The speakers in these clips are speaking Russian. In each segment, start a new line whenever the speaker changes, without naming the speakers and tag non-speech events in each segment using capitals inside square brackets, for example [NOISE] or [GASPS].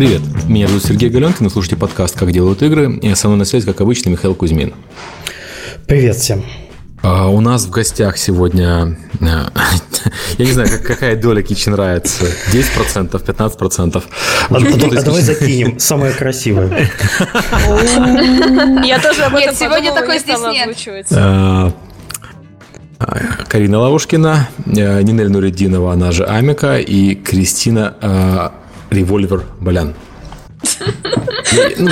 Привет, меня зовут Сергей Галенкин, вы слушаете подкаст «Как делают игры», и со мной на связи, как обычно, Михаил Кузьмин.
Привет всем.
А у нас в гостях сегодня, [LAUGHS] я не знаю, какая доля Кичи нравится, 10%, 15%.
А, а давай закинем самое красивое.
Я тоже об этом сегодня такой здесь нет.
А, Карина Лавушкина, э, Нинель Нуридинова, она же Амика, и Кристина э, Револьвер Балян. Ну,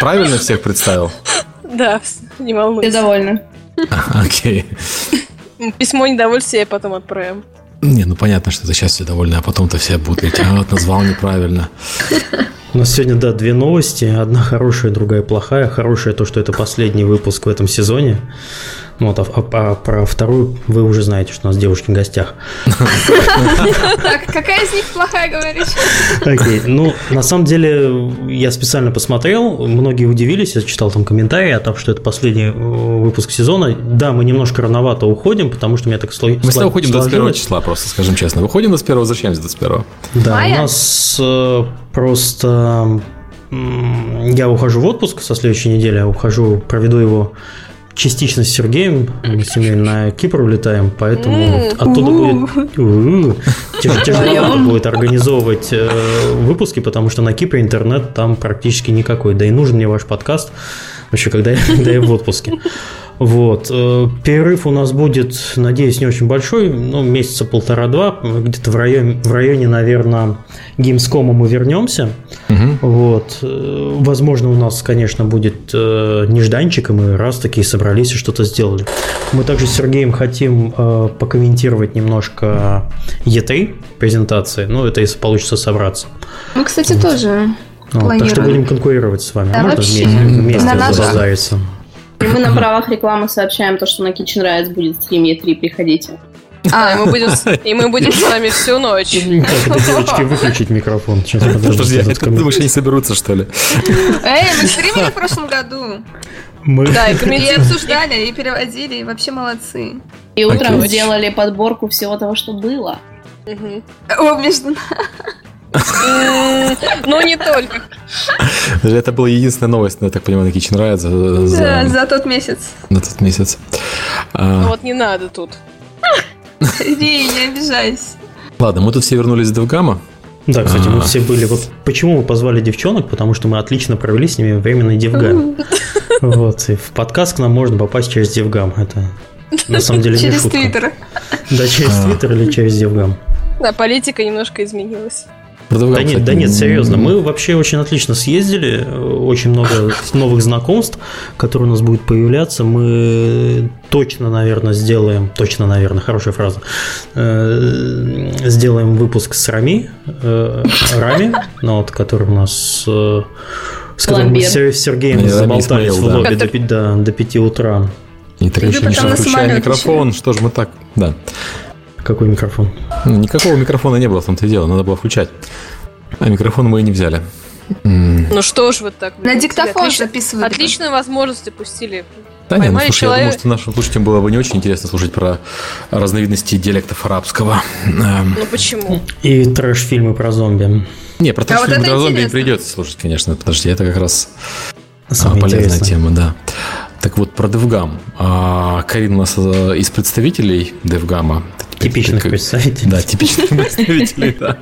правильно всех представил?
Да, не волнуйся.
Ты довольна.
Окей.
Письмо недовольствия потом отправим.
Не, ну понятно, что это сейчас все довольны, а потом-то все будут говорить, а вот назвал неправильно.
У нас сегодня, да, две новости. Одна хорошая, другая плохая. Хорошая то, что это последний выпуск в этом сезоне. Ну, вот, а, а, а про вторую вы уже знаете, что у нас девушки в гостях.
Так, какая из них плохая, говоришь?
Окей, ну, на самом деле, я специально посмотрел, многие удивились, я читал там комментарии о том, что это последний э, выпуск сезона. Да, мы немножко рановато уходим, потому что у меня так сложилось.
Мы всегда уходим 21 числа, просто скажем честно. Выходим 21, возвращаемся 21.
Да, у нас э, просто я ухожу в отпуск со следующей недели, ухожу, проведу его частично с Сергеем, мы с семьей на Кипр улетаем, поэтому оттуда будет тяжело будет организовывать э, выпуски, потому что на Кипре интернет там практически никакой. Да и нужен мне ваш подкаст вообще, когда я в отпуске. Вот. Э, перерыв у нас будет, надеюсь, не очень большой, ну, месяца полтора-два, где-то в районе, в районе, наверное, Gamescom мы вернемся. Угу. Вот. Э, возможно, у нас, конечно, будет э, нежданчик, и мы раз такие собрались и что-то сделали. Мы также с Сергеем хотим покомментировать немножко E3 презентации, ну, это если получится собраться.
Мы, кстати, вот. тоже
вот, так что будем конкурировать с вами.
Да,
Можно
вообще.
вместе, вместе
забазариться?
И мы на [LAUGHS] правах рекламы сообщаем то, что на Kitchen Rides будет стрим E3, приходите.
А, и мы будем, и мы будем с вами всю ночь. [LAUGHS]
Так, это девочки, выключить микрофон. Сейчас,
подожди, ты думаешь, они соберутся, что ли?
Эй, мы стримили в прошлом году.
Мы...
Да, и, [LAUGHS] и обсуждали, и переводили, и вообще молодцы.
И утром сделали подборку всего того, что было.
О, между
ну, не только.
Это была единственная новость, я так понимаю, на Kitchen Riot
за, за... Да, за тот месяц.
На тот месяц.
А... Вот не надо тут.
Иди, не обижайся.
Ладно, мы тут все вернулись с Девгама.
Да, кстати, мы все были. Вот почему мы позвали девчонок? Потому что мы отлично провели с ними временный девгам. Вот. И в подкаст к нам можно попасть через девгам. Это на [LAUGHS] самом деле
не шутка. Через Твиттер.
Да, через Твиттер или через девгам.
Да, политика немножко изменилась.
Да нет, да нет, серьезно. Мы вообще очень отлично съездили, очень много [LAUGHS] новых знакомств, которые у нас будут появляться. Мы точно, наверное, сделаем, точно, наверное, хорошая фраза, э, сделаем выпуск с Рами, э, Рами, [LAUGHS] ну, вот, который у нас э, с которым мы с Сергеем заболтались в лобби до, до, до 5 утра.
И ты еще не включая микрофон, что ж мы так, да.
Какой микрофон?
Ну, никакого микрофона не было в том-то и дело, надо было включать. А микрофон мы и не взяли.
Ну что ж вы так...
На диктофон Отлично, записывали.
Отличную возможность упустили.
Да нет, ну, слушай, человек... я думаю, что нашим слушателям было бы не очень интересно слушать про разновидности диалектов арабского.
Эм. Ну почему?
И трэш-фильмы про зомби.
Не, про трэш-фильмы а вот про зомби не придется слушать, конечно. Подожди, это как раз Самое полезная интересное. тема, да. Так вот, про DevGam. А, Карин у нас э, из представителей DevGam.
Типичных представителей.
Да, типичных [LAUGHS] представителей, да.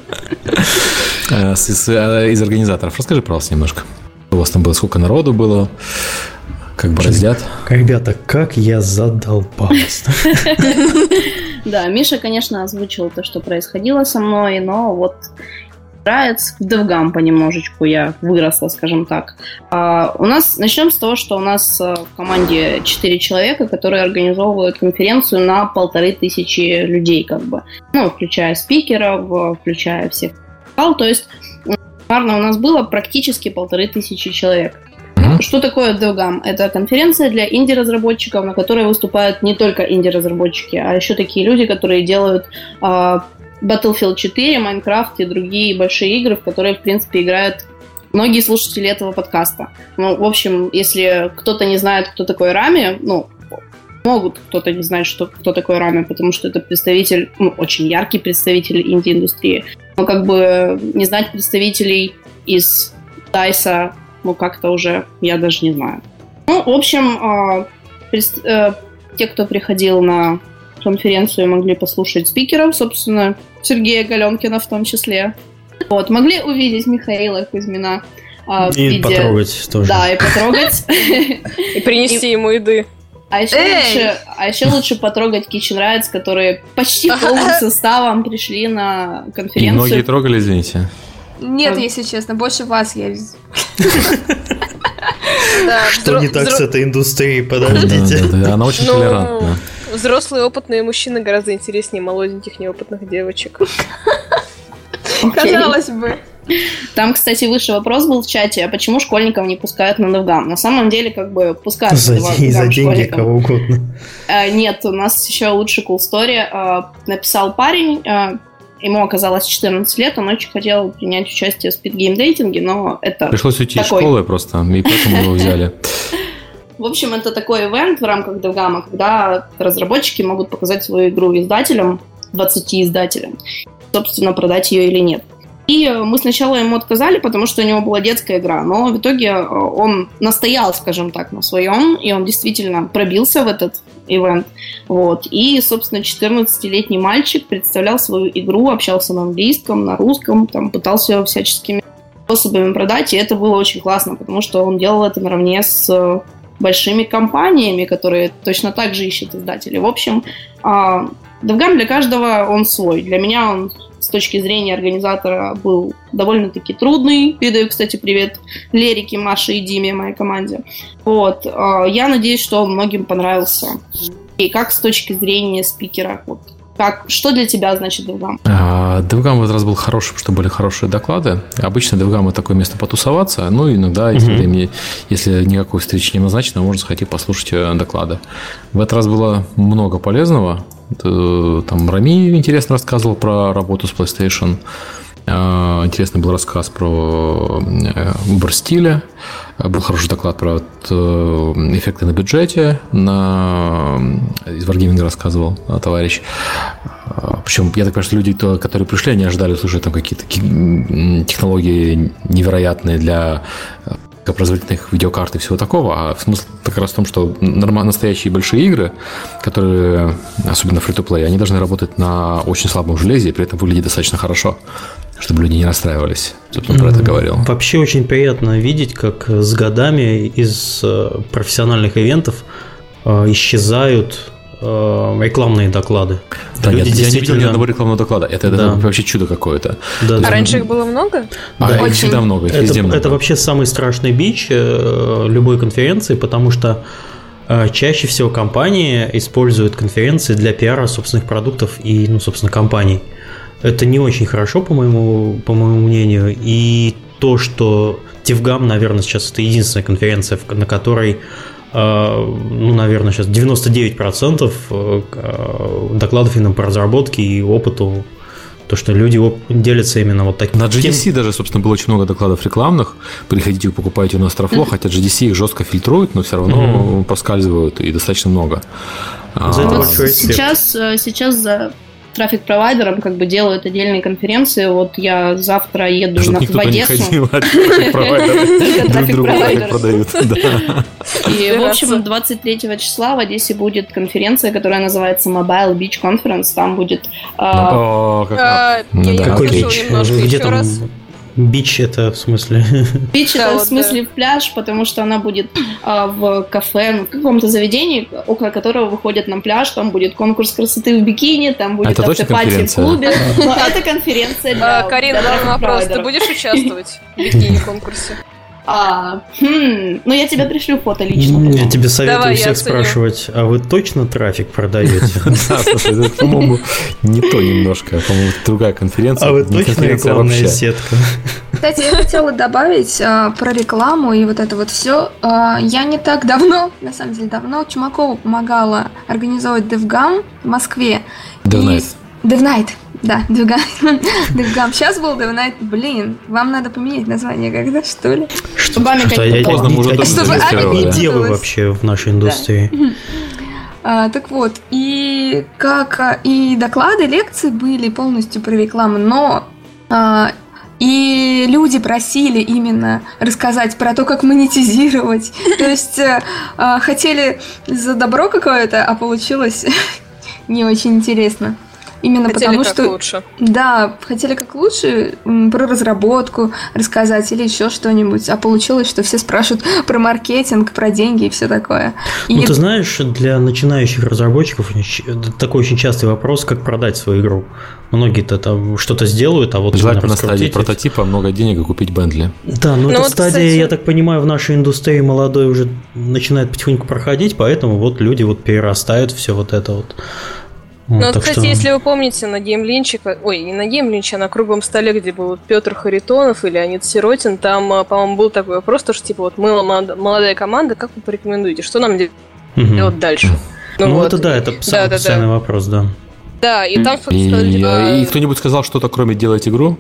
Э, э, из организаторов. Расскажи, пожалуйста, немножко. У вас там было, сколько народу было? Как бы раздят?
Ребята, как я задолбался. [LAUGHS]
Да, Миша, конечно, озвучил то, что происходило со мной, но вот нравится. В DevGam понемножечку я выросла, скажем так. А, у нас начнем с того, что у нас э, в команде 4 человека, которые организовывают конференцию на полторы тысячи людей, как бы. Ну, включая спикеров, включая всех. То есть, суммарно у нас было практически полторы тысячи человек. Что такое DevGam? Это конференция для инди-разработчиков, на которой выступают не только инди-разработчики, а еще такие люди, которые делают э, Battlefield 4, Minecraft и другие большие игры, в которые, в принципе, играют многие слушатели этого подкаста. Ну, в общем, если кто-то не знает, кто такой Рами, ну, могут кто-то не знать, что, кто такой Рами, потому что это представитель, ну, очень яркий представитель инди-индустрии. Но как бы не знать представителей из Дайса, ну, как-то уже я даже не знаю. Ну, в общем, пред- э, те, кто приходил на конференцию, могли послушать спикеров, собственно, Сергея Галенкина в том числе. Вот, могли увидеть Михаила Кузьмина. э, в
И
виде-
потрогать тоже.
Да, и потрогать. [LAUGHS]
И принести ему еды.
А еще, лучше, а еще лучше потрогать Kitchen Rides, которые почти [LAUGHS] полным составом пришли на
И
конференцию.
многие трогали, извините.
Нет,
Ой.
если честно, больше вас я. [LAUGHS]
Да,
Что
взро-
не так с этой индустрией, подождите.
Да, да, да, Она очень
Ну,
толерантна.
Взрослые опытные мужчины гораздо интереснее молоденьких неопытных девочек.
Казалось бы.
Там, кстати, выше вопрос был в чате, а почему школьников не пускают на DevGam? На самом деле, как бы, пускают
За,
на
за деньги кого угодно.
А, нет, у нас еще лучше cool story. А, написал парень, а, ему оказалось 14 лет, он очень хотел принять участие в спидгейм-дейтинге, но это...
Пришлось уйти из
Такой.
школы просто, и поэтому его взяли. [LAUGHS]
В общем, это такой ивент в рамках DevGam, когда разработчики могут показать свою игру издателям, 20 издателям, собственно, продать ее или нет. И мы сначала ему отказали, потому что у него была детская игра, но в итоге э, он настоял, скажем так, на своем, и он действительно пробился в этот ивент. Вот. И, собственно, 14-летний мальчик представлял свою игру, общался на английском, на русском, там, пытался ее всяческими способами продать, и это было очень классно, потому что он делал это наравне с э, большими компаниями, которые точно так же ищут издателей. В общем, а, DevGam для каждого он свой. Для меня он с точки зрения организатора был довольно-таки трудный. Передаю, кстати, привет Лерике, Маше и Диме, моей команде. Вот. а, Я надеюсь, что он многим понравился. И как с точки зрения спикера? Вот. Как, что для тебя значит DevGam?
А, DevGam в этот раз был хороший, потому что были хорошие доклады. Обычно это такое место потусоваться, ну, иногда, если,
Мгм.
времени- если никакой встречи не назначено, можно захотеть послушать э, доклады. В этот раз было много полезного. Э, Там Рами интересно рассказывал про работу с PlayStation. Э, Интересный был рассказ про э, выбор стиля. Э, Был хороший доклад про э, эффекты на бюджете. На... Из Wargaming рассказывал э, товарищ. А, Причем, я так понимаю, что люди, которые пришли, они ожидали услышать там какие-то технологии невероятные для э, производительных видеокарт и всего такого, а смысл как раз в том, что настоящие большие игры, которые, особенно free-to-play, они должны работать на очень слабом железе и при этом выглядеть достаточно хорошо, чтобы люди не расстраивались. Собственно, про это говорил.
Вообще очень приятно видеть, как с годами из э, профессиональных ивентов э, исчезают э, рекламные доклады.
Да,
Люди
нет, я не видел ни
действительно-
одного рекламного доклада. Это, это
Да.
вообще чудо какое-то.
Да,
А
да.
раньше их было много?
А
Да.
их
Очень.
всегда много, их
Это,
везде много.
это вообще самый страшный бич любой конференции, потому что чаще всего компании используют конференции для пиара собственных продуктов и, ну, собственно, компаний. Это не очень хорошо, по моему, по моему мнению. И то, что TIFGAM, наверное, сейчас это единственная конференция, на которой э, ну, наверное, сейчас 99% э, э, докладов именно по разработке и опыту, то, что люди делятся именно вот таким.
На GDC даже, собственно, было очень много докладов рекламных. Приходите, покупайте у нас Трафло, хотя GDC их жестко фильтрует, но все равно проскальзывают и достаточно много. А,
За это
Вот сейчас, сейчас за трафик-провайдером как бы делают отдельные конференции. Вот я завтра еду
Чтоб
на, в
никто не
Одессу.
ходил, а трафик-провайдеры [LAUGHS] друг другу
Трафик-провайдеры.
трафик продают. Да.
И, в общем,
Прекрасно.
23 числа в Одессе будет конференция, которая называется Mobile Beach Conference. Там будет... а,
А,
Ну
Какой
услышала
бич?
немножко
Где
еще
там
раз.
Бич это в смысле? [LAUGHS]
Бич это в смысле в пляж, потому что она будет а, в кафе, ну, в каком-то заведении, около которого выходят на пляж, там будет конкурс красоты в бикини, там будет
Это точно
автопати в
конференция?
клубе. [LAUGHS] Но это конференция для
А, Карина, вопрос. Ты будешь участвовать в бикини-конкурсе?
А, хм, ну я тебе пришлю фото лично.
Я тебе советую
Давай,
всех спрашивать, а вы точно трафик продаете? [LAUGHS]
Да, слушай, по-моему, не то немножко. По-моему, другая конференция.
А вы точно рекламная сетка?
Кстати, я хотела добавить а, про рекламу и вот это вот все. я не так давно, на самом деле давно, Чумакову помогала организовывать DevGam в Москве.
DevNight.
И- DevNight, да, DevGam. [LAUGHS] DevGam. Сейчас был DevNight. Блин, вам надо поменять название когда, что ли?
Чтобы Ами
Что,
как
я-
попала.
Поздно, мы уже
Чтобы
вы
путалась.
вообще в нашей индустрии? [LAUGHS]
А, так вот, и как а, и доклады, лекции были полностью про рекламу, но а, и люди просили именно рассказать про то, как монетизировать. [LAUGHS] То есть э, а, хотели за добро какое-то, а получилось не очень интересно. Именно
Хотели
потому
как
что...
лучше.
Да, хотели как лучше про разработку рассказать или еще что-нибудь, а получилось, что все спрашивают про маркетинг, про деньги и все такое. И
Ну, ты знаешь, для начинающих разработчиков это такой очень частый вопрос, как продать свою игру. Многие-то там что-то сделают, а вот
Желательно на стадии прототипа много денег и купить Бентли.
Да, но
Ну
эта
вот,
стадия,
кстати-
я так понимаю, в нашей индустрии молодой уже начинает потихоньку проходить, поэтому вот люди вот перерастают все вот это вот.
Ну, вот,
так
кстати,
что-
если вы помните, на геймлинче, ой, не на геймлинче, а на круглом столе, где был Петр Харитонов и Леонид Сиротин, там, а, по-моему, был такой вопрос, то, что, типа, вот мы молод- молодая команда, как вы порекомендуете, что нам делать дальше?
Ну,
вот.
это да, это самый
Да-да-да.
постоянный вопрос, да.
Да, и там
И,
сказали, типа,
и кто-нибудь сказал что-то, кроме делать игру?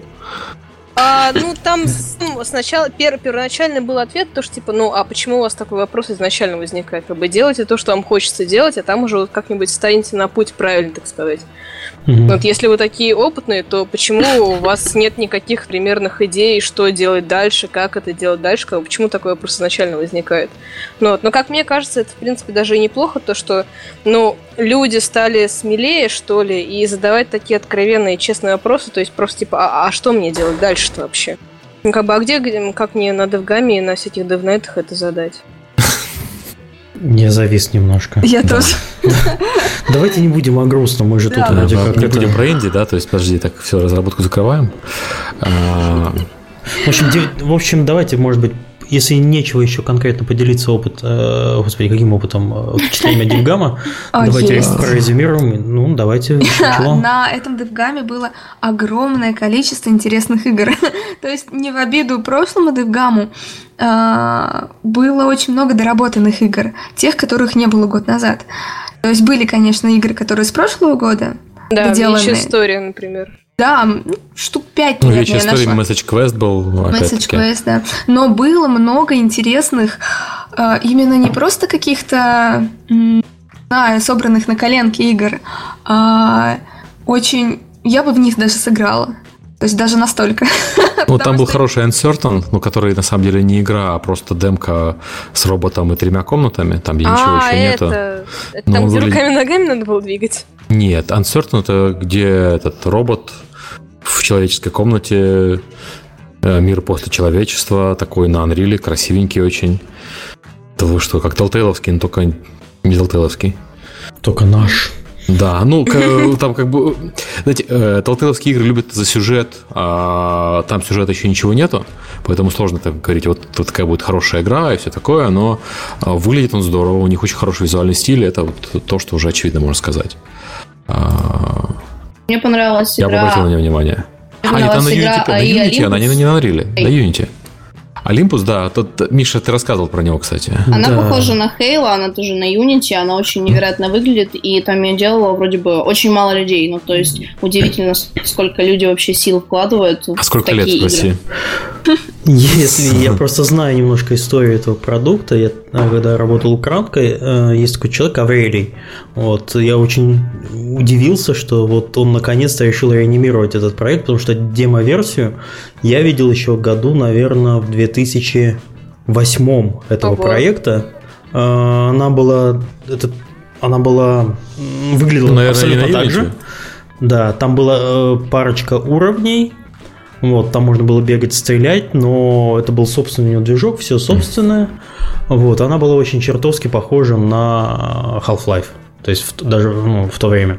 А, ну, там ну, сначала, пер, первоначальный был ответ, то, что, типа, ну, а почему у вас такой вопрос изначально возникает? Как бы делайте то, что вам хочется делать, а там уже вот как-нибудь станете на путь правильно, так сказать.
Мгм.
Вот если вы такие опытные, то почему у вас нет никаких примерных идей, что делать дальше, как это делать дальше, почему такой вопрос изначально возникает? Ну, вот, но как мне кажется, это, в принципе, даже и неплохо, то, что, ну, люди стали смелее, что ли, и задавать такие откровенные, честные вопросы, то есть просто, типа, а, а что мне делать дальше-то вообще? Ну, как бы, а где, как мне на девгаме и на всяких девнетах это задать?
Я завис немножко.
Я
Да.
тоже. [LAUGHS]
Давайте не будем о грустном, мы же тут
Да.
вроде
Да,
как
не
это-
будем про инди, да? То есть, подожди, так все, разработку закрываем. А,
В общем, в общем, давайте, может быть, если нечего еще конкретно поделиться опыт, э, господи, каким опытом э, впечатлениями от Дивгама, [LAUGHS]
А,
давайте прорезюмируем. Ну, давайте [LAUGHS] еще.
На этом девгаме было огромное количество интересных игр. [LAUGHS] То есть не в обиду прошлому девгаму, а, было очень много доработанных игр, тех, которых не было год назад. То есть были, конечно, игры, которые с прошлого года,
Да,
Доделанные.
история, например.
Да, штук пять,
ну,
наверное,
Вечер
я
истории,
нашла.
Message Quest был,
Message. Quest, да. Но было много интересных, э, именно не просто каких-то, знаю, собранных на коленке игр, а очень... Я бы в них даже сыграла. То есть даже настолько. [LAUGHS]
Ну, там был
что-
хороший Uncertain, ну, который на самом деле не игра, а просто демка с роботом и тремя комнатами, там где ничего
а,
еще нету.
это... это
Ну,
там, где
выглядит-
руками-ногами надо было двигать?
Нет, Uncertain это где этот робот в человеческой комнате, э, мир после человечества, такой на Unreal, красивенький очень. Вы что, как Telltale'овский, но только не Telltale'овский.
Только наш.
Да, ну, [LAUGHS] там как бы... Знаете, э, Telltale'овские игры любят за сюжет, а там сюжета еще ничего нету, поэтому сложно так говорить, вот, вот такая будет хорошая игра и все такое, но а, выглядит он здорово, у них очень хороший визуальный стиль, это вот то, что уже очевидно можно сказать.
Мне понравилась
Я бы
игра...
обратил на нее внимание.
Мне
А, нет, она на Unity, на Unity, она не, не на Unreal, на. Unity. Олимпус, да, тот, Миша, ты рассказывал про него, кстати.
Она
Да.
похожа на Хейла, она тоже на Unity, она очень невероятно выглядит, и там ее делало вроде бы очень мало людей. Ну, то есть, удивительно, сколько люди вообще сил вкладывают в
А сколько
такие
лет,
игры. [LAUGHS]
Если я просто знаю немножко историю этого продукта, я э, когда работал украдкой, э, есть такой человек Аврелий. Вот я очень удивился, что вот он наконец-то решил реанимировать этот проект, потому что демо-версию я видел еще году, наверное, в 2008 этого
Ого.
проекта. Э, Она была, это, она была выглядела
Ну, наверное,
абсолютно так же. Да, там была э, парочка уровней. Вот, там можно было бегать, стрелять, но это был собственный у него движок, все собственное. Вот, она была очень чертовски похожа на Half-Life. То есть в- даже ну, в то время.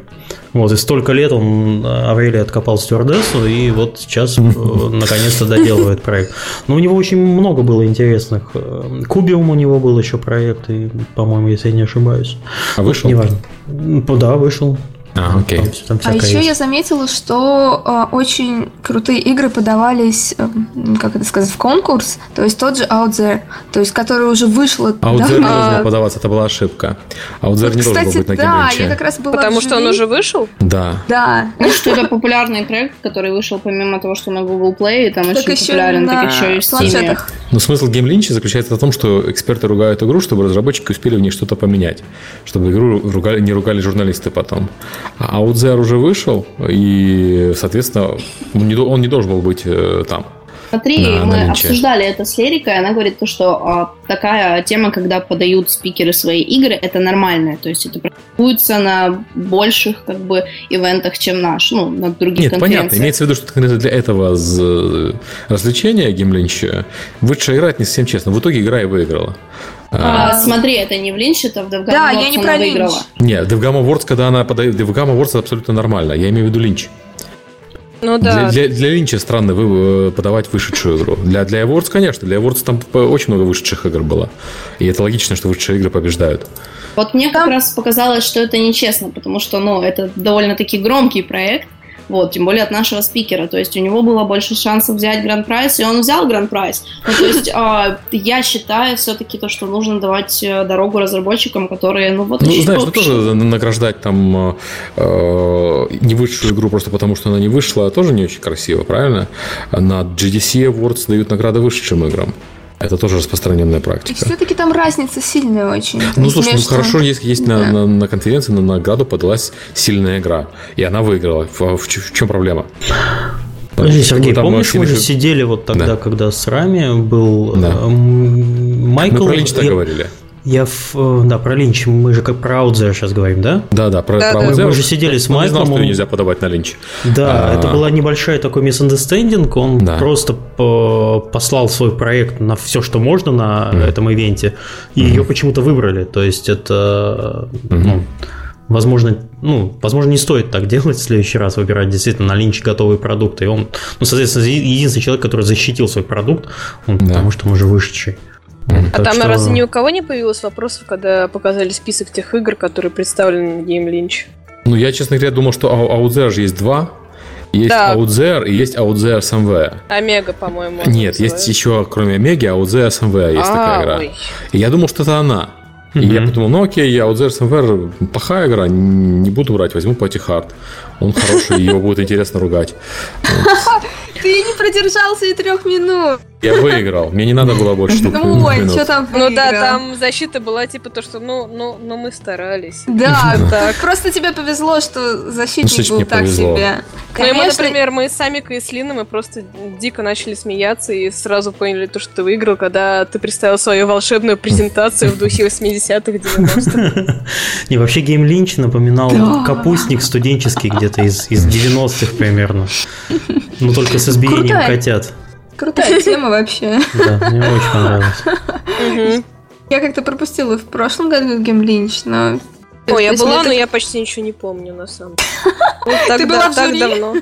Вот, и столько лет он, Аврелий, откопал стюардессу, и вот сейчас э, [LAUGHS] наконец-то доделывает проект. Но у него очень много было интересных. э, Кубиум у него был еще проект, и, по-моему, если я не ошибаюсь.
А вышел?
Неважно. Да, вышел.
А, окей.
Там, там
А еще
есть.
я заметила, что э, очень крутые игры подавались, э, как это сказать, в конкурс. То есть тот же Out There, то есть который уже вышел.
Аудзер не
давно.
должен был подаваться, это была ошибка. Аудзер
Вот,
не должен был
кстати,
быть на
да, я как раз была
Потому что он уже вышел?
Да.
Да.
Ну, что это популярный проект, который вышел помимо того, что на Google Play, и там
Так
очень
еще
популярен,
на
так еще и в Steam.
планшетах.
Но смысл геймлинча заключается в том, что эксперты ругают игру, чтобы разработчики успели в ней что-то поменять. Чтобы игру ругали, не ругали журналисты потом. А Outzer уже вышел, и, соответственно, он не, до- он не должен был быть э, там.
Смотри,
На- на
мы
линче.
обсуждали это с Лерикой, она говорит, то, что а, такая тема, когда подают спикеры свои игры, это нормально, то есть это практикуется на больших как бы ивентах, чем наш, ну, на других
Нет, понятно.
конференциях.
Имеется в виду, что конкретно для этого з- развлечения геймлинча высшая игра, это не совсем честно. В итоге игра и выиграла. А,
А, смотри, это не в Линч, это в DevGam
Да,
Awards
я не про Линч.
выиграла.
Нет, DevGam Awards, когда она подает... DevGam Awards это абсолютно нормально. Я имею в виду линч.
Ну да.
Для, для, для Линча странно вы, э, подавать вышедшую игру. Для, для Awards, конечно. Для Awards там п- очень много вышедших игр было. И это логично, что вышедшие игры побеждают.
Вот мне как раз показалось, что это нечестно, потому что, ну, это довольно-таки громкий проект, вот, тем более от нашего спикера, то есть у него было больше шансов взять гранд-прайз, и он взял гранд-прайз. Ну, то есть а, я считаю все-таки то, что нужно давать э, дорогу разработчикам, которые, ну, вот...
Ну, знаешь, ну тоже награждать там э, не вышедшую игру просто потому, что она не вышла, тоже не очень красиво, правильно? На GDC Awards дают награды вышедшим играм. Это тоже распространенная
И
практика.
все-таки там разница сильная очень.
Ну, слушай, ну хорошо, если есть на,
Да.
на, на конференции на награду подалась сильная игра, и она выиграла. В, в в чем проблема?
Подожди, Сергей,
там
помнишь, мы же сидели вот тогда,
Да.
когда с Рами был
Да.
эм, Майкл...
Мы про Линч так
я,
говорили.
Я в- э, да, про Линч, мы же как про Аудзер сейчас говорим, да?
Да, да, про,
Да,
про
да.
Мы же сидели с
Он не знал, что
он-
ее нельзя подавать на линч.
Да,
А.
это была небольшая такой misunderstanding. Он
Да.
просто по- послал свой проект на все, что можно на этом ивенте, и ее почему-то выбрали. То есть это, ну, возможно, ну, возможно, не стоит так делать в следующий раз, выбирать действительно на линче готовые продукты. И он, ну, соответственно, единственный человек, который защитил свой продукт, он,
Да.
потому что он уже вышедший.
А
Так
там
что-
разве ни у кого не появилось вопросов, когда показали список тех игр, которые представлены на Game Lynch?
Ну, я, честно говоря, думал, что Ау- Outzer же есть два. Есть
Да.
Outzer и есть Outzer SMV.
Омега, по-моему.
Нет, есть еще, кроме Омеги, Outzer SMV есть
А,
такая игра.
ой.
И я думал, что это она. И я подумал, ну окей, я Outzer SMV плохая игра, не буду брать, возьму Party Hard. Он хороший, его будет интересно ругать. [LAUGHS]
Ты не продержался и трех минут.
Я выиграл, мне не надо было больше штук.
Ну, ой, что там
Ну да, там защита была типа то, что ну, ну, ну мы старались.
Да, [LAUGHS]
Так.
просто тебе повезло, что защитник был так
повезло.
себе.
Ну и мы, например, мы с Амикой и с Линой, мы просто дико начали смеяться и сразу поняли то, что ты выиграл, когда ты представил свою волшебную презентацию в духе 80-х, 90-х. [LAUGHS]
Не, вообще Гейм Линч напоминал капустник студенческий где-то из, из 90-х примерно. Ну, только с избиением
Крутая.
котят.
крутая [LAUGHS] тема вообще.
Да, мне очень понравилось.
Я как-то пропустила в прошлом году Гейм Линч, но...
Ой, я была, но я почти ничего не помню, на самом деле. [LAUGHS] Ну, так
Ты была в
так давно.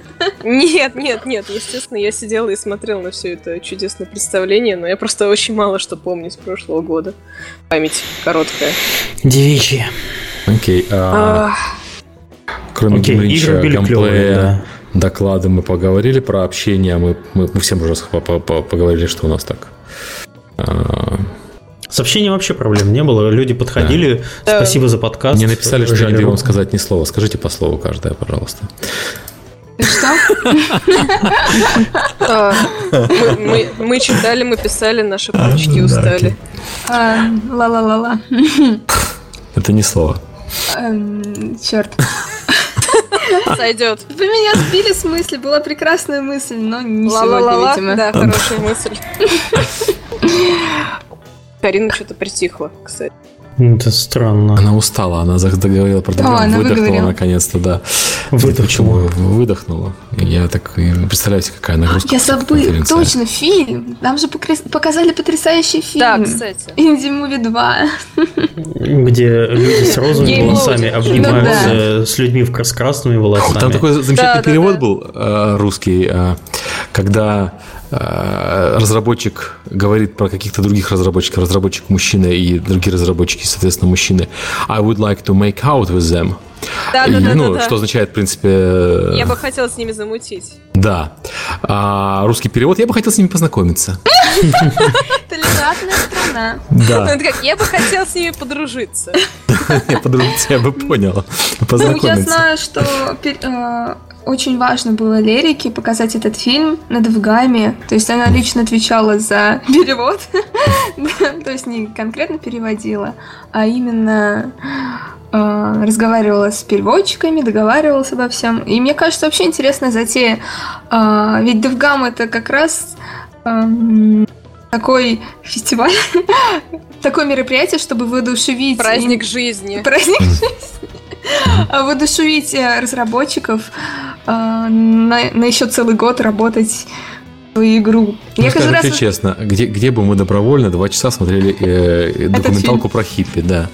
Нет, нет, нет, естественно, я сидела и смотрела на все это чудесное представление, но я просто очень мало что помню с прошлого года. Память короткая.
Девичьи.
Окей, а, кроме
клевые,
геймплея. Доклады мы поговорили про общение, мы, мы, мы всем уже по- по- по- поговорили, что у нас так. А,
С общением вообще проблем не было. Люди подходили.
Да.
Спасибо за подкаст.
Мне написали, что я вам
Ру-
сказать ни слова. Скажите по слову каждое, пожалуйста.
Что? [LAUGHS]
а, мы- читали, мы писали, наши устали.
А, Ла-ла-ла-ла.
Это не слово.
Черт. [LAUGHS]
Сойдет.
Вы меня сбили с мысли. Была прекрасная мысль, но не
Ла-ла-ла-ла.
сегодня, видимо.
Да, хорошая мысль. [LAUGHS] Карина что-то притихла, кстати.
Ну, Это странно.
Она устала, она заговорила про другое,
она
выдохнула наконец-то, да.
Выдохнула.
Почему выдохнула? Я так представляю себе, какая нагрузка.
Я
конференции.
Точно, фильм. Нам же показали потрясающий фильм.
Да, кстати.
Инди Муви 2.
Где люди с розовыми волосами
Ну
обнимаются с людьми в красными волосами.
Там такой замечательный перевод
да.
был э, русский, э, когда разработчик говорит про каких-то других разработчиков, разработчик мужчина и другие разработчики, соответственно, мужчины. I would like to make out with them.
Да,
И,
да, да,
ну,
да, да.
что означает, в принципе...
Я бы хотела с ними замутить.
Да. А русский перевод, я бы хотел с ними познакомиться.
Толерантная страна.
Да,
я бы хотела с ними подружиться. [LAUGHS]
я подружиться, я бы понял.
Ну, я
Познакомиться.
знаю, что э, очень важно было Лерике показать этот фильм на Девгаме. То есть она лично отвечала за [LAUGHS] перевод. То есть не конкретно переводила, а именно э, разговаривала с переводчиками, договаривалась обо всем. И мне кажется, вообще интересная затея. А, Ведь Девгам это как раз такой фестиваль, [LAUGHS] такое мероприятие, чтобы воодушевить
Праздник жизни.
праздник [LAUGHS] жизни. А воодушевить разработчиков э, на, на еще целый год работать в свою игру.
Ну,
Я каждый
скажу
раз...
честно, где, где бы мы добровольно два часа смотрели э, документалку про хиппи, да.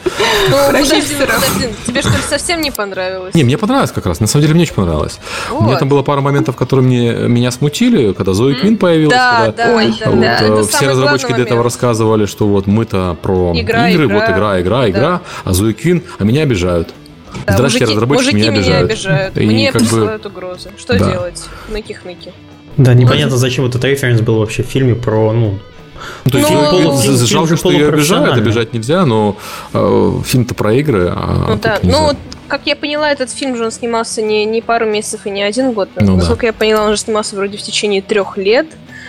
Ну, подожди, подожди, тебе что ли совсем не понравилось?
Не, мне понравилось как раз. На самом деле мне очень понравилось. У меня
Вот.
там было пара моментов, которые мне, меня смутили, когда Зои Квин появилась.
Да,
когда
да,
Ой,
да,
вот,
да.
э,
Это
все разработчики до этого рассказывали, что вот мы-то про
Игра,
игры,
игра.
вот игра, игра,
Да.
игра, а Зои Квин, а меня обижают.
Да,
Здравствуйте,
мужики,
разработчики
мужики
меня обижают.
обижают.
И
Мне
как бы-
присылают угрозы. Что
Да.
делать? Хныки-хныки.
Да, непонятно, зачем этот референс был вообще в фильме про, ну,
Ну, то есть
Ну,
фильм полу-
фильм- фильм
жалко,
же
что ее обижают, обижать нельзя, но э, фильм-то про игры, а
Ну да,
нельзя.
ну вот, как я поняла, этот фильм же он снимался не, не пару месяцев и не один год.
Ну да.
Насколько я поняла, он же снимался вроде в течение трех лет.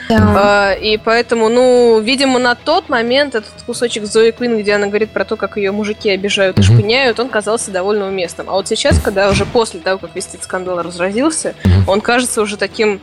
Да.
А, и поэтому, ну, видимо, на тот момент этот кусочек Зои Квин, где она говорит про то, как ее мужики обижают и шпыняют, он казался довольно уместным. А вот сейчас, когда уже после того, как весь этот скандал разразился, он кажется уже таким...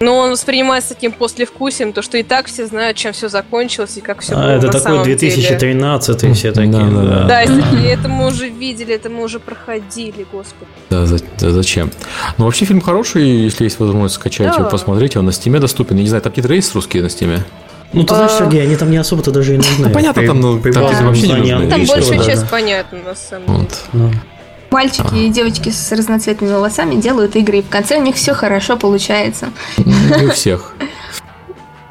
Ну, он воспринимается таким послевкусием, то, что и так все знают, чем все закончилось и как все
а,
было
это
на
такой
самом деле.
2013 все такие.
Да, да, да.
Да, и такие, это мы уже видели, это мы уже проходили, господи.
Да, за- да зачем? Ну, вообще фильм хороший, если есть возможность скачать
Да.
его, посмотреть, он на Steam е доступен. Я не знаю, там какие-то есть русские на Steam е?
Ну, ты знаешь,
А.
Сергей, они там не особо-то даже и нужны.
Ну, понятно, там, ну,
при
там вообще не нужны.
Там большая часть понятна, на самом деле.
Ну.
Мальчики и девочки с разноцветными волосами делают игры, и в конце у них все хорошо получается.
Не у всех. [LAUGHS]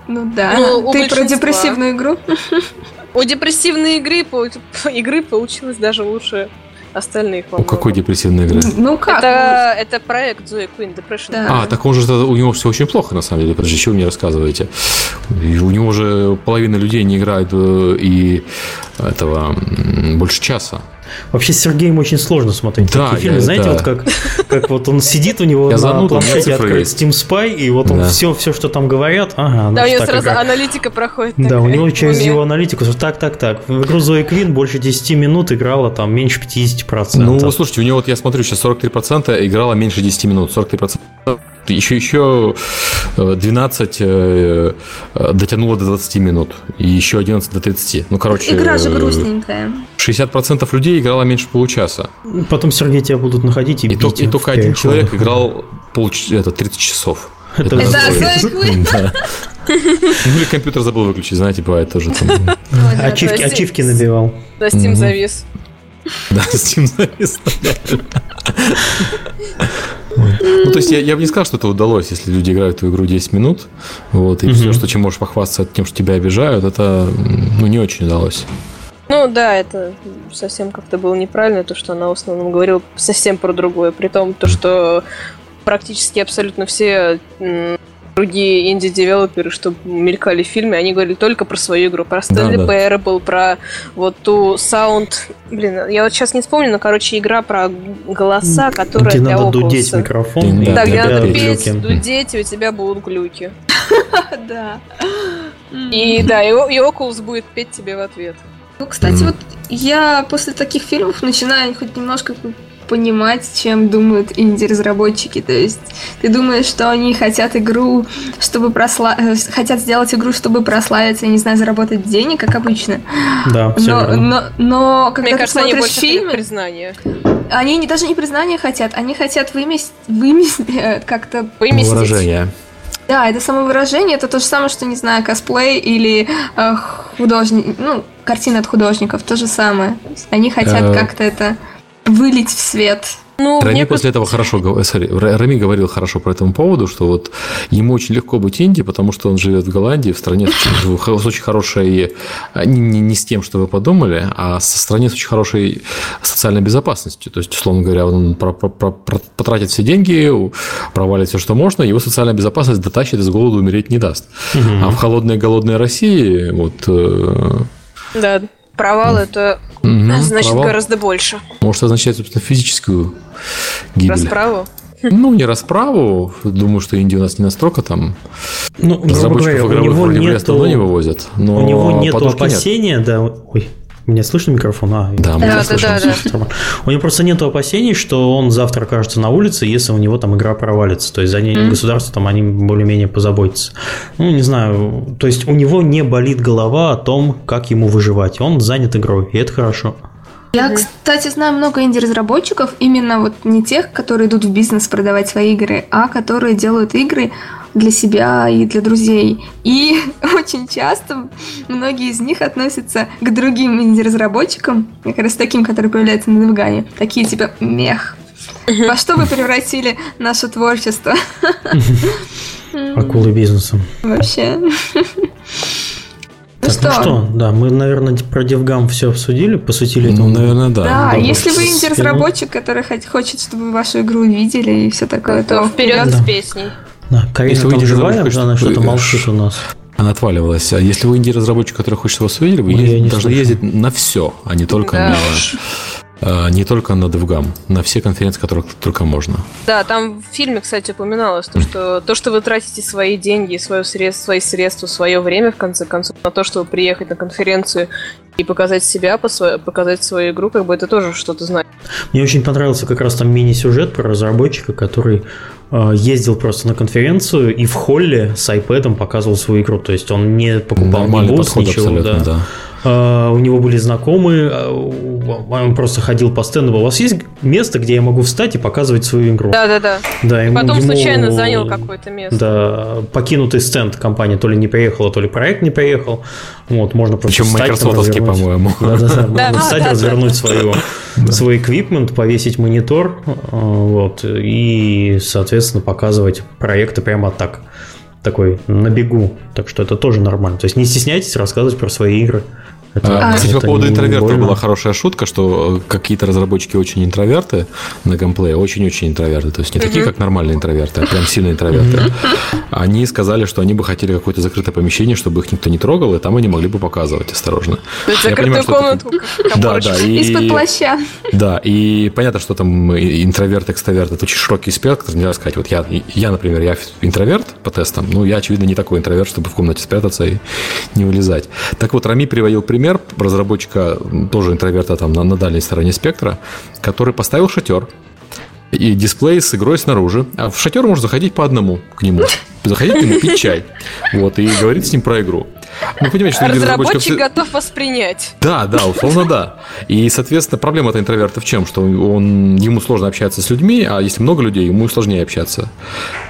Ну да.
Ну,
Ты про депрессивную игру?
У депрессивной игры, игры получилось даже лучше остальных.
У какой депрессивной игры?
Ну как?
Это, это проект Zoe Queen Depression.
Да.
А, так он же у него все очень плохо, на самом деле. Подожди, что вы мне рассказываете? И у него же половина людей не играет э, и этого больше часа.
Вообще с Сергеем очень сложно смотреть
Да,
такие фильмы.
я-
Знаете,
да.
вот как, как вот он сидит у него
Я
на
меня
планшете открыт. Steam Spy, и вот он
Да.
все, все, что там говорят, ага,
Да, у него
так
сразу
игра.
аналитика проходит.
Да, у него через его аналитику, так, так, так. В игру Зои Квин больше 10 минут играла там меньше 50%.
Ну, слушайте, у него, вот я смотрю, сейчас 43% играла меньше 10 минут. 43% еще, еще э, 12 э, э, дотянуло до 20 минут. И еще 11 до 30. Ну, короче,
Игра же
э,
грустненькая.
60% людей играла меньше получаса.
Потом Сергей тебя будут находить и,
И,
бить.
только, и только один человек играл полч- это, 30 часов.
Это
Это? [LAUGHS]
Да. Ну или компьютер забыл выключить, знаете, бывает тоже. там.
Ачивки, набивал.
Да, Steam завис.
Да, [LAUGHS] Steam завис. Ну, то есть, я, я бы не сказал, что это удалось, если люди играют в эту игру 10 минут, вот, и все, что чем можешь похвастаться тем, что тебя обижают, это, ну, не очень удалось.
Ну да, это совсем как-то было неправильно, то, что она в основном говорила совсем про другое. При том, то, что практически абсолютно все другие инди-девелоперы, что мелькали в фильме, они говорили только про свою игру. Про Stanley
Да, да.
Parable, про вот ту Sound... Блин, я вот сейчас не вспомню, но, короче, игра про голоса, которая
Тебе
для
надо дудеть
Oculus.
микрофон.
Да,
Да, где надо
глюки.
петь, дудеть, и у тебя будут глюки. [LAUGHS]
Да.
И да, и, Oculus будет петь тебе в ответ.
Ну, кстати, вот я после таких фильмов начинаю хоть немножко понимать, чем думают инди-разработчики. То есть ты думаешь, что они хотят игру, чтобы просла... э, хотят сделать игру, чтобы прославиться, я не знаю, заработать денег, как обычно.
Да, все
Но,
верно.
но, но когда
Мне
ты
кажется, они
смотришь
больше хотят
фильмы,
признания.
они не, даже не признания хотят, они хотят выместить, выместить [LAUGHS] э, как-то
Выместить.
Выражение.
Да, это самовыражение, это то же самое, что, не знаю, косплей или э, художник, ну, картина от художников, то же самое. Они хотят
Э.
как-то это вылить в свет.
Ну,
Рами
мне
после этого хорошо, sorry, Ра- Рами говорил хорошо по этому поводу, что вот ему очень легко быть инди, потому что он живет в Голландии, в стране с очень, хорошей, а, не, не- не с тем, что вы подумали, а со стране с очень хорошей социальной безопасностью. То есть, условно говоря, он про- про- про- про- потратит все деньги, провалит все, что можно, его социальная безопасность дотащит из голода умереть не даст. А в холодной голодной России вот э,
Да, провал это
мгм,
значит
провал
гораздо больше.
может означать, собственно, физическую гибель.
Расправу.
Ну, не расправу. Думаю, что Индия у нас не настолько там
Ну, грубо
разработчиков
говоря, у
игровых
него
вроде
нету,
не вывозят. Но
у него нет
подушки нет.
опасения, да. Ой, меня слышно микрофон? А,
Да,
Да, да,
слышу,
да.
У него просто нет опасений, что он завтра окажется на улице, если у него там игра провалится. То есть за ней
Мгм.
государство там они более-менее позаботятся. Ну, не знаю. То есть у него не болит голова о том, как ему выживать. Он занят игрой, и это хорошо.
Я, кстати, знаю много инди-разработчиков, именно вот не тех, которые идут в бизнес продавать свои игры, а которые делают игры для себя и для друзей. И [LAUGHS] очень часто многие из них относятся к другим инди-разработчикам, как раз таким, которые появляются на Девгане. Такие типа мех. Во что вы превратили наше творчество? [LAUGHS]
Акулы бизнеса.
Вообще. Ну
Так, ну что, да, мы, наверное, про Девгам все обсудили, посвятили
Ну,
этому.
наверное, да.
Да,
да,
если вы инди-разработчик, который хочет, чтобы вашу игру увидели и все такое,
То
то
вперед
Да.
с песней.
Да, Карина
Если вы
там
не
живая, она
что-
что-то молчит у нас.
Она отваливалась. А если вы инди-разработчик, который хочет вас увидеть, вы
не
должны
слышу.
ездить на все, а не только
Да
на а, не только на DevGam, на все конференции, которые только можно.
Да, там в фильме, кстати, упоминалось, то, что то, что вы тратите свои деньги, свое средств, свои средства, свое время, в конце концов, на то, чтобы приехать на конференцию и показать себя, показать свою игру, как бы это тоже что-то значит.
Мне очень понравился как раз там мини-сюжет про разработчика, который э, ездил просто на конференцию и в холле с iPad показывал свою игру. То есть он не покупал ни
Нормальный
бус,
подход
ничего. да.
да.
А, у него были знакомые, а, он просто ходил по стенду. У вас есть место, где я могу встать и показывать свою игру?
Да-да-да.
Да, ему-
Потом
ему-
случайно занял какое-то место.
Да, покинутый стенд компания то ли не приехала, то ли проект не приехал. Вот, можно просто
Причем
встать, развернуть.
по-моему. [LAUGHS]
Да,
можно
да,
встать,
да,
развернуть свою, свой эквипмент, повесить монитор, вот, и, соответственно, показывать проекты прямо так, такой, на бегу. Так что это тоже нормально. То есть не стесняйтесь рассказывать про свои игры. Это-
А, Кстати, по поводу интровертов
больно.
была хорошая шутка, что э, какие-то разработчики очень интроверты на геймплее, очень-очень интроверты, то есть не такие, как нормальные интроверты, а прям сильно интроверты. Они сказали, что они бы хотели какое-то закрытое помещение, чтобы их никто не трогал, и там они могли бы показывать осторожно. Я
Закрытую
понимаю, что это-
комнатку,
Да, да, и...
из-под плаща.
Да, и понятно, что там интроверт, экстраверт, это очень широкий спектр, нельзя сказать, вот я, я, например, я интроверт по тестам, ну, я, очевидно, не такой интроверт, чтобы в комнате спрятаться и не вылезать. Так вот, Рами приводил пример разработчика, м, тоже интроверта там на, на дальней стороне спектра, который поставил шатер, и дисплей с игрой снаружи. А в шатер можно заходить по одному к нему. Заходить к нему, пить чай. Вот, и говорить с ним про игру. Ну, понимаете, что
Разработчик
все-
готов воспринять.
да, да, условно да. И, соответственно, проблема этой интроверта в чем? Что он, ему сложно общаться с людьми, а если много людей, ему сложнее общаться.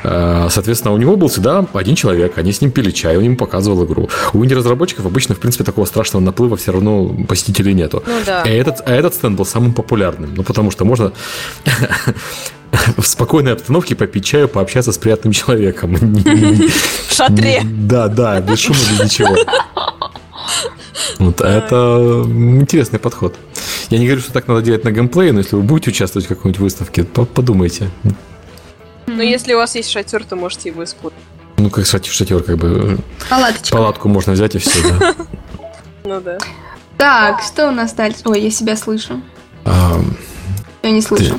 Э, Соответственно, у него был всегда один человек, они с ним пили чай, он ему показывал игру. У инди-разработчиков обычно, в принципе, такого страшного наплыва все равно посетителей нету.
Ну да.
А этот, а этот стенд был самым популярным. Ну, потому что можно [LAUGHS] [LAUGHS] в спокойной обстановке попить чаю, пообщаться с приятным человеком. [LAUGHS]
В шатре.
Да, да, без шума, без ничего. Вот, а это интересный подход. Я не говорю, что так надо делать на геймплее, но если вы будете участвовать в какой-нибудь выставке, то подумайте.
Но если у вас есть шатер, то можете его использовать.
Ну, как кстати, в шатер, как бы
Палаточка.
палатку можно взять и все, да. [LAUGHS]
Ну да.
Так, что у нас дальше? Ой, я себя слышу. Я не слышу.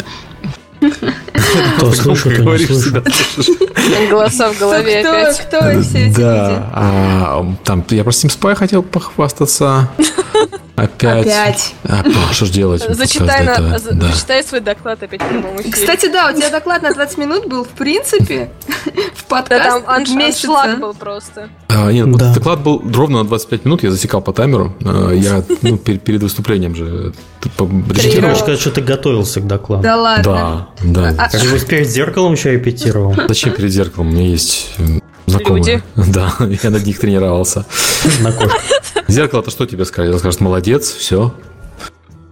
То слышу, то не
слышишь.
Голоса в голове
кто,
опять.
кто все эти люди?
Да, а, там я про Steam Spy хотел похвастаться. Опять.
Опять.
А, что ж делать? [LAUGHS]
Зачитай, на-
до этого.
за-
Да.
зачитай свой доклад опять в прямом эфире.
Кстати, да, у тебя доклад на 20 минут был, в принципе, [LAUGHS] в
да
подкаст
там анш-
месяца.
аншлаг был просто.
А, нет, вот
Да.
доклад был ровно на 25 минут, я засекал по таймеру. А, Я ну, пер- перед выступлением же э, по-
Ты
репетировал.
сказать, что ты готовился к докладу?
Да ладно.
Да, да.
А-
Ты его перед зеркалом еще репетировал. [LAUGHS]
Зачем перед зеркалом? У меня есть м, знакомые.
Люди.
Да, я над них тренировался.
На кошку.
Зеркало-то что тебе скажет? Скажет, молодец, все.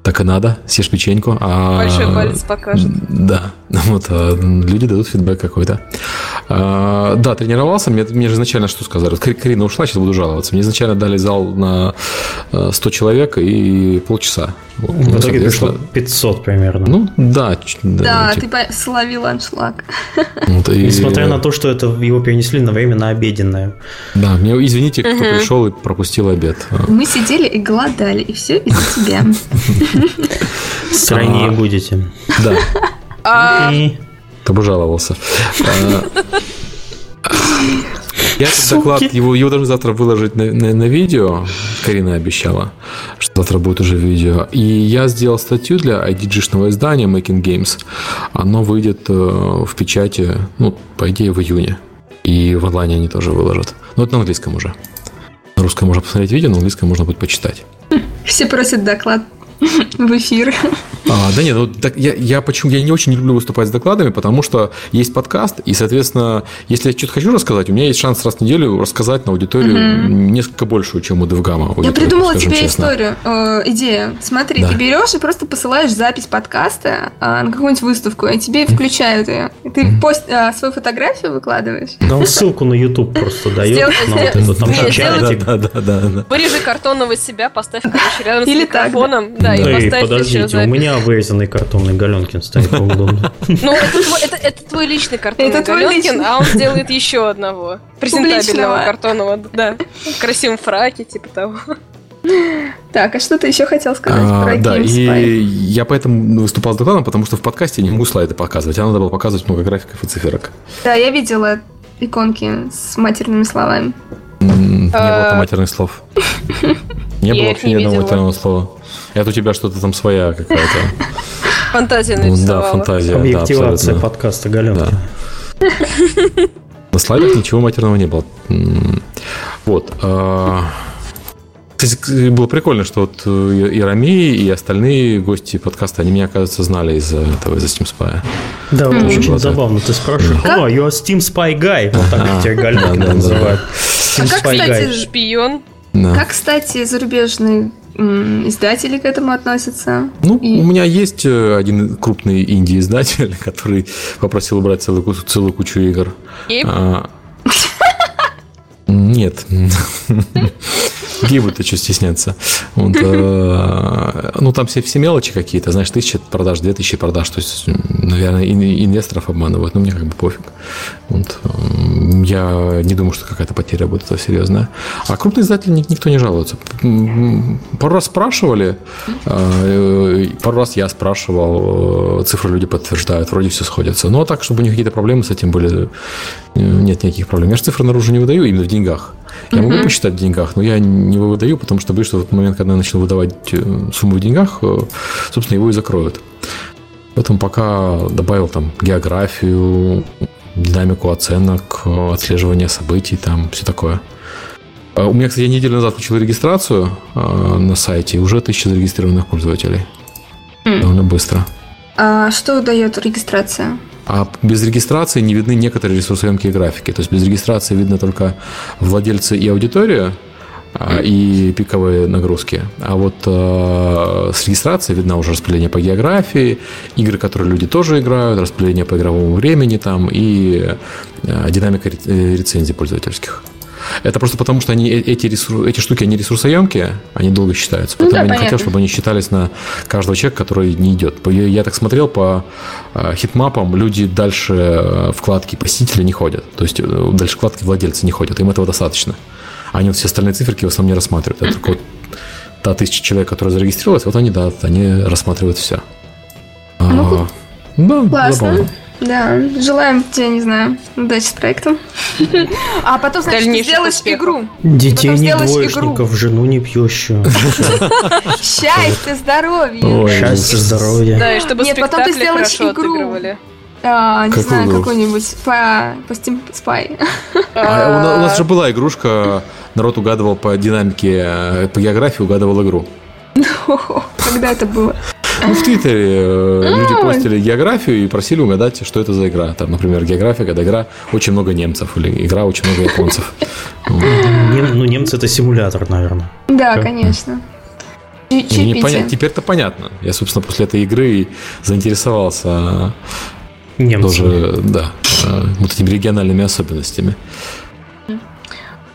Так и надо, съешь печеньку. А...
Большой палец покажет.
Да, [LAUGHS] вот а, люди дадут фидбэк какой-то. А, да, тренировался, мне, мне же изначально что сказали? Карина ушла, сейчас буду жаловаться. Мне изначально дали зал на 100 человек и полчаса.
В итоге пришло 500 примерно.
Ну, да.
Да, типа... ты словил аншлаг. [LAUGHS]
Вот, и... Несмотря на то, что это его перенесли на время на обеденное.
Да, мне извините, кто пришел и пропустил обед.
Мы сидели и голодали, и все из-за тебя. [LAUGHS] [LAUGHS]
Стройнее а, будете.
Да. А... Кто бы жаловался. А, я этот доклад, его, его должны завтра выложить на, на, на видео. Карина обещала, что завтра будет уже видео. И я сделал статью для IDG-шного издания Making Games. Оно выйдет э, в печати, ну, по идее, в июне. И в онлайне они тоже выложат. Но это на английском уже. На русском можно посмотреть видео, на английском можно будет почитать.
Все просят доклад [LAUGHS] в эфир.
А, да нет, ну, так я, я почему я не очень люблю выступать с докладами, потому что есть подкаст, и, соответственно, если я что-то хочу рассказать, у меня есть шанс раз в неделю рассказать на аудиторию угу. несколько большую, чем у Девгама.
Я придумала тебе честно. историю, э, идею. Смотри, да. ты берешь и просто посылаешь запись подкаста э, на какую-нибудь выставку, и тебе включают ее. И ты mm. пост, э, свою фотографию выкладываешь.
Да он ссылку на YouTube просто дает.
Да, да, да. Вырежи картонного себя, поставь, короче, рядом с микрофоном. Да, и поставь
подождите, у меня вырезанный картонный Галенкин стоит поудобно.
Ну, это твой личный картонный Галенкин, а он делает еще одного. Презентабельного картонного, да. В красивом фраке, типа того.
Так, а что ты еще хотел сказать а, про
Да, и я поэтому выступал с докладом, потому что в подкасте не могу слайды показывать, а надо было показывать много графиков и циферок.
Да, я видела иконки с матерными словами.
Не было там матерных слов. Не было вообще ни одного матерного слова. Это у тебя что-то там своя какая-то. [LAUGHS]
Фантазия нарисовала.
Да, фантазия.
Объективация да, подкаста Галенки. Да.
На слайдах ничего матерного не было. Вот. А, кстати, было прикольно, что вот э, и Рами, и остальные гости подкаста, они меня, оказывается, знали из этого, из Steam Spy.
Да, mm-hmm. очень забавно. Ты спрашиваешь, о, you're Steam Spy Guy. Вот так тебя Галенка называют.
А как, кстати, шпион?
Как, кстати, зарубежный издатели к этому относятся.
Ну, и... у меня есть э, один крупный инди-издатель, [LAUGHS] который попросил убрать целую, целую кучу игр. И? А... [LAUGHS] Нет. [LAUGHS] Гей будет что стесняться. Вот, э, ну, там все, все мелочи какие-то, знаешь, тысяча продаж, две тысячи продаж. То есть, наверное, инвесторов обманывают. Но мне как бы пофиг. Вот, я не думаю, что какая-то потеря будет это серьезная. А крупные издатели никто не жалуется. Пару раз спрашивали, э, пару раз я спрашивал, э, цифры люди подтверждают, вроде все сходятся. Но так, чтобы у них какие-то проблемы с этим были, нет никаких проблем. Я же цифры наружу не выдаю именно в деньгах. Я mm-hmm. могу посчитать в деньгах, но я не выдаю, потому что боюсь, что в тот момент, когда я начну выдавать э, сумму в деньгах, э, собственно, его и закроют. Поэтому пока добавил там географию, динамику оценок, отслеживание событий, там все такое. А у меня, кстати, я неделю назад включил регистрацию э, на сайте, и уже тысяча зарегистрированных пользователей. Mm. Довольно быстро.
А что дает регистрация?
А без регистрации не видны некоторые ресурсоемкие графики. То есть без регистрации видно только владельцы и аудиторию, а, и пиковые нагрузки. А вот э, с регистрацией видно уже распределение по географии, игры, которые люди тоже играют, распределение по игровому времени там и э, динамика рецензий пользовательских. Это просто потому, что они, э, эти, ресурс, эти штуки, они ресурсоемкие, они долго считаются. Поэтому ну, да, я понятно. не хотел, чтобы они считались на каждого человека, который не идет. Я, так смотрел по э, heatmap ам, люди дальше э, вкладки посетителя не ходят. То есть дальше вкладки владельца не ходят. Им этого достаточно. Они вот все остальные циферки в основном не рассматривают. Это только вот та тысяча человек, которая зарегистрировалась, вот они, да, они рассматривают все.
Ну, а, да, классно. Забавно. Да, желаем тебе, не знаю, удачи с проектом. [LAUGHS] А потом, значит, сделаешь игру.
Детей не двоечников, жену не пьющую. [LAUGHS]
Счастье, здоровье.
Счастье, здоровье.
Да, и чтобы Нет, потом ты сделаешь игру.
А, не знаю, какой-нибудь по, по Steam [LAUGHS] Spy.
А, у, нас, же была игрушка, народ угадывал по динамике, э, по географии угадывал игру.
Когда это было?
Ну, в Твиттере э, люди постили географию и просили угадать, что это за игра. Там, например, география, когда игра очень много немцев или игра очень много японцев.
Ну, немцы это симулятор, наверное.
Да, конечно.
Теперь-то понятно. Я, собственно, после этой игры заинтересовался Немцами. тоже, да, э, вот этими региональными особенностями.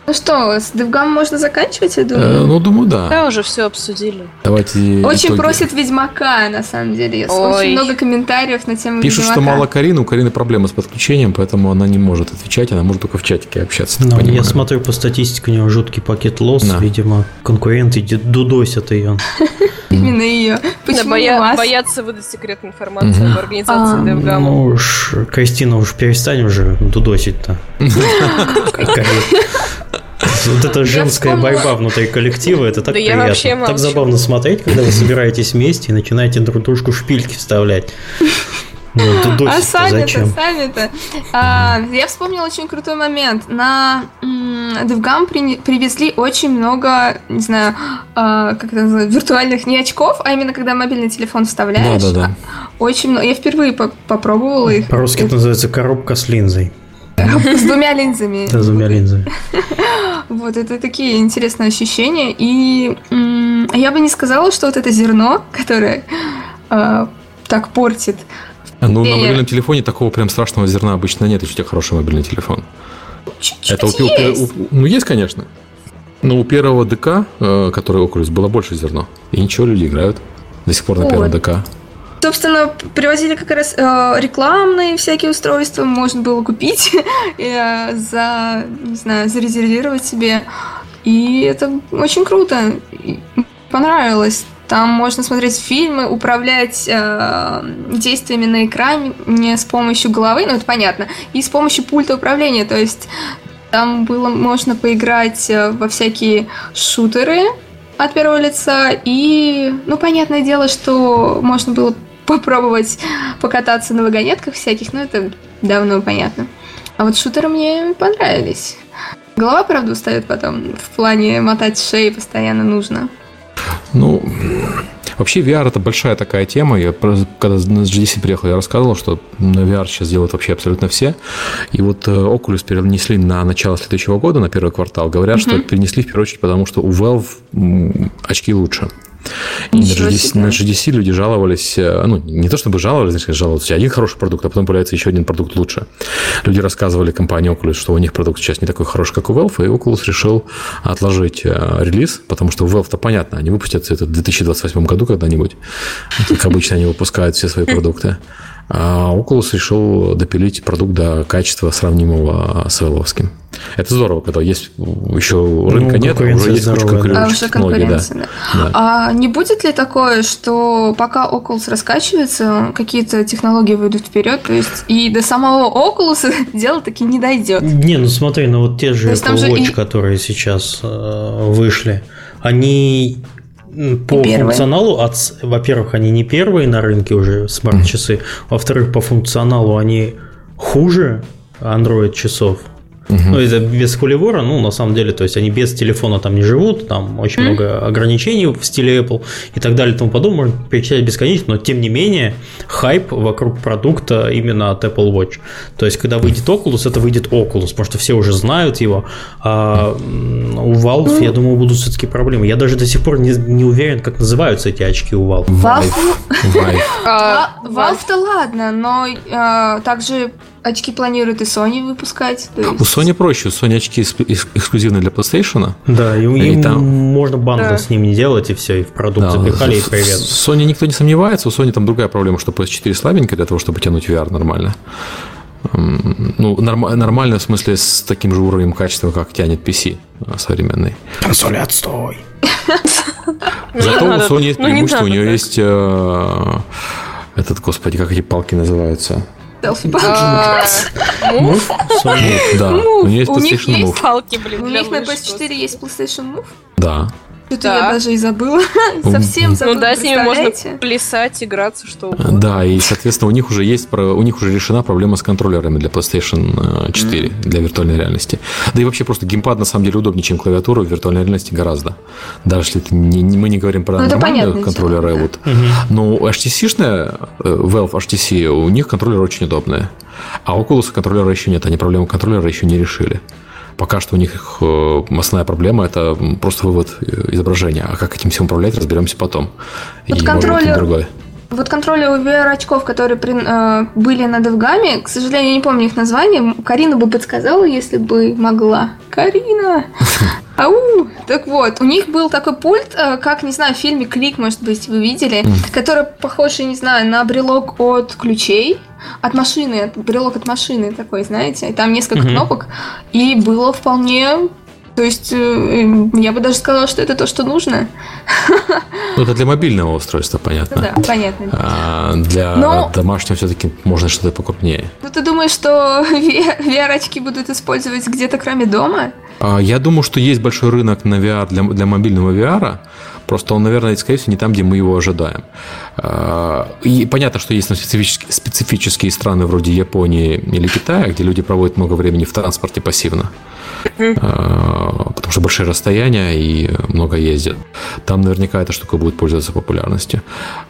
Ну что, с DevGam можно заканчивать, я думаю?
Э, ну, думаю, да.
Да, уже все обсудили.
Давайте
Очень итоги. просит Ведьмака, на самом деле. Ой. Очень много комментариев на тему
Пишут,
Ведьмака.
что мало Карины, у Карины проблемы с подключением, поэтому она не может отвечать, она может только в чатике общаться.
Ну, я смотрю по статистике, у него жуткий пакет лос, да. видимо, конкуренты дудосят ее. [LAUGHS]
Именно ее. Почему?
Боятся выдать секретную информацию об организации DevGam.
Ну уж, Кристина, уж перестань уже дудосить-то. [LAUGHS] Вот эта женская борьба внутри коллектива, это так приятно. Так забавно смотреть, когда вы собираетесь вместе и начинаете друг дружку шпильки вставлять.
Ну, а сами-то, сами-то. А, я вспомнила очень крутой момент. На DevGam привезли очень много, не знаю, а, как это называется, виртуальных не очков, а именно когда мобильный телефон вставляешь. Да, да, да. Очень много. Я впервые попробовала их.
По-русски это называется коробка с линзой.
С двумя линзами.
Да, с двумя линзами. [LAUGHS]
Вот, это такие интересные ощущения. И я бы не сказала, что вот это зерно, которое э, так портит.
Ну, на мобильном телефоне такого прям страшного зерна обычно нет, если у тебя хороший мобильный телефон.
Чуть-чуть это у, есть.
У, ну, есть, конечно. Но у первого ДК, э, который Oculus, было больше зерно. И ничего, люди играют. До сих пор на первом ДК.
Собственно, привозили как раз э, рекламные всякие устройства, можно было купить [LAUGHS] э, за, не знаю, зарезервировать себе. И это очень круто. Понравилось. Там можно смотреть фильмы, управлять э, действиями на экране не с помощью головы, ну это понятно, и с помощью пульта управления. То есть там было можно поиграть э, во всякие шутеры от первого лица, и, ну, понятное дело, что можно было попробовать покататься на вагонетках всяких, но это давно понятно. А вот шутеры мне понравились. Голова, правда, устает потом. В плане мотать шеи постоянно нужно.
Ну, вообще VR это большая такая тема. Я когда на GDC приехал, я рассказывал, что на VR сейчас делают вообще абсолютно все. И вот э, Oculus перенесли на начало следующего года, на первый квартал. Говорят, mm-hmm. что перенесли в первую очередь, потому что у Valve очки лучше. И на GDC, на GDC люди жаловались, э, ну, не то чтобы жаловались, значит, жаловались, один хороший продукт, а потом появляется еще один продукт лучше. Люди рассказывали компании Oculus, что у них продукт сейчас не такой хороший, как у Valve, и Oculus решил отложить э, релиз, потому что у Valve-то понятно, они выпустят это в 2028 году когда-нибудь, как обычно они выпускают все свои продукты. А Oculus решил допилить продукт до качества сравнимого с Valve. Это здорово, когда есть еще рынка ну, нет, а уже есть куча конкурирующих а технологий. Да. Да.
Да. А не будет ли такое, что пока Oculus раскачивается, какие-то технологии выйдут вперед, то есть и до самого Oculus [LAUGHS] дело таки не дойдет?
Не, ну смотри, ну вот те же Apple Watch, и... которые сейчас э, вышли, они по функционалу, от, во-первых, они не первые на рынке уже смарт-часы, во-вторых, по функционалу они хуже Android часов. Угу. Ну, это без хуливора, ну, на самом деле, то есть они без телефона там не живут, там очень mm много ограничений в стиле Apple и так далее и тому подобное, можно перечислять бесконечно, но тем не менее хайп вокруг продукта именно от Apple Watch. То есть, когда выйдет Oculus, это выйдет Oculus, потому что все уже знают его, а у Valve, mm я думаю, будут все-таки проблемы. Я даже до сих пор не, не уверен, как называются эти очки у Valve.
Valve? [LAUGHS] А, Valve-то ладно, но а, также очки планируют и Sony выпускать.
Есть... У Sony проще, у Sony очки эксклюзивные для PlayStation.
Да, и, и там... можно бандл да. с ними делать, и все, и в продукт да, запихали, и привет.
Sony никто не сомневается, у Sony там другая проблема, что PS4 слабенькая для того, чтобы тянуть VR нормально. Ну, норм, нормально в смысле с таким же уровнем качества, как тянет PC современный.
Консоли отстой. [LAUGHS]
Зато у Sony есть ну, преимущество, у нее есть э, этот, господи, как эти палки называются? Мув? Да. У нее есть
PlayStation Move. палки, блин. У них на PS4 есть PlayStation Move?
Да.
Что-то я даже и забыла. [LAUGHS] Совсем забыла.
Ну да, с ними можно плясать, играться, что угодно.
Да, и, соответственно, у них уже есть, у них уже решена проблема с контроллерами для PlayStation 4, для виртуальной реальности. Да и вообще просто геймпад на самом деле удобнее, чем клавиатура в виртуальной реальности гораздо. Даже если это не, мы не говорим про ну, нормальные контроллеры, вот. Но HTC-шная, э, Valve HTC, у них контроллеры очень удобные. А Oculus контроллера еще нет, они проблему контроллера еще не решили. Пока что у них э, основная проблема это просто вывод э, изображения. А как этим всем управлять, разберемся потом.
Вот
И,
контроллер-
может.
Вот контроллеры VR-очков, которые при- э, были на Девгаме, к сожалению, я не помню их название. Карина бы подсказала, если бы могла. Карина! [LAUGHS] Ау! Так вот, у них был такой пульт, э, как, не знаю, в фильме «Клик», может быть, вы видели, который похож, не знаю, на брелок от ключей, от машины, брелок от машины такой, знаете, и там несколько кнопок, и было вполне... То есть, э, э, я бы даже сказала, что это то, что нужно. [LAUGHS]
Ну, это для мобильного устройства, понятно.
Да, понятно.
А для
Но-
домашнего все-таки можно что-то покрупнее.
Ну, ты думаешь, что [LAUGHS] VR-очки будут использовать где-то кроме дома?
А, Я думаю, что есть большой рынок на VR для, для мобильного VR. Просто он, наверное, скорее всего, не там, где мы его ожидаем. А, И понятно, что есть ну, специфические, специфические страны вроде Японии или Китая, где люди проводят много времени в транспорте пассивно. А, Потому что большие расстояния и много ездят. Там наверняка эта штука будет пользоваться популярностью.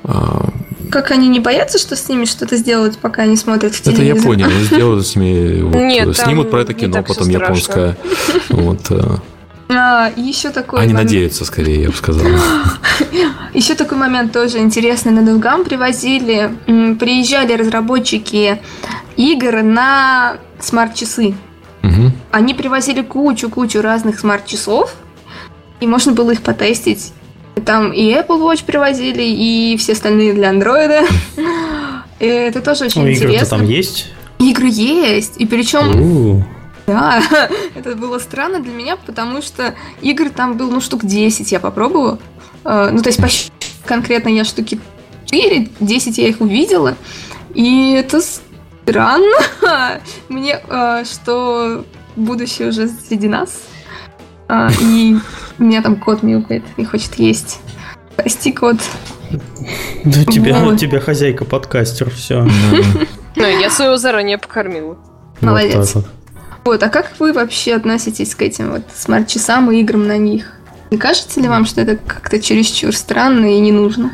А,
Как они не боятся, что с ними что-то сделать, пока они смотрят в
Это
телевизор?
Япония, они [LAUGHS] сделают с ними, вот,
Нет, там
снимут про это кино, потом японское. [LAUGHS] Вот, э,
А, еще такой
они
момент-
надеются, скорее, я бы сказал. [LAUGHS]
Еще такой момент тоже интересный. На Довгам привозили, приезжали разработчики игр на смарт-часы.
Мгм.
Они привозили кучу-кучу разных смарт-часов, и можно было их потестить. Там и Apple Watch привозили, и все остальные для андроида. [LAUGHS] Это тоже очень
Ну, игры-то
интересно.
там есть.
Игры есть, и причем Да, [LAUGHS] это было странно для меня, потому что игр там был, ну, штук 10 я попробовала. Э, Ну, то есть, почти конкретно я штуки 4, 10 я их увидела. И это странно [LAUGHS] мне, э, что будущее уже среди нас. А, И у меня там кот мяукает и хочет есть. Прости, кот.
Да у тебя,
Вот.
у тебя хозяйка подкастер, все.
Ну, я своего заранее покормила.
Молодец. Вот, а как вы вообще относитесь к этим вот смарт-часам и играм на них? Не кажется ли вам, что это как-то чересчур странно и не нужно?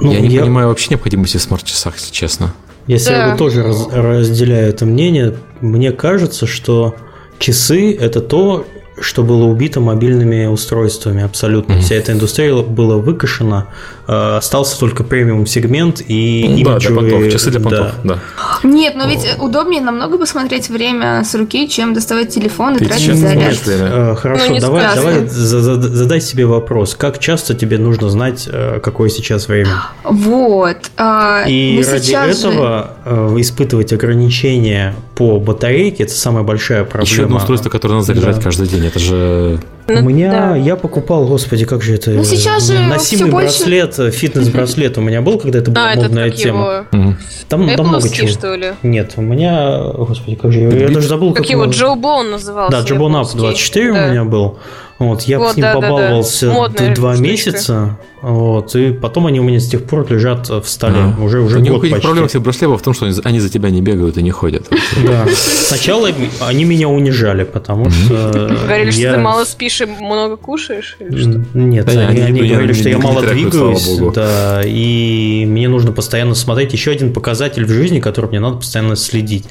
Ну,
я не понимаю вообще необходимости в смарт-часах, если честно.
Я с
Да.
Серегой тоже раз- разделяю это мнение. Мне кажется, что часы это то, что было убито мобильными устройствами абсолютно.
Мгм.
Вся эта индустрия была выкашена, остался только премиум сегмент и
да, для понтов, часы для
да.
понтов, да.
Нет, но ведь удобнее намного посмотреть время с руки, чем доставать телефон и
Ты
тратить заряд.
время.
Э, Хорошо,
Ну,
давай,
сказано.
давай за- за- задай себе вопрос. Как часто тебе нужно знать, э, какое сейчас время?
Вот. а,
И ради
же-
этого э, испытывать ограничения по батарейке это самая большая проблема.
Еще одно устройство, которое надо заряжать
Да.
каждый день. Это же
У
Ну,
меня,
да.
я покупал, господи, как же это...
Ну, сейчас же
Носимый
всё больше-
браслет, э, фитнес-браслет у меня был, когда это была
этот
модная тема.
его?
Там, там много
Apple
чего.
что ли?
Нет, у меня, господи, как же, я, даже забыл,
Как
как
его Джо Боун назывался.
Да, Джабон Up
японский.
24
Да.
у меня был. Вот, я
Вот,
с ним
да, да, да.
побаловался
Модная
д- два
штучка.
месяца. Вот, и потом они у меня с тех пор лежат в столе.
А.
Уже, уже
У них
год почти.
проблема всех браслетов в том, что они, за- тебя не бегают и не ходят. [LAUGHS]
Да. Сначала они меня унижали, потому что
Говорили, что
я-
ты мало спишь и много кушаешь?
Нет,
Да не,
они, говорили, что я мало двигаюсь, да, и мне нужно постоянно смотреть еще один показатель в жизни, который мне надо постоянно следить.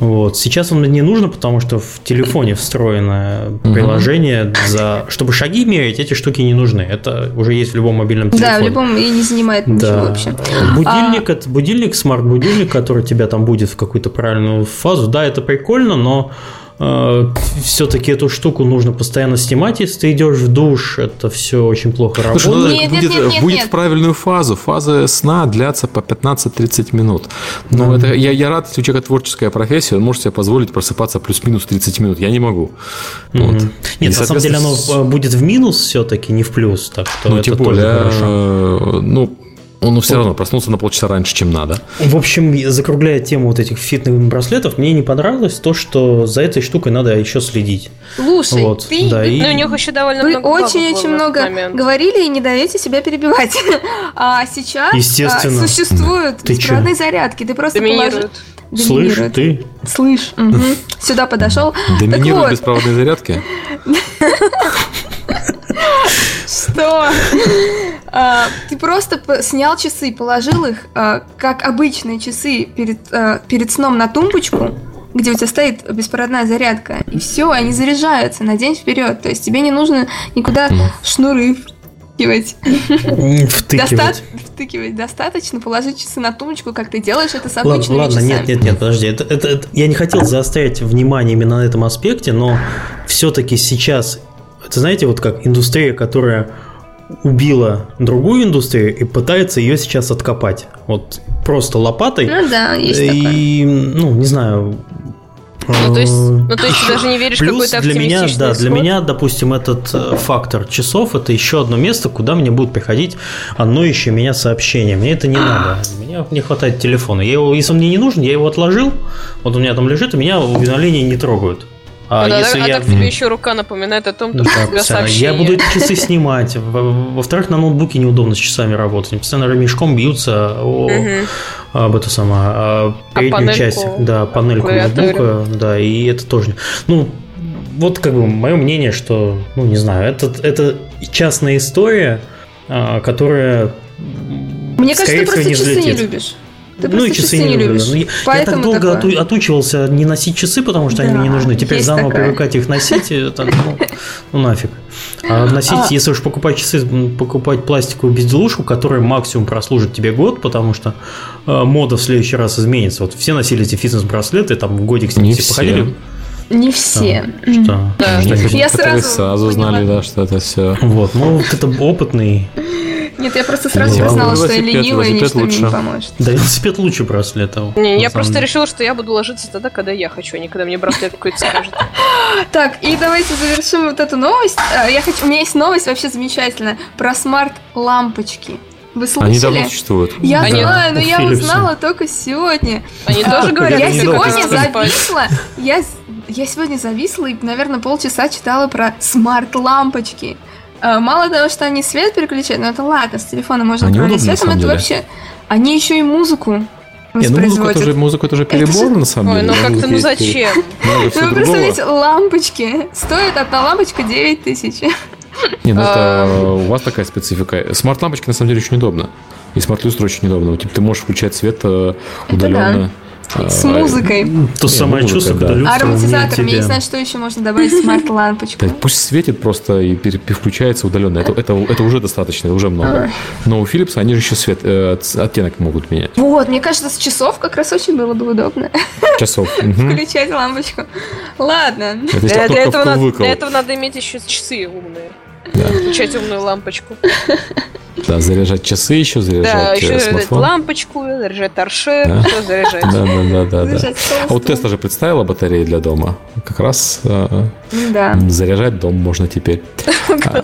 Вот. Сейчас он мне не нужно, потому что в телефоне встроено приложение, за... чтобы шаги мерить, эти штуки не нужны. Это уже есть в любом мобильном телефоне.
Да, в любом и не занимает ничего
Да.
вообще.
Будильник, это будильник, смарт-будильник, который тебя там будет в какую-то правильную фазу. Да, это прикольно, но все-таки эту штуку нужно постоянно снимать, если ты идешь в душ, это все очень плохо
Слушай,
работает.
ну,
Нет,
будет,
нет, нет,
будет
нет.
в правильную фазу. Фазы сна длятся по 15-30 минут. Но это, я, я рад, если у человека творческая профессия, он может себе позволить просыпаться плюс-минус 30 минут. Я не могу.
Мгм.
Вот. И,
Нет, на самом деле оно э, будет в минус все-таки, не в плюс, так что
Ну,
это
тем
тоже
более,
хорошо.
э, ну, он все равно проснулся на полчаса раньше, чем надо.
В общем, закругляя тему вот этих фитнес-браслетов, мне не понравилось то, что за этой штукой надо еще следить.
Слушай,
Вот,
ты,
да, и-
Ну, у них еще довольно
вы
много
очень-очень много
момент.
говорили и не даете себя перебивать. [LAUGHS] А сейчас
Естественно.
а, существуют
Ты
зарядки. Ты просто положи-
Доминируют.
Слышь, ты
Слышь, мгм. сюда подошел.
Доминируют
вот.
беспроводные зарядки. [LAUGHS]
Что? [LAUGHS] А, Ты просто снял часы, положил их, а, как обычные часы, перед, а, перед сном на тумбочку, где у тебя стоит беспроводная зарядка, и все, они заряжаются на день вперед. То есть тебе не нужно никуда шнуры втыкивать.
Втыкивать.
Втыкивать. Достаточно положить часы на тумбочку, как ты делаешь это с
Ладно,
обычными
ладно,
часами.
нет, нет, нет, подожди. Это, это- это- я не хотел заострять внимание именно на этом аспекте, но все-таки сейчас, это знаете, вот как индустрия, которая убила другую индустрию и пытается ее сейчас откопать. Вот просто лопатой.
Ну да, есть такое.
и, ну, не знаю.
Ну, то есть,
э,
ну, то есть ты даже не веришь
Плюс
какой-то
для меня, да, для меня, допустим, этот э, фактор часов это еще одно место, куда мне будет приходить ноющее меня сообщение. Мне это не надо. Мне не хватает телефона. Я его, если он мне не нужен, я его отложил. Вот у меня там лежит, и меня уведомления не трогают. А
Ну да,
если
а
я
так тебе еще рука напоминает о том,
ну,
что у тебя сообщение.
я буду эти часы снимать. Во- Во-вторых, на ноутбуке неудобно с часами работать. Они постоянно ремешком бьются об эту самую а, переднюю часть, да, панельку ноутбука, да, и это тоже. Ну, вот как бы мое мнение, что, ну, не знаю, это, это частная история, а, которая
Мне кажется,
скорее
ты
всего,
просто
не
часы не любишь. Ты
ну и часы не люблю. Ну, я, я так долго
такое.
оту- отучивался не носить часы, потому что они
Да,
мне не нужны. Теперь заново
такое.
привыкать их носить, это, ну, ну нафиг. А носить,
А.
если уж покупать часы, покупать пластиковую безделушку, которая максимум прослужит тебе год, потому что э, мода в следующий раз изменится. Вот все носили эти фитнес-браслеты, там в годик с ними
Не
все походили.
Не все.
Что?
Да.
Что
Я сразу
сразу знали,
поняла.
да, что это все.
Вот, ну вот это опытный.
Нет, я просто сразу
Ну,
признала, что я ленивая, и ничто мне не
лучше.
поможет.
Да, велосипед лучше браслета.
Не, я просто
деле.
решила, что я буду ложиться тогда, когда я хочу, а не когда мне браслет какой-то скажет. [LAUGHS]
Так, и давайте завершим вот эту новость. А, Я хочу, у меня есть новость вообще замечательная про смарт-лампочки. Вы
Они давно
слышали?
существуют.
Я
Они-
знаю, но я узнала только сегодня.
Они
А,
тоже говорят,
Я сегодня зависла. Я, я сегодня зависла и, наверное, полчаса читала про смарт-лампочки. А, Мало того, что они свет переключают, но это ладно, с телефона можно
Они
управлять
удобны, на
светом, это
деле.
вообще... Они еще и музыку
Не, ну музыку
воспроизводят.
это, же, музыку это же
Это
перебор,
же-
на самом
Ой,
деле.
ну как-то, ну зачем?
Ну, [LAUGHS] вы представляете, лампочки. Стоит одна лампочка 9 тысяч.
Не, ну это
А.
у вас такая специфика. Смарт-лампочки на самом деле очень удобно. И смарт-люстра очень удобно. Типа, ты можешь включать свет э, удаленно.
С
А,
музыкой.
То
Не,
самое
музыка,
чувство,
да.
когда
Ароматизатором. Я не знаю, что еще можно добавить смарт-лампочку.
Да, пусть светит просто и пере- переключается удаленно. Это, это, это уже достаточно, это уже много. Но у Philips они же еще свет, э, оттенок могут менять.
Вот, мне кажется, с часов как раз очень было бы удобно
Часов. [LAUGHS]
Включать лампочку. Ладно.
Выкол.
для этого надо иметь еще часы умные.
Да.
Включать умную лампочку.
Да, заряжать часы еще,
Да,
заряжать
еще
э, смартфон.
лампочку, заряжать торшер,
Да.
все заряжать.
Да, да, да, да, да.
Заряжать
А вот. Tesla же представила батареи для дома. Как раз э,
Да.
заряжать дом можно теперь. [LAUGHS]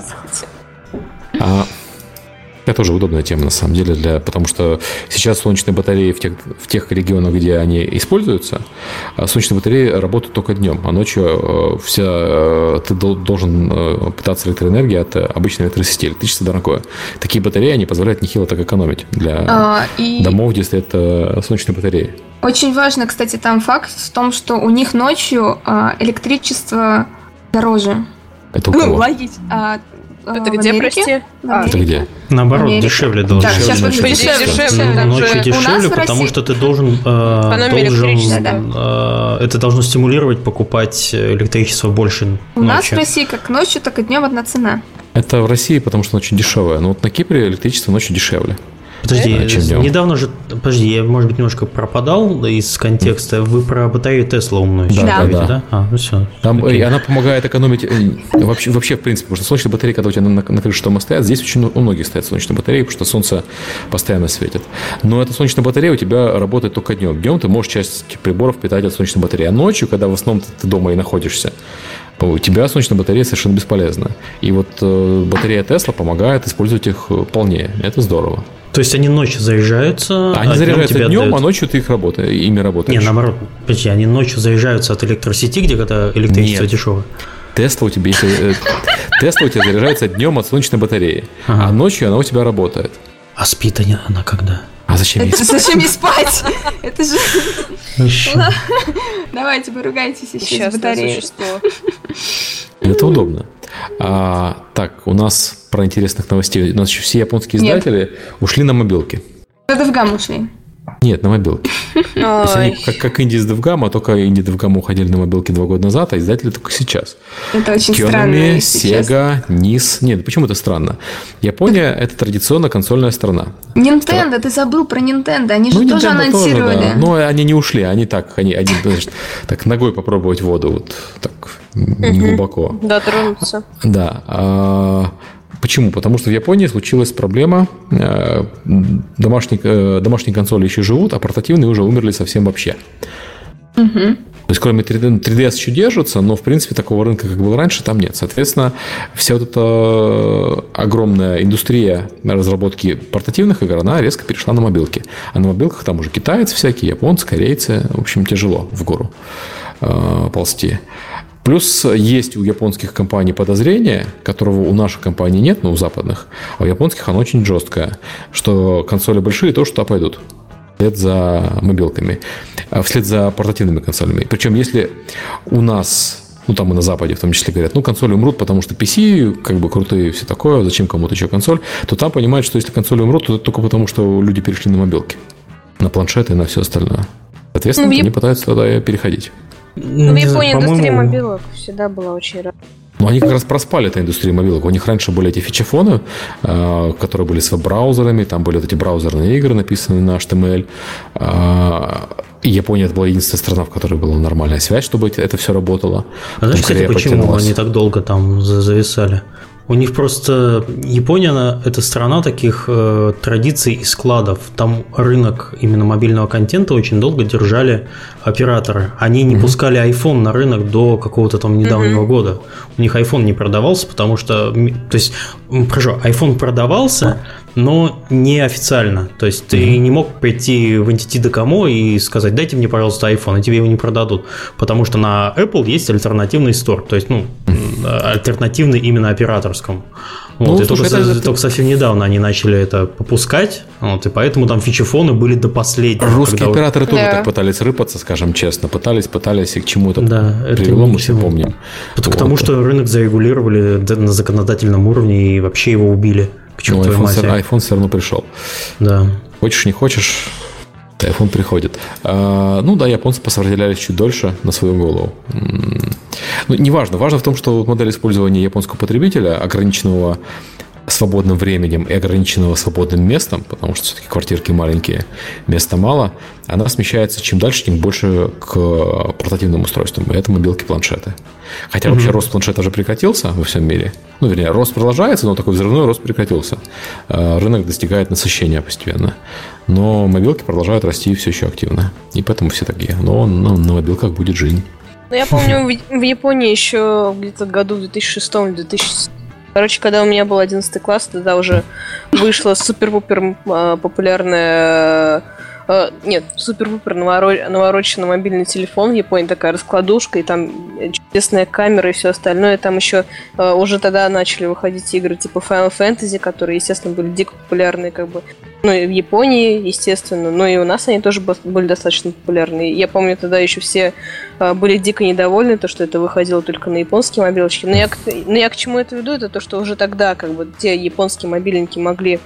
А, а, это тоже удобная тема, на самом деле, для, потому что сейчас солнечные батареи в тех, в тех регионах, где они используются, а солнечные батареи работают только днем, а ночью э, вся, э, ты дол- должен э, питаться электроэнергией от обычной электросети. Электричество дорогое. Такие батареи, они позволяют нехило так экономить для
А, и
домов, где стоят солнечные батареи.
очень важно, кстати, там факт в том, что у них ночью а, электричество дороже.
Это у
Ну,
кого?
логично. А, а,
Это
в
где, прости? А,
Это где?
Наоборот,
Америка.
дешевле должно
Так,
быть.
сейчас
ночью.
дешевле,
дешевле,
там
Ночью
же-
У нас
дешевле, потому
России-
что ты должен, э, должен
электричества,
э, это должно стимулировать покупать электричество больше
У нас в
ночью.
России как ночью, так и днем одна цена.
Это в России, потому что оно очень дешевое. Но вот на Кипре электричество ночью дешевле.
Подожди,
А
недавно же, подожди, я, может быть, немножко пропадал из контекста. Вы про батарею Тесла умную
Да, да, да.
да? А, ну все.
Там э, она помогает экономить э, вообще, вообще в принципе, потому что солнечные батареи, когда у тебя на, на крыше дома стоят, здесь очень у многих стоят солнечные батареи, потому что солнце постоянно светит. Но эта солнечная батарея у тебя работает только днем. Днем ты можешь часть приборов питать от солнечной батареи, а ночью, когда в основном ты дома и находишься, у тебя солнечная батарея совершенно бесполезна. И вот э, батарея Тесла помогает использовать их полнее. Это здорово.
То есть они ночью заряжаются,
Они
а
заряжаются днем,
отдают.
а ночью ты их работаешь, ими работаешь.
Не, наоборот, подожди, они ночью заряжаются от электросети, где когда электричество
Нет.
дешевое.
Тесла у тебя, э, Тесла у тебя заряжается днем от солнечной батареи, а ночью она у тебя работает.
А спит она когда?
А зачем ей
Это
спать?
зачем ей спать? Это же...
Ещё.
Давайте, поругайтесь еще с батареей.
Это удобно. А, так, у нас про интересных новостей. У нас еще все японские
Нет.
издатели ушли на мобилки.
Это в гам ушли.
Нет, на мобилке. То есть они как, как инди с DevGam, только инди DevGam уходили на мобилки два года назад, а издатели только сейчас.
Это очень Konami, странно.
Sega, NIS. Нет, почему это странно? Япония – это традиционно консольная страна.
Nintendo, Стра... ты забыл про Nintendo, они же ну, тоже Nintendo анонсировали. Тоже,
да. Но они не ушли, они так, они, они значит, так ногой попробовать воду, вот так не глубоко.
Да, тронуться.
Да. Почему? Потому что в Японии случилась проблема, э, домашние, э, домашние консоли еще живут, а портативные уже умерли совсем вообще. Угу. То есть, кроме 3D, 3DS еще держится, но, в принципе, такого рынка, как был раньше, там нет. Соответственно, вся вот эта огромная индустрия разработки портативных игр, она резко перешла на мобилки. А на мобилках там уже китайцы всякие, японцы, корейцы. В общем, тяжело в гору э, ползти. Плюс есть у японских компаний подозрение, которого у наших компаний нет, но у западных, а у японских оно очень жесткое, что консоли большие то, что пойдут вслед за мобилками, а вслед за портативными консолями. Причем если у нас ну там и на Западе в том числе говорят, ну консоли умрут, потому что PC как бы крутые все такое, зачем кому-то еще консоль, то там понимают, что если консоли умрут, то это только потому, что люди перешли на мобилки, на планшеты и на все остальное. Соответственно, ну, они пытаются тогда переходить.
Ну, в Японии индустрия мобилок всегда была очень рада.
Ну, они как раз проспали эту индустрию мобилок. У них раньше были эти фичефоны, э, которые были с веб-браузерами, там были вот эти браузерные игры, написанные на HTML. Э, и Япония это была единственная страна, в которой была нормальная связь, чтобы это все работало.
А знаешь, кстати, почему они так долго там зависали? У них просто Япония она, это страна таких э, традиций и складов. Там рынок именно мобильного контента очень долго держали операторы. Они не mm-hmm. пускали iPhone на рынок до какого-то там недавнего mm-hmm. года. У них iPhone не продавался, потому что, то есть, прошу, iPhone продавался, но неофициально. То есть ты не мог прийти в Entity Docomo и сказать, дайте мне, пожалуйста, iPhone, и тебе его не продадут. Потому что на Apple есть альтернативный стор. То есть, ну, альтернативный именно операторскому. Вот, ну, и слушай, только, это... только совсем недавно они начали это попускать, вот, и поэтому там фичефоны были до последнего.
Русские когда... операторы тоже да. так пытались рыпаться, скажем честно, пытались, пытались, и к чему это
да,
привело, мы все помним.
Это вот. к тому, что рынок зарегулировали на законодательном уровне и вообще его убили.
К чему ну, iPhone, iPhone все равно пришел.
Да.
Хочешь, не хочешь, iPhone приходит. А, ну да, японцы посопротивлялись чуть дольше на свою голову. Ну, неважно. Важно в том, что модель использования японского потребителя, ограниченного свободным временем и ограниченного свободным местом, потому что все-таки квартирки маленькие, места мало, она смещается чем дальше, тем больше к портативным устройствам. И это мобилки планшеты. Хотя mm-hmm. вообще рост планшета уже прекратился во всем мире. Ну, вернее, рост продолжается, но такой взрывной рост прекратился. А, рынок достигает насыщения постепенно. Но мобилки продолжают расти все еще активно. И поэтому все такие. Но на, на мобилках будет жизнь.
Ну, я помню, в Японии еще где-то году в 2006 или 2007 Короче, когда у меня был 11 класс, тогда уже вышла супер-пупер а, популярная нет, супер-пупер навороченный мобильный телефон в Японии, такая раскладушка, и там чудесная камера и все остальное. Там еще uh, уже тогда начали выходить игры типа Final Fantasy, которые, естественно, были дико популярны как бы ну, и в Японии, естественно, но и у нас они тоже были достаточно популярны. Я помню, тогда еще все а, были дико недовольны, то, что это выходило только на японские мобилочки. Но я, но я к чему это веду, это то, что уже тогда как бы те японские мобильники могли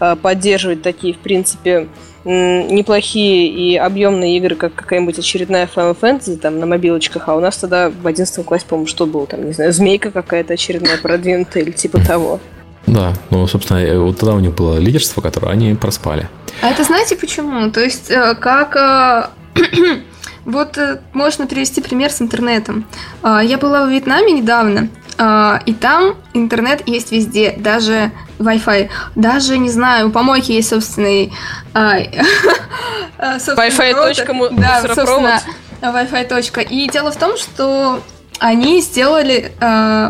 а, поддерживать такие, в принципе, неплохие и объемные игры, как какая-нибудь очередная Final Fantasy там на мобилочках, а у нас тогда в 11 классе, по-моему, что было там, не знаю, змейка какая-то очередная продвинутая или типа того.
Да, ну, собственно, э, вот тогда у них было лидерство, которое они проспали.
А это знаете почему? То есть, э, как... Э, [CLEARS THROAT] вот можно привести пример с интернетом. Я была в Вьетнаме недавно, и там интернет есть везде, даже Wi-Fi. Даже, не знаю, у помойки есть собственный... [LAUGHS]
Wi-Fi точка Да, собственно,
Wi-Fi точка. И дело в том, что они сделали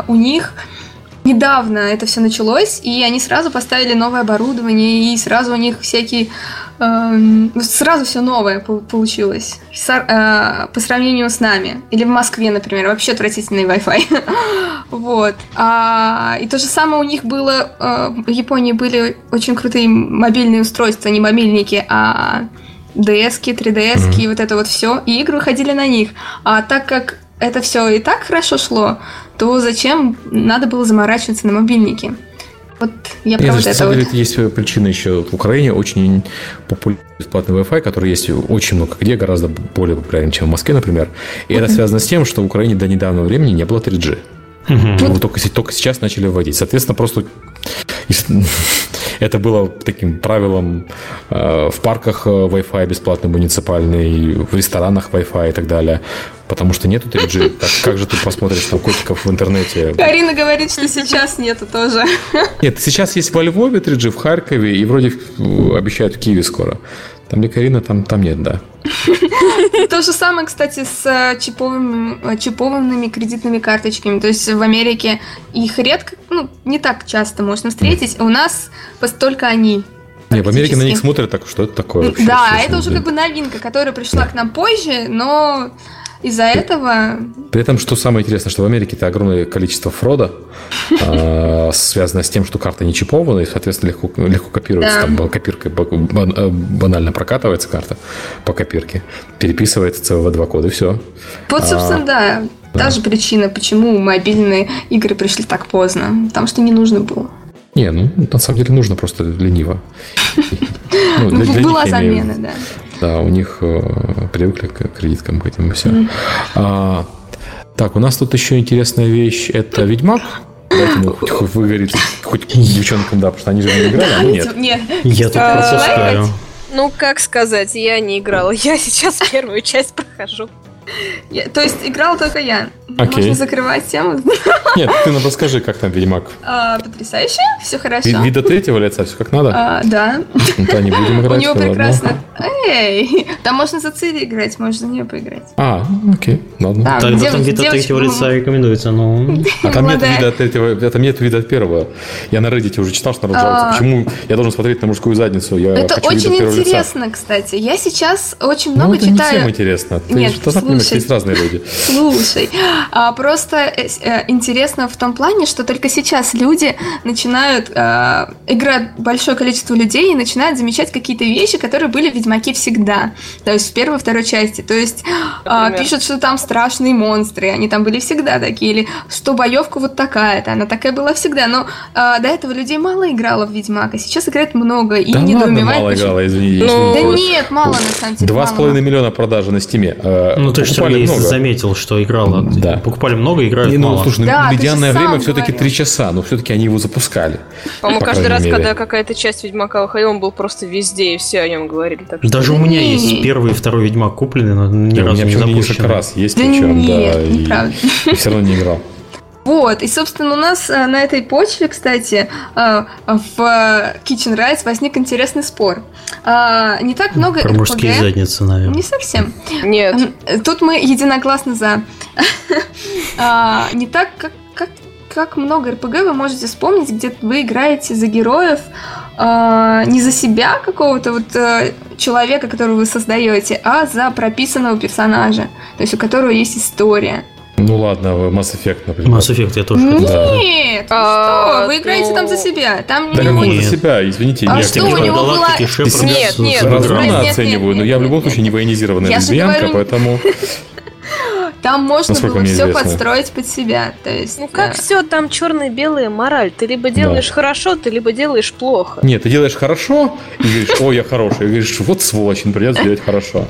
у них недавно это все началось, и они сразу поставили новое оборудование, и сразу у них всякие... Э, сразу все новое получилось с, э, по сравнению с нами. Или в Москве, например, вообще отвратительный Wi-Fi. [LAUGHS] вот. А, и то же самое у них было... Э, в Японии были очень крутые мобильные устройства, не мобильники, а DS-ки, 3DS-ки, mm-hmm. вот это вот все, и игры выходили на них. А так как это все и так хорошо шло, то зачем надо было заморачиваться на мобильнике? Вот я про вот это
самом
вот.
деле, есть причина еще. В Украине очень популярный бесплатный Wi-Fi, который есть очень много где, гораздо более популярен, чем в Москве, например. И это связано с тем, что в Украине до недавнего времени не было 3G.
Мгм.
Его только, только сейчас начали вводить. Соответственно, просто [LAUGHS] это было таким правилом э, в парках э, Wi-Fi бесплатный муниципальный, в ресторанах Wi-Fi и так далее. Потому что нету 3G. Как, как же ты посмотришь там котиков в интернете?
Карина говорит, что сейчас нету тоже.
Нет, сейчас есть во Львове 3G, в Харькове и вроде обещают в Киеве скоро. Там где Карина, там, там нет, да. [LAUGHS]
То же самое, кстати, с э, чипованными, э, чипованными кредитными карточками. То есть в Америке их редко, ну, не так часто можно встретить. У нас постолько они.
Не, в Америке на них смотрят так, что это такое вообще?
Да, это уже как бы новинка, которая пришла к нам позже, но из-за этого...
При этом, что самое интересное, что в Америке это огромное количество фрода, [LAUGHS] а, связанное с тем, что карта не чипована, и, соответственно, легко, легко копируется. Там бан- э, банально прокатывается карта по копирке, переписывается в два кода, и все.
Вот, собственно, да, та же причина, почему мобильные игры пришли так поздно. Потому что не нужно было.
Не, ну, на самом деле нужно просто лениво. [LAUGHS] Ну, для- для
Была замена, да.
Да, у них э, привыкли к кредиткам, к этим и все. так, у нас тут еще интересная вещь. Это Ведьмак. Дайте ему хоть, хоть выгорит, хоть девчонкам, да, потому что они же не играли, а мы нет.
Нет.
Я тут
А,
пропускаю.
Ну, как сказать, я не играла. Я сейчас первую часть прохожу.
Я- То есть играл только я.
Окей.
Можно закрывать тему.
Нет, ты нам расскажи, как там Ведьмак.
А, Потрясающе, все хорошо.
Ви- Вида третьего лица, все как надо?
А, да.
Ну, Да, не будем
У
играть.
него
ну ладно.
прекрасно. Эй, там можно за Цири играть, можно за нее поиграть.
А, окей, ладно.
Да,
Тогда
дев-
там
девочка,
третьего
ну,
лица рекомендуется, ну... [LAUGHS]
А там нет вида от третьего, там нет вида от первого. Я на Reddit уже читал, что народ жалуется.
А.
Почему я должен смотреть на мужскую задницу? Я
Это
вида
очень интересно, кстати. Я сейчас очень
Ну,
много
это не всем
читаю.
интересно.
Нет, слушай.
есть разные люди.
Слушай, а, просто э, э, интересно в том плане, что только сейчас люди начинают, э, играет большое количество людей и начинают замечать какие-то вещи, которые были в Ведьмаке всегда. То есть в первой и второй части. То есть а,
Например?
пишут, что там страшные монстры, они там были всегда такие, или что боевка вот такая-то, она такая была всегда. Но а, до этого людей мало играло в Ведьмак, а сейчас играет много и
Да ладно, мало
почему-
играла, извини.
Ну,
Да нет, мало на самом деле.
Два с половиной миллиона продажи на стиме. Э,
Ну, ты же,
покупали
Сергей,
много.
заметил, что играла.
Да.
Покупали много, играют
Не, ну,
мало.
слушай, ну,
Да,
медианное время все-таки три часа, но все-таки они его запускали.
По-моему,
По
каждый раз,
мере.
когда какая-то часть Ведьмака выходила, он был просто везде, и все о нем говорили. Так что...
Даже у меня
Не.
есть первый и второй Ведьмак куплены, но ни
Не, у
разу
меня
не
почему-то несколько
запущены.
раз есть,
Да
причем, да, и все равно не играл.
Вот, и, собственно, у нас э, на этой почве, кстати, э, в э, Kitchen Rights возник интересный спор. А, Не так много
Про мужские
RPG.
задницы, наверное.
Не совсем.
Нет.
Тут мы единогласно за. [LAUGHS] А, Не так, как, как, как много РПГ вы можете вспомнить, где вы играете за героев не за себя какого-то вот э, человека, которого вы создаете, а за прописанного персонажа, то есть у которого есть история.
Ну ладно, Mass Effect, например.
Mass Effect я тоже
Нет,
хотел.
Да.
вы
А,
что? Вы играете
ну-
там за себя. Там
Да
не
какой
Нет.
за себя, извините.
А
нет,
что
я
у
не
него
знаю.
была-
Шепард
Нет, нет, ну.
Разумно
Нет, нет,
оцениваю,
нет,
но я в
нет,
любом
нет.
случае не военизированная
Я
лесбиянка, поэтому... [LAUGHS]
Там можно
Насколько
было все
известно.
подстроить под себя. То есть,
Ну как все там черно-белая мораль? Ты либо делаешь хорошо, ты либо делаешь плохо.
Нет, ты делаешь хорошо и говоришь, о, я хороший. И говоришь, вот сволочь, придется делать хорошо.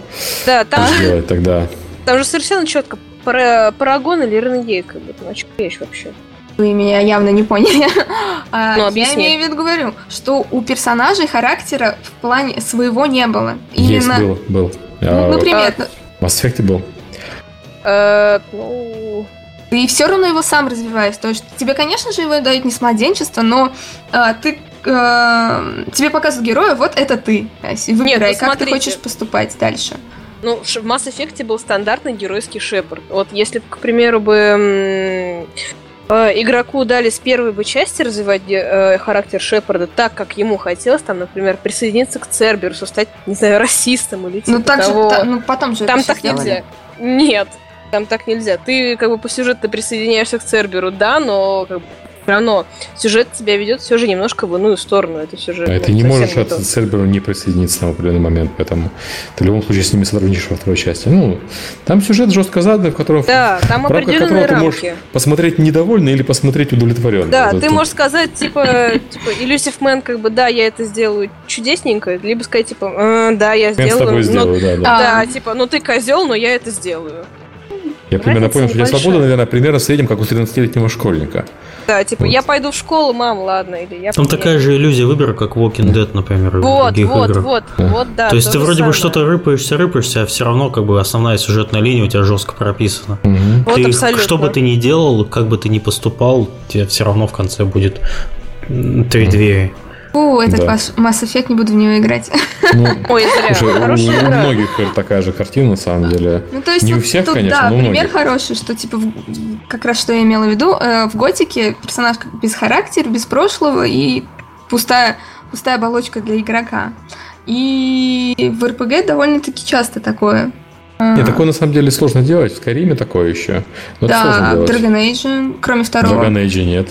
Да, там,
Что делать тогда?
там же совершенно четко Пара- Парагон или Ренегейт, как бы, ну, речь вообще?
Вы меня явно не поняли. [LAUGHS] А,
Ну,
я
объясни.
имею в виду, говорю, что у персонажей характера в плане своего не было.
Есть,
Именно.
был, был.
Ну,
А,
например,
В Mass Effect был.
Ну,
ты все равно его сам развиваешь. То есть тебе, конечно же, его дают не с младенчества, но а, ты э, тебе показывают героя, вот это ты. Есть Выбирай,
ну,
как ты
смотрите.
хочешь поступать дальше.
Ну, в Mass Effect был стандартный геройский шепард. Вот если, бы, к примеру, бы э, игроку дали с первой бы части развивать э, характер Шепарда так, как ему хотелось, там, например, присоединиться к Церберусу, стать, не знаю, [LAUGHS] расистом или типа
Ну так же,
того.
та- ну потом же
Там так
сделали.
нельзя. Нет, там так нельзя. Ты как бы по сюжету присоединяешься к Церберу, да, но как бы, все равно сюжет тебя ведет все же немножко в иную сторону. Это все же.
А ты не можешь от Цельберу не присоединиться на определенный момент, поэтому ты в любом случае с ними сотрудничаешь во второй части. Ну, там сюжет жестко заданный, в котором
да, там
в рамках которого рамки. ты можешь посмотреть недовольный или посмотреть удовлетворенно.
Да, вот ты тут. можешь сказать, типа, [LAUGHS] типа, Elusive Man, как бы, да, я это сделаю чудесненько, либо сказать, типа, э, да, я сделаю. Я с тобой
сделаю, да, да.
Да, типа, ну ты козел, но я это сделаю.
Я примерно понял, что у тебя свобода, наверное, примерно в среднем, как у 13-летнего школьника.
Да, типа, вот. я пойду в школу, мам, ладно, или я...
Там такая же иллюзия выбора, как Walking Dead, например,
вот, в других вот, играх. Вот, вот, вот, да.
То есть ты вроде самое. бы что-то рыпаешься, рыпаешься, а все равно как бы основная сюжетная линия у тебя жестко прописана. Угу. Вот ты, абсолютно. Что бы ты ни делал, как бы ты ни поступал, тебе все равно в конце будет три двери.
Фу, этот да. Mass Effect, не буду в него играть.
Ну, [LAUGHS] Ой, зря.
Слушай, у, у многих такая же картина, на самом деле.
Ну, то есть,
не у всех,
тут,
конечно,
да,
но у
пример
многих.
хороший, что, типа, как раз что я имела в виду, э, в Готике персонаж без характера, без прошлого и пустая, пустая оболочка для игрока. И в РПГ довольно-таки часто такое.
Нет, такое на самом деле сложно делать. В Кариме такое еще.
Но да, в Dragon Age, кроме второго.
В Dragon Age нет.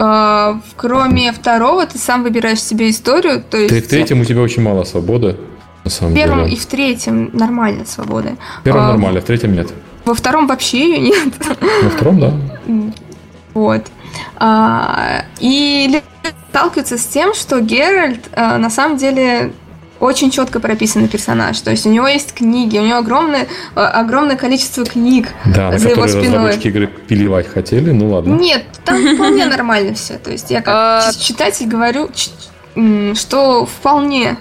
Uh, кроме второго, ты сам выбираешь себе историю. То есть...
В третьем у тебя очень мало свободы. На самом
в первом
деле.
и в третьем нормально свободы.
В первом uh, нормально, в третьем нет.
Во втором вообще ее нет.
Во втором, да.
Вот. Uh, и сталкиваются с тем, что Геральт на самом деле очень четко прописанный персонаж. То есть у него есть книги, у него огромное, э, огромное количество книг
да, за его спиной. разработчики игры пиливать хотели, ну ладно.
Нет, там [LAUGHS] вполне нормально все. То есть я как а, читатель говорю, что вполне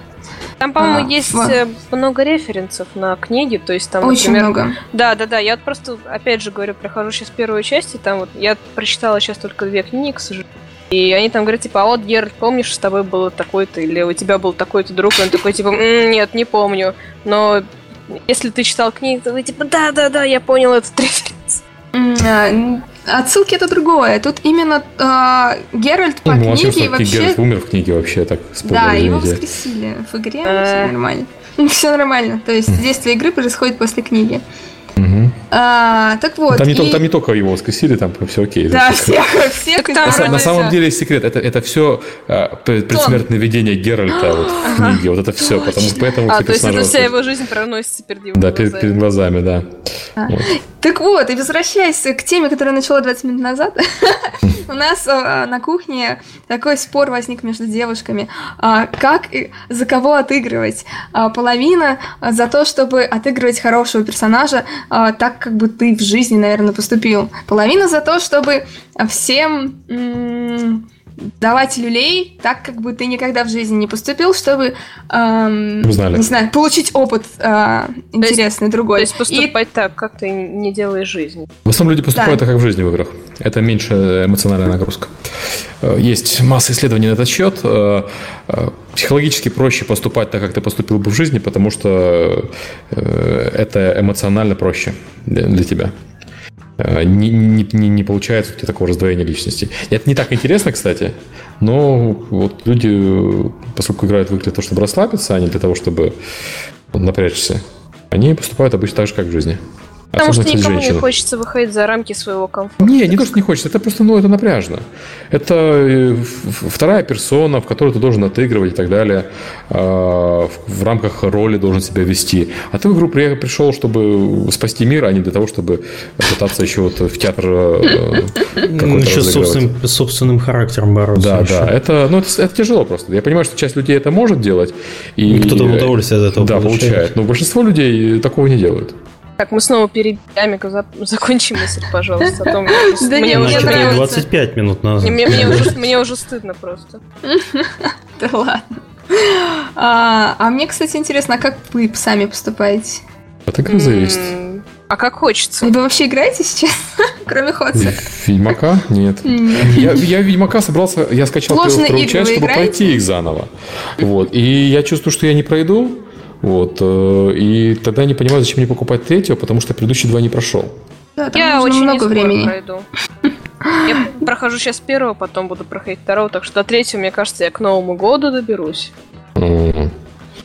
там, по-моему, а, есть в... Э, много референсов на книги, то есть там,
Очень например... много.
Да, да, да. Я просто, опять же говорю, прохожу сейчас первую часть, и там вот я прочитала сейчас только две книги, к сожалению. И они там говорят, типа, а вот, Геральт, помнишь, с тобой было такой-то, или у тебя был такой-то друг, и он такой, типа, м-м, нет, не помню. Но если ты читал книгу, то вы, типа, да-да-да, я понял этот референс.
А, отсылки это другое. Тут именно э, Геральт по ну, книге
вообще... Геральт умер в книге вообще так.
Да, его воскресили в игре, все нормально. [LAUGHS] Все нормально. То есть действие игры происходит после книги.
Угу.
А, так вот.
Там, и... не только, там не только его воскресили, там все окей.
Да, всех, всех
там на, на самом деле секрет, это, это все а, предсмертное видение Геральта вот, в книге, вот это все, потому, поэтому
А, то есть это вся его жизнь проносится перед его
Да, перед, перед глазами, да.
А. Вот. Так вот, и возвращаясь к теме, которую я начала 20 минут назад, [LAUGHS] у нас а, на кухне такой спор возник между девушками. А, как и за кого отыгрывать? А, половина за то, чтобы отыгрывать хорошего персонажа, так как бы ты в жизни, наверное, поступил. Половина за то, чтобы всем давать люлей так, как бы ты никогда в жизни не поступил, чтобы эм, не знаю, получить опыт э, интересный,
то
другой.
То есть поступать и... так, как ты не делаешь жизни.
В основном люди поступают да. так, как в жизни в играх. Это меньше эмоциональная нагрузка. Э, есть масса исследований на этот счет. Э, э, психологически проще поступать так, как ты поступил бы в жизни, потому что это эмоционально проще для тебя. Э, не, не, не, не получается у тебя такого раздвоения личности. Это не так интересно, кстати, но вот люди, поскольку играют в для того, чтобы расслабиться, а не для того, чтобы напрячься, они поступают обычно так же, как в жизни.
Потому что никому женщины. не хочется выходить за рамки своего комфорта.
Не, не то, что не хочется, это просто, ну, это напряжно. Это э, вторая персона, в которую ты должен отыгрывать и так далее, а, в рамках роли должен себя вести. А ты в игру пришел, чтобы спасти мир, а не для того, чтобы пытаться еще вот в театр
э, [LAUGHS] Еще с собственным, собственным характером бороться.
Да, еще. да, это, ну, это, это тяжело просто. Я понимаю, что часть людей это может делать.
И, и кто-то удовольствие от этого
да, получает. получает. Но большинство людей такого не делают.
Так, мы снова перед Амика [LAUGHS] закончим мысль, пожалуйста. А то
мне, [LAUGHS] мне, уже, мне 25 минут назад.
Мне, мне, [LAUGHS] уже, мне уже стыдно просто.
Да ладно. А, а мне, кстати, интересно, а как вы сами поступаете?
От игры зависит.
А как хочется.
Вы вообще играете сейчас, кроме Ходса?
Ведьмака? Нет. Я, я Ведьмака собрался, я скачал первую вторую часть, чтобы пройти их заново. Вот. И я чувствую, что я не пройду, вот. Э, и тогда я не понимаю, зачем мне покупать третьего, потому что предыдущие два не прошел.
Да, там я очень много времени. Пройду.
Я прохожу сейчас первого, потом буду проходить второго, так что до третьего, мне кажется, я к Новому году доберусь.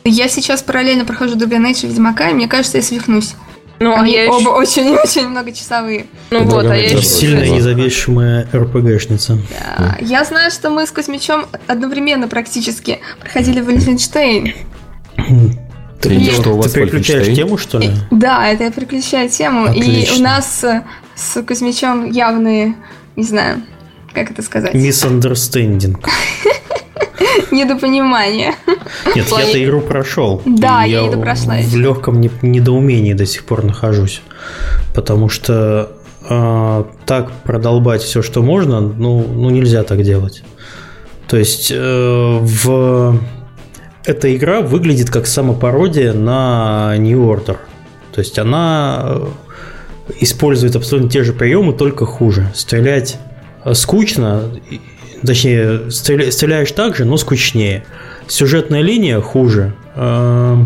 Я сейчас параллельно прохожу Dragon и Ведьмака, и мне кажется, я свихнусь.
Ну, а я
оба очень-очень многочасовые.
Ну вот, а я еще...
Ладно.
независимая РПГшница.
Да. Я знаю, что мы с Кузьмичом одновременно практически проходили Вольфенштейн.
Ты,
И что у вас
ты переключаешь тему, что ли?
Да, это я переключаю тему. И
Отлично.
у нас с Кузьмичом явные, не знаю, как это сказать,
Misunderstanding. [LAUGHS]
недопонимание.
Нет,
плане-
я-то игру прошел.
Да,
И
я её прошла
В легком не- недоумении до сих пор нахожусь. Потому что а, так продолбать все, что можно, ну, ну нельзя так делать. То есть э, в эта игра выглядит как самопародия на New Order. То есть она э, использует абсолютно те же приемы, только хуже. Стрелять э, скучно, точнее, стреля- стреляешь так же, но скучнее. Сюжетная линия хуже. Э,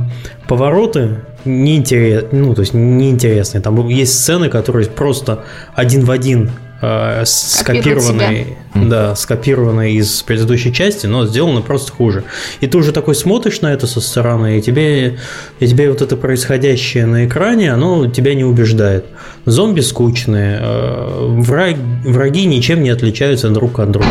Повороты неинтересные, ну, то есть неинтересные. Там есть сцены, которые просто один в один э,
Копируют
скопированные, да, скопированные из предыдущей части, но сделаны просто хуже. И ты уже такой смотришь на это со стороны, и тебе, и тебе вот это происходящее на экране, оно тебя не убеждает. Зомби скучные, э, враг, враги ничем не отличаются друг от друга.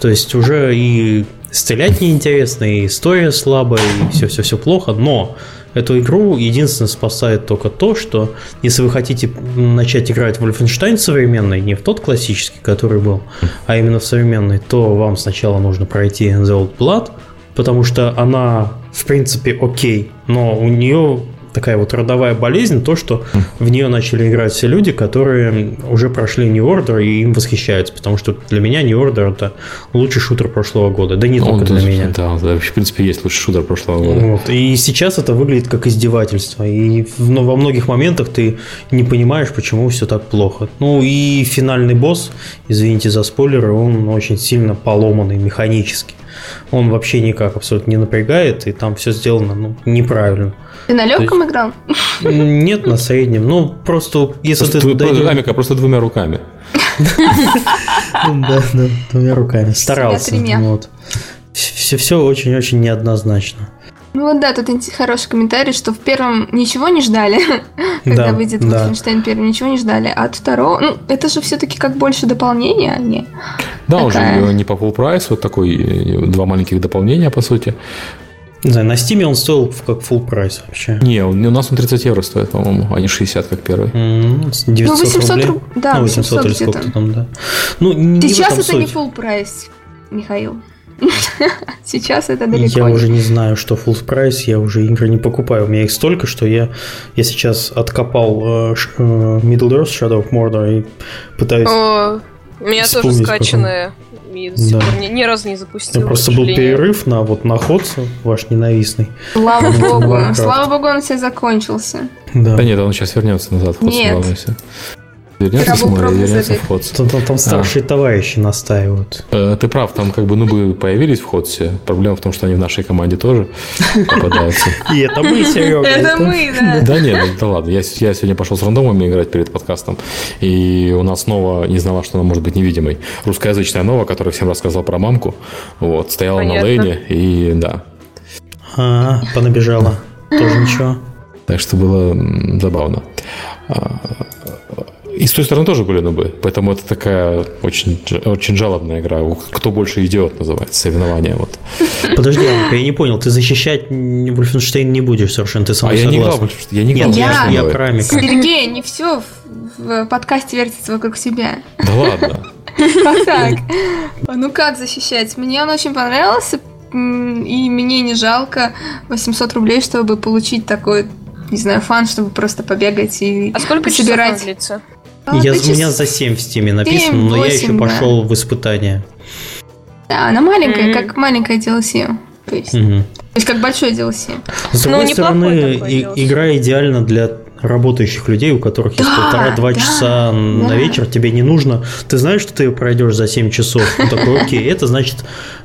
То есть уже и стрелять неинтересно, и история слабая, и все-все-все плохо, но эту игру единственное спасает только то, что если вы хотите начать играть в Wolfenstein современный, не в тот классический, который был, а именно в современный, то вам сначала нужно пройти The Old Blood, потому что она, в принципе, окей, но у нее такая вот родовая болезнь, то, что в нее начали играть все люди, которые уже прошли New Order и им восхищаются, потому что для меня New Order это лучший шутер прошлого года, да не
Ну,
только для меня.
Да, да, вообще, в принципе, есть лучший шутер прошлого года.
Вот. И сейчас это выглядит как издевательство. И но во многих моментах ты не понимаешь, почему все так плохо. Ну и финальный босс, извините за спойлеры, он очень сильно поломанный механически. Он вообще никак абсолютно не напрягает, и там все сделано ну, неправильно.
Ты на легком играл?
Нет, на среднем. Ну, просто если
Просто,
ты дойдешь-
Амика, просто двумя руками. [LAUGHS]
Да, да, двумя руками. Старался. Все, все очень-очень неоднозначно.
Ну вот да, тут хороший комментарий, что в первом ничего не ждали, [LAUGHS] когда
Да,
выйдет. Wolfenstein первый, ничего не ждали, а от второго, ну это же все-таки как больше дополнения, а не...
Да, он же
Такая.
не по full price, вот такой, два маленьких дополнения, по сути.
Не знаю, на Steam он стоил как full price вообще.
Не, у нас он 30 евро стоит, по-моему, а не 60, как первый.
М, с 900
Ну 800
рублей.
руб- да,
ну, 800 или
800
сколько
где-то.
там, да. Ну, не в
Сейчас
этом
это не full price, Михаил. [LAUGHS] Сейчас это далеко
Я уже не знаю, что full price, я уже игры не покупаю. У меня их столько, что я, я сейчас откопал э, э, Middle Earth Shadow of Mordor и пытаюсь...
О, у меня тоже скачанная. И до сих
Да.
пор ни, ни разу не запустила.
Ну, просто был перерыв на вот на Ходсу, ваш ненавистный.
Слава [LAUGHS] богу, слава богу, он все закончился.
Да.
Да нет, он сейчас вернется назад
Нет.
Вернется с моря,
забить.
в Ходс.
Там, там- там старшие товарищи настаивают.
Э, Ты прав, там как бы нубы появились в Ходсе. Проблема в том, что они в нашей команде тоже попадаются. [LAUGHS]
И это мы, Серега.
Это мы, да.
Да нет, ну да ладно. Я, сегодня пошел с рандомами играть перед подкастом. И у нас Нова не знала, что она может быть невидимой. Русскоязычная Нова, которая всем рассказала про мамку. Вот, стояла на лейне. И да.
А, понабежала. Тоже ничего.
Так что было забавно. А, И с той стороны тоже были нубы. Поэтому это такая очень, очень жалобная игра. Кто больше идиот называется, соревнование. Вот.
Подожди, Анка, я не понял, ты защищать Вольфенштейн не будешь совершенно, ты со
А я не играл. Я не играл
Нет, я, я про Амика.
Сергей, не все в, в подкасте вертится вокруг себя.
Да ладно. [LAUGHS]
Как так? Ну как защищать? Мне он очень понравился, и мне не жалко 800 рублей, чтобы получить такой, не знаю, fun, чтобы просто побегать и
А сколько часов
собирать.
длится?
А,
Я,
да
у меня за 7 в Steam е написано, но я
7-8,
еще
да.
пошел в испытание.
Да, она маленькая,
Мгм.
как маленькая DLC. То есть, то
Мгм.
есть как большой DLC.
С
Ну,
другой
неплохой
стороны, и- игра идеально для работающих людей, у которых есть
Да,
полтора-два
да,
часа на
да.
вечер, тебе не нужно. Ты знаешь, что ты ее пройдешь за 7 часов. Ну, такой, окей, это значит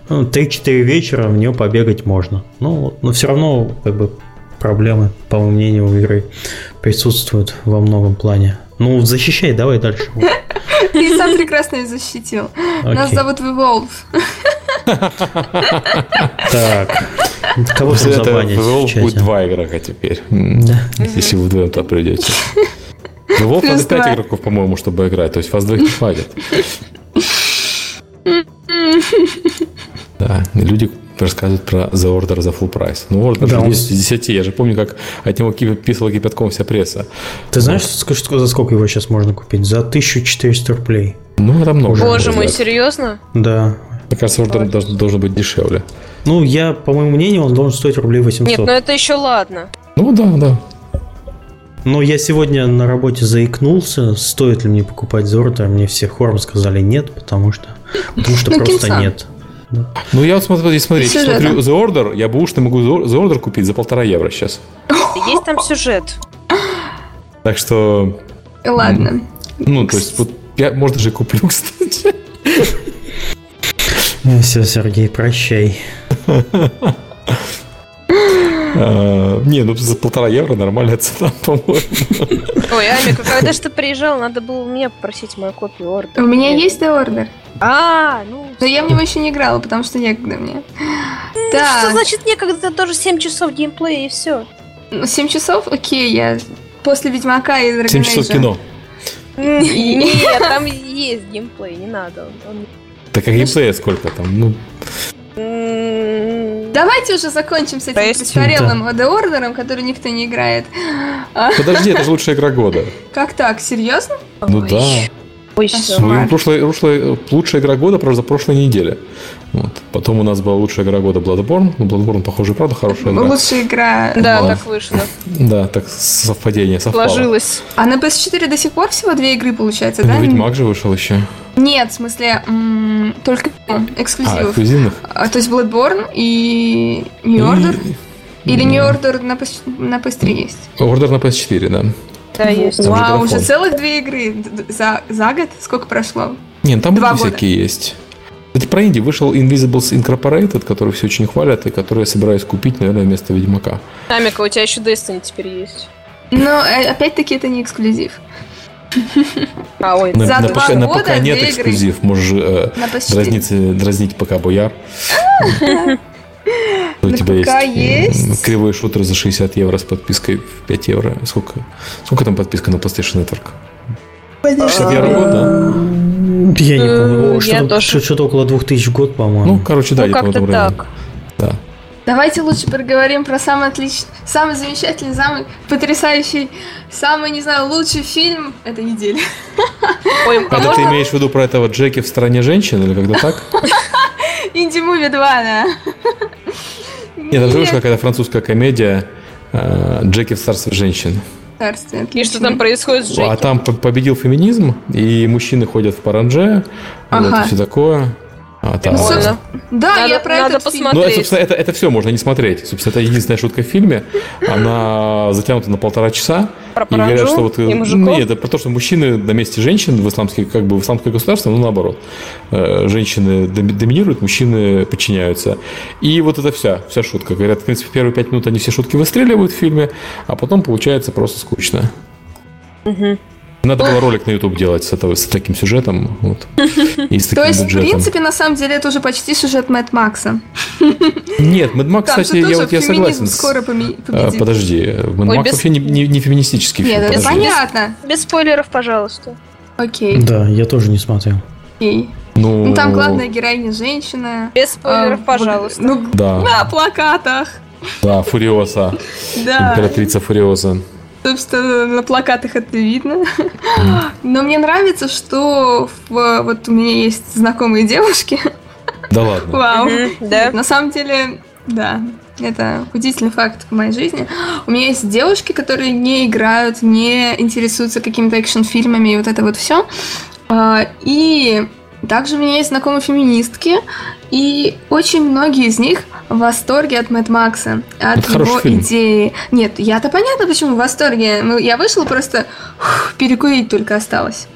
ну, 3-4 вечера в нее побегать можно. Ну, вот, но все равно, как бы, проблемы, по моему мнению, у игры присутствуют во многом плане. Ну, защищай, давай дальше. [LAUGHS]
Ты сам прекрасно ее защитил. Нас зовут Виволв.
Так, Кого там забанить
в
в
Evolve будет два игрока теперь. Если вы вдвоем туда придете. В Evolve
Плюс
надо пять игроков, по-моему, чтобы играть. То есть вас двоих не хватит. [LAUGHS] Да, и люди рассказывают про The Order за full прайс. Ну, Order
Да,
же
он-
10 из 10. Я же помню, как от него писала кипятком вся пресса.
Ты знаешь, ск- что- за сколько его сейчас можно купить? За 1400 рублей.
Ну, это много.
Боже мой, серьезно?
Да.
Мне кажется, Order должен, должен быть дешевле.
Ну, я, по моему мнению, он должен стоить рублей 800.
Нет, ну это еще ладно.
Ну, да, да.
Но я сегодня на работе заикнулся, стоит ли мне покупать Зорта. Мне все хором сказали нет, потому что, потому что
Ну,
просто
кинца.
Ну, я вот смотрю, смотри, смотрю The Order, я бы уж могу The Order купить за полтора евро сейчас.
Есть там сюжет.
Так что,
Ладно.
ну, то есть, вот я, может, даже и куплю, [LAUGHS] кстати.
Все, Сергей, прощай. [LAUGHS]
А, Не, ну за полтора евро нормальная цена, [LAUGHS] по-моему.
Ой, Амика, когда же ты приезжал, надо было у меня попросить мою копию ордера.
У меня есть The Order.
А, ну...
Но я в него еще не играла, потому что некогда мне.
Что
Так,
значит некогда? Это тоже 7 часов геймплея и все.
ну, 7 часов? Окей, я после Ведьмака и Dragon
7 часов кино.
Нет, там есть геймплей, не надо.
Так а геймплея сколько там? Ну,
Давайте уже закончим с этим
Есть.
престарелым Order, который никто не играет. А,
подожди, это же лучшая игра года.
как так? Серьезно?
Ну
ой.
да.
Ой.
Ну, прошлая, прошлая, лучшая игра года, за прошлой неделе. Вот. Потом у нас была лучшая игра года Bloodborne. Ну, Bloodborne, похоже, правда хорошая игра.
Лучшая игра.
Да,
Да.
так вышло.
Да, так совпадение совпало.
Сложилось.
А на PS4 до сих пор всего две игры получается,
Ну,
да?
Ведьмак же вышел еще.
Нет, в смысле, м, только
А,
эксклюзив.
эксклюзивных?
А, то есть Bloodborne и New Order? Или New Order на, PS, на PS3 есть?
Ордер на PS4, да.
Да, есть.
Там
Вау,
графон.
уже целых две игры за, за год? Сколько прошло?
Не, ну там
Два года.
всякие есть. Кстати, про инди вышел Invisibles Incorporated, который все очень хвалят, и который я собираюсь купить, наверное, вместо Ведьмака.
Амика, у тебя еще Destiny теперь есть.
Но э, опять-таки это не эксклюзив.
А, ой,
На,
За
на
два
на
года
ПК нет
игры.
эксклюзив, можешь э,
На PS4.
дразнить, дразнить ПК Буяр. [LAUGHS] У тебя есть,
есть?
м, кривой шутер за 60 евро с подпиской в 5 евро. Сколько, сколько там подписка на PlayStation Network? 60 евро да?
Я не
Э,
помню.
я
Что-то,
тоже.
что-то около 2000 в год, по-моему.
Ну, короче, да,
ну как-то так.
Да.
Давайте лучше поговорим про самый отличный, самый замечательный, самый потрясающий, самый, не знаю, лучший фильм этой недели. [LAUGHS]
Ой, а
Это ты
можно-
имеешь в виду про этого Джеки в «Стране женщин» или когда так? [LAUGHS]
Инди-муви 2, да.
Нет, там же вышла какая-то французская комедия э, «Джеки в царстве женщин».
Царствие,
И что
отлично.
там происходит с
А
Джеки?
там по- победил феминизм, и мужчины ходят в паранже, вот,
Ага.
и все такое. А, там-
Ну, собственно, Да,
Надо-
я про
надо
этот фильм.
Ну,
посмотреть.
это, собственно, это, это все можно не смотреть. Собственно, это единственная шутка в фильме. Она затянута на полтора часа.
Про
и говорят, что вот... э,
и мужиков?
Нет, это про то, что мужчины на месте женщин в исламских, как бы в исламское государство, ну, наоборот. Э, Женщины доми- доминируют, мужчины подчиняются. И вот это вся, вся шутка. Говорят, в принципе, в первые пять минут они все шутки выстреливают в фильме, а потом получается просто скучно. Надо было ролик на YouTube делать с, этого, с таким сюжетом. Вот, и с
То
таким
есть, в
бюджетом.
принципе, на самом деле, это уже почти сюжет Мэтт Макса.
Нет,
Там же
кстати, я,
тоже
вот, я согласен.
скоро
А,
победит.
подожди,
Ой,
Max
без-
вообще не, не- не феминистический
Нет,
фильм. подожди.
понятно.
Без спойлеров, пожалуйста.
Окей,
Да, я тоже не смотрел.
окей.
Ну,
Ну, там главная героиня женщина.
Без спойлеров,
А,
пожалуйста.
Ну,
Да,
на плакатах.
да, Фуриоса,
Да.
императрица Фуриоса.
Собственно, на плакатах это видно. Но мне нравится, что в- вот у меня есть знакомые девушки.
Да ладно.
Вау.
Да.
На самом деле, да, это удивительный факт в моей жизни. У меня есть девушки, которые не играют, не интересуются какими-то экшн-фильмами и вот это вот все. И также у меня есть знакомые феминистки, и очень многие из них в восторге от Мэтт Макса, от
Это
его идеи. Нет, я-то понятно, почему в восторге. Ну, я вышла просто ух, перекурить только осталось.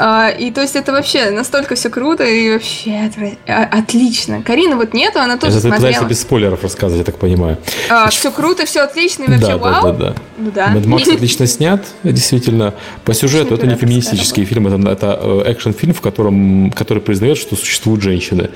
А, и то есть это вообще настолько все круто и вообще а- отлично. Карина вот нету, она тоже
Это ты пытаешься
смотрела.
без спойлеров рассказывать, я так понимаю.
все круто, все отлично и вообще
Да, да,
вау.
да, да.
Ну да.
Mad Max отлично снят, действительно. По сюжету это не феминистический фильм, это, это э, экшн-фильм, в котором, который признает, что существуют женщины.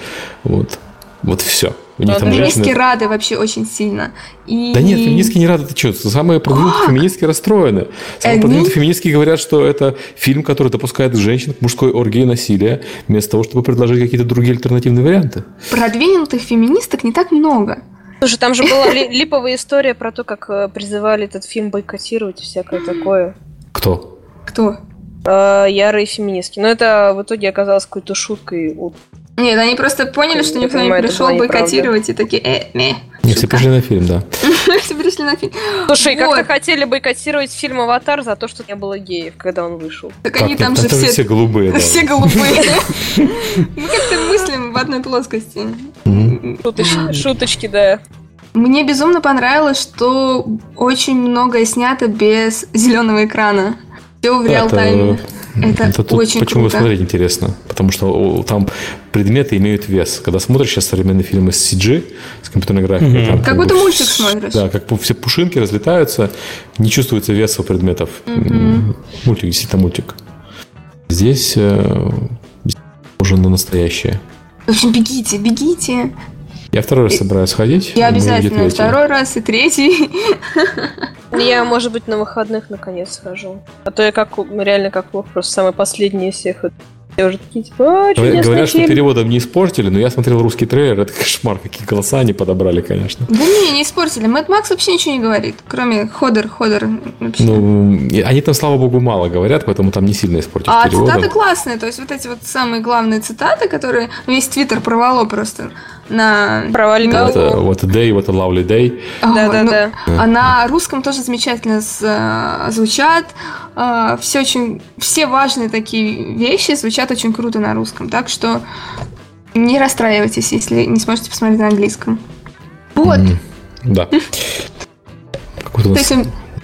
Вот. Вот все. У них
Да,
там женщины...
Феминистки рады вообще очень сильно. И...
Да нет, феминистки не рады, ты что? Самые продвинутые феминистки расстроены. Самые
Они-
продвинутые феминистки говорят, что это фильм, который допускает женщин к мужской оргии и насилия, вместо того, чтобы предложить какие-то другие альтернативные варианты.
Продвинутых феминисток не так много.
Слушай, там же была ли- липовая история про то, как э, призывали этот фильм бойкотировать и всякое такое.
Кто?
Кто?
Э, ярые феминистки. Но это в итоге оказалось какой-то шуткой. у-
Нет, они просто поняли, что никто не пришел бойкотировать и такие, э, не.
Не, все пришли на фильм, да. [LAUGHS]
Все пришли на фильм.
Слушай, как-то хотели бойкотировать фильм «Аватар» за то, что не было геев, когда он вышел.
Так они там же
все
все...
голубые, да.
Все голубые. [LAUGHS] [LAUGHS] Мы как-то мыслим в одной плоскости.
Шуточки, да.
Мне безумно понравилось, что очень многое снято без зеленого экрана. Все в реал-тайме. Это
тут
очень
почему
круто.
смотреть интересно? Потому что там предметы имеют вес. Когда смотришь сейчас современные фильмы с CG, с компьютерной графикой,
Мгм.
там
Как
бы
будто мультик смотришь.
Да, как все пушинки разлетаются, не чувствуется веса у предметов.
Мгм.
Мультик, действительно мультик. Здесь э, уже на настоящее.
В общем, бегите, бегите.
Я второй раз собираюсь сходить.
Я обязательно второй раз и третий. [LAUGHS]
Я, может быть, на выходных наконец схожу. А то я как реально как плохо, просто самый последний из всех. Я уже такие, типа, о,
Говорят, что переводом не испортили, но я смотрел русский трейлер, это кошмар, какие голоса они подобрали, конечно.
Да не, не испортили. Мэтт Макс вообще ничего не говорит, кроме Ходер, Ходер. Вообще.
Ну, они там, слава богу, мало говорят, поэтому там не сильно испортишь
а
переводом.
цитаты классные, то есть вот эти вот самые главные цитаты, которые весь твиттер порвало просто на...
Провали
на-
Вот, what a day, what a lovely day.
А,
Да-да-да.
ну, А на русском тоже замечательно э, звучат. э, Все очень, все важные такие вещи звучат очень круто на русском. Так что не расстраивайтесь, если не сможете посмотреть на английском. Вот.
Да. [LAUGHS] Какой-то у нас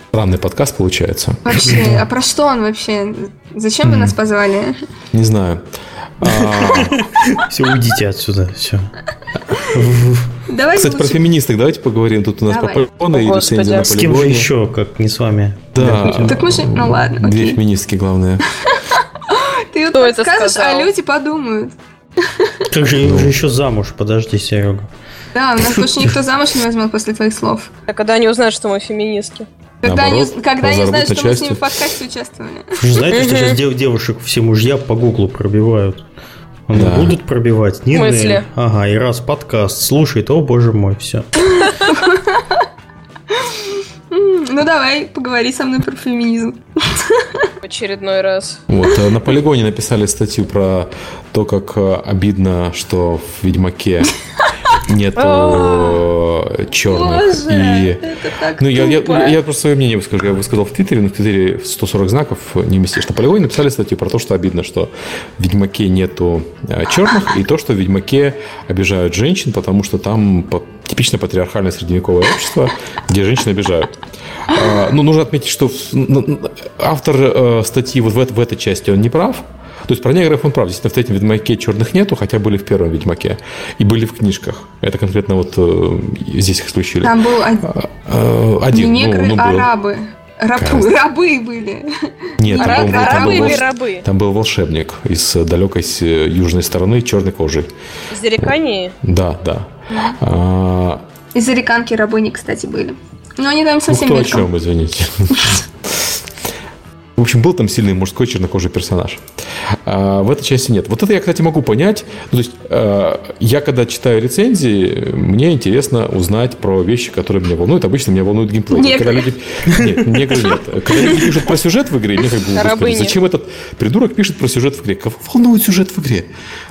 странный подкаст получается.
вообще, [LAUGHS] а про что он вообще? Зачем вы нас позвали?
Не знаю. А,
Все, уйдите отсюда. Все.
Давайте
Кстати, про феминисток давайте поговорим. Тут у нас
Давай.
и
Господи.
на
С кем же еще, как не с вами?
Да.
Так мы же- ну ладно,
Две феминистки, главное. [LAUGHS]
Ты вот
это
подскажешь, а люди подумают. [LAUGHS]
Как же я уже еще замуж? Подожди, Серега.
Да, у нас [LAUGHS] больше никто замуж не возьмет после твоих слов.
А когда они узнают, что мы феминистки?
Когда они,
Наоборот,
когда они знают,
на
что мы с ними
части.
в подкасте участвовали.
Вы же знаете, что сейчас дев- девушек все мужья по гуглу пробивают? Они
Да.
будут пробивать? Не
смысле?
Нель. Ага, и раз подкаст слушает, о боже мой, все. [LAUGHS]
Ну давай, поговори со мной про феминизм.
В очередной раз.
Вот, э, на полигоне написали статью про то, как э, обидно, что в Ведьмаке [LAUGHS] нету черных.
Боже,
И
это так
Ну, я, я, я просто свое мнение выскажу. Я высказал в Твиттере, но в Твиттере 140 знаков не вместишь. На полигоне написали статью про то, что обидно, что в Ведьмаке нету э, черных, и то, что в Ведьмаке обижают женщин, потому что там типично патриархальное средневековое общество, где женщин обижают. А, Ну, нужно отметить, что автор э, статьи вот в этой части он не прав. То есть про негров он прав. Действительно, в третьем Ведьмаке черных нету, хотя были в первом Ведьмаке. И были в книжках. Это конкретно вот э, здесь их исключили.
Там был од-
Э, Один.
не негры,
ну, ну,
а
был.
рабы. Были.
Нет, там был, там был волш-
рабы?
там был волшебник из э, далекой с- э, южной стороны черной кожи.
Из Зарекании?
Да, да. А,
И зареканки рабыни, кстати, были. Но они там
ну,
совсем
кто о чем, извините. [LAUGHS] В общем, был там сильный мужской чернокожий персонаж. А, в этой части нет. Вот это я, кстати, могу понять. Ну, то есть, э, я когда читаю рецензии, мне интересно узнать про вещи, которые меня волнуют. Обычно меня волнует геймплей.
Негры.
Когда люди... Нет, негры нет. Когда люди пишут про сюжет в игре, мне как бы,
Рабыни.
зачем этот придурок пишет про сюжет в игре? Кого волнует сюжет в игре?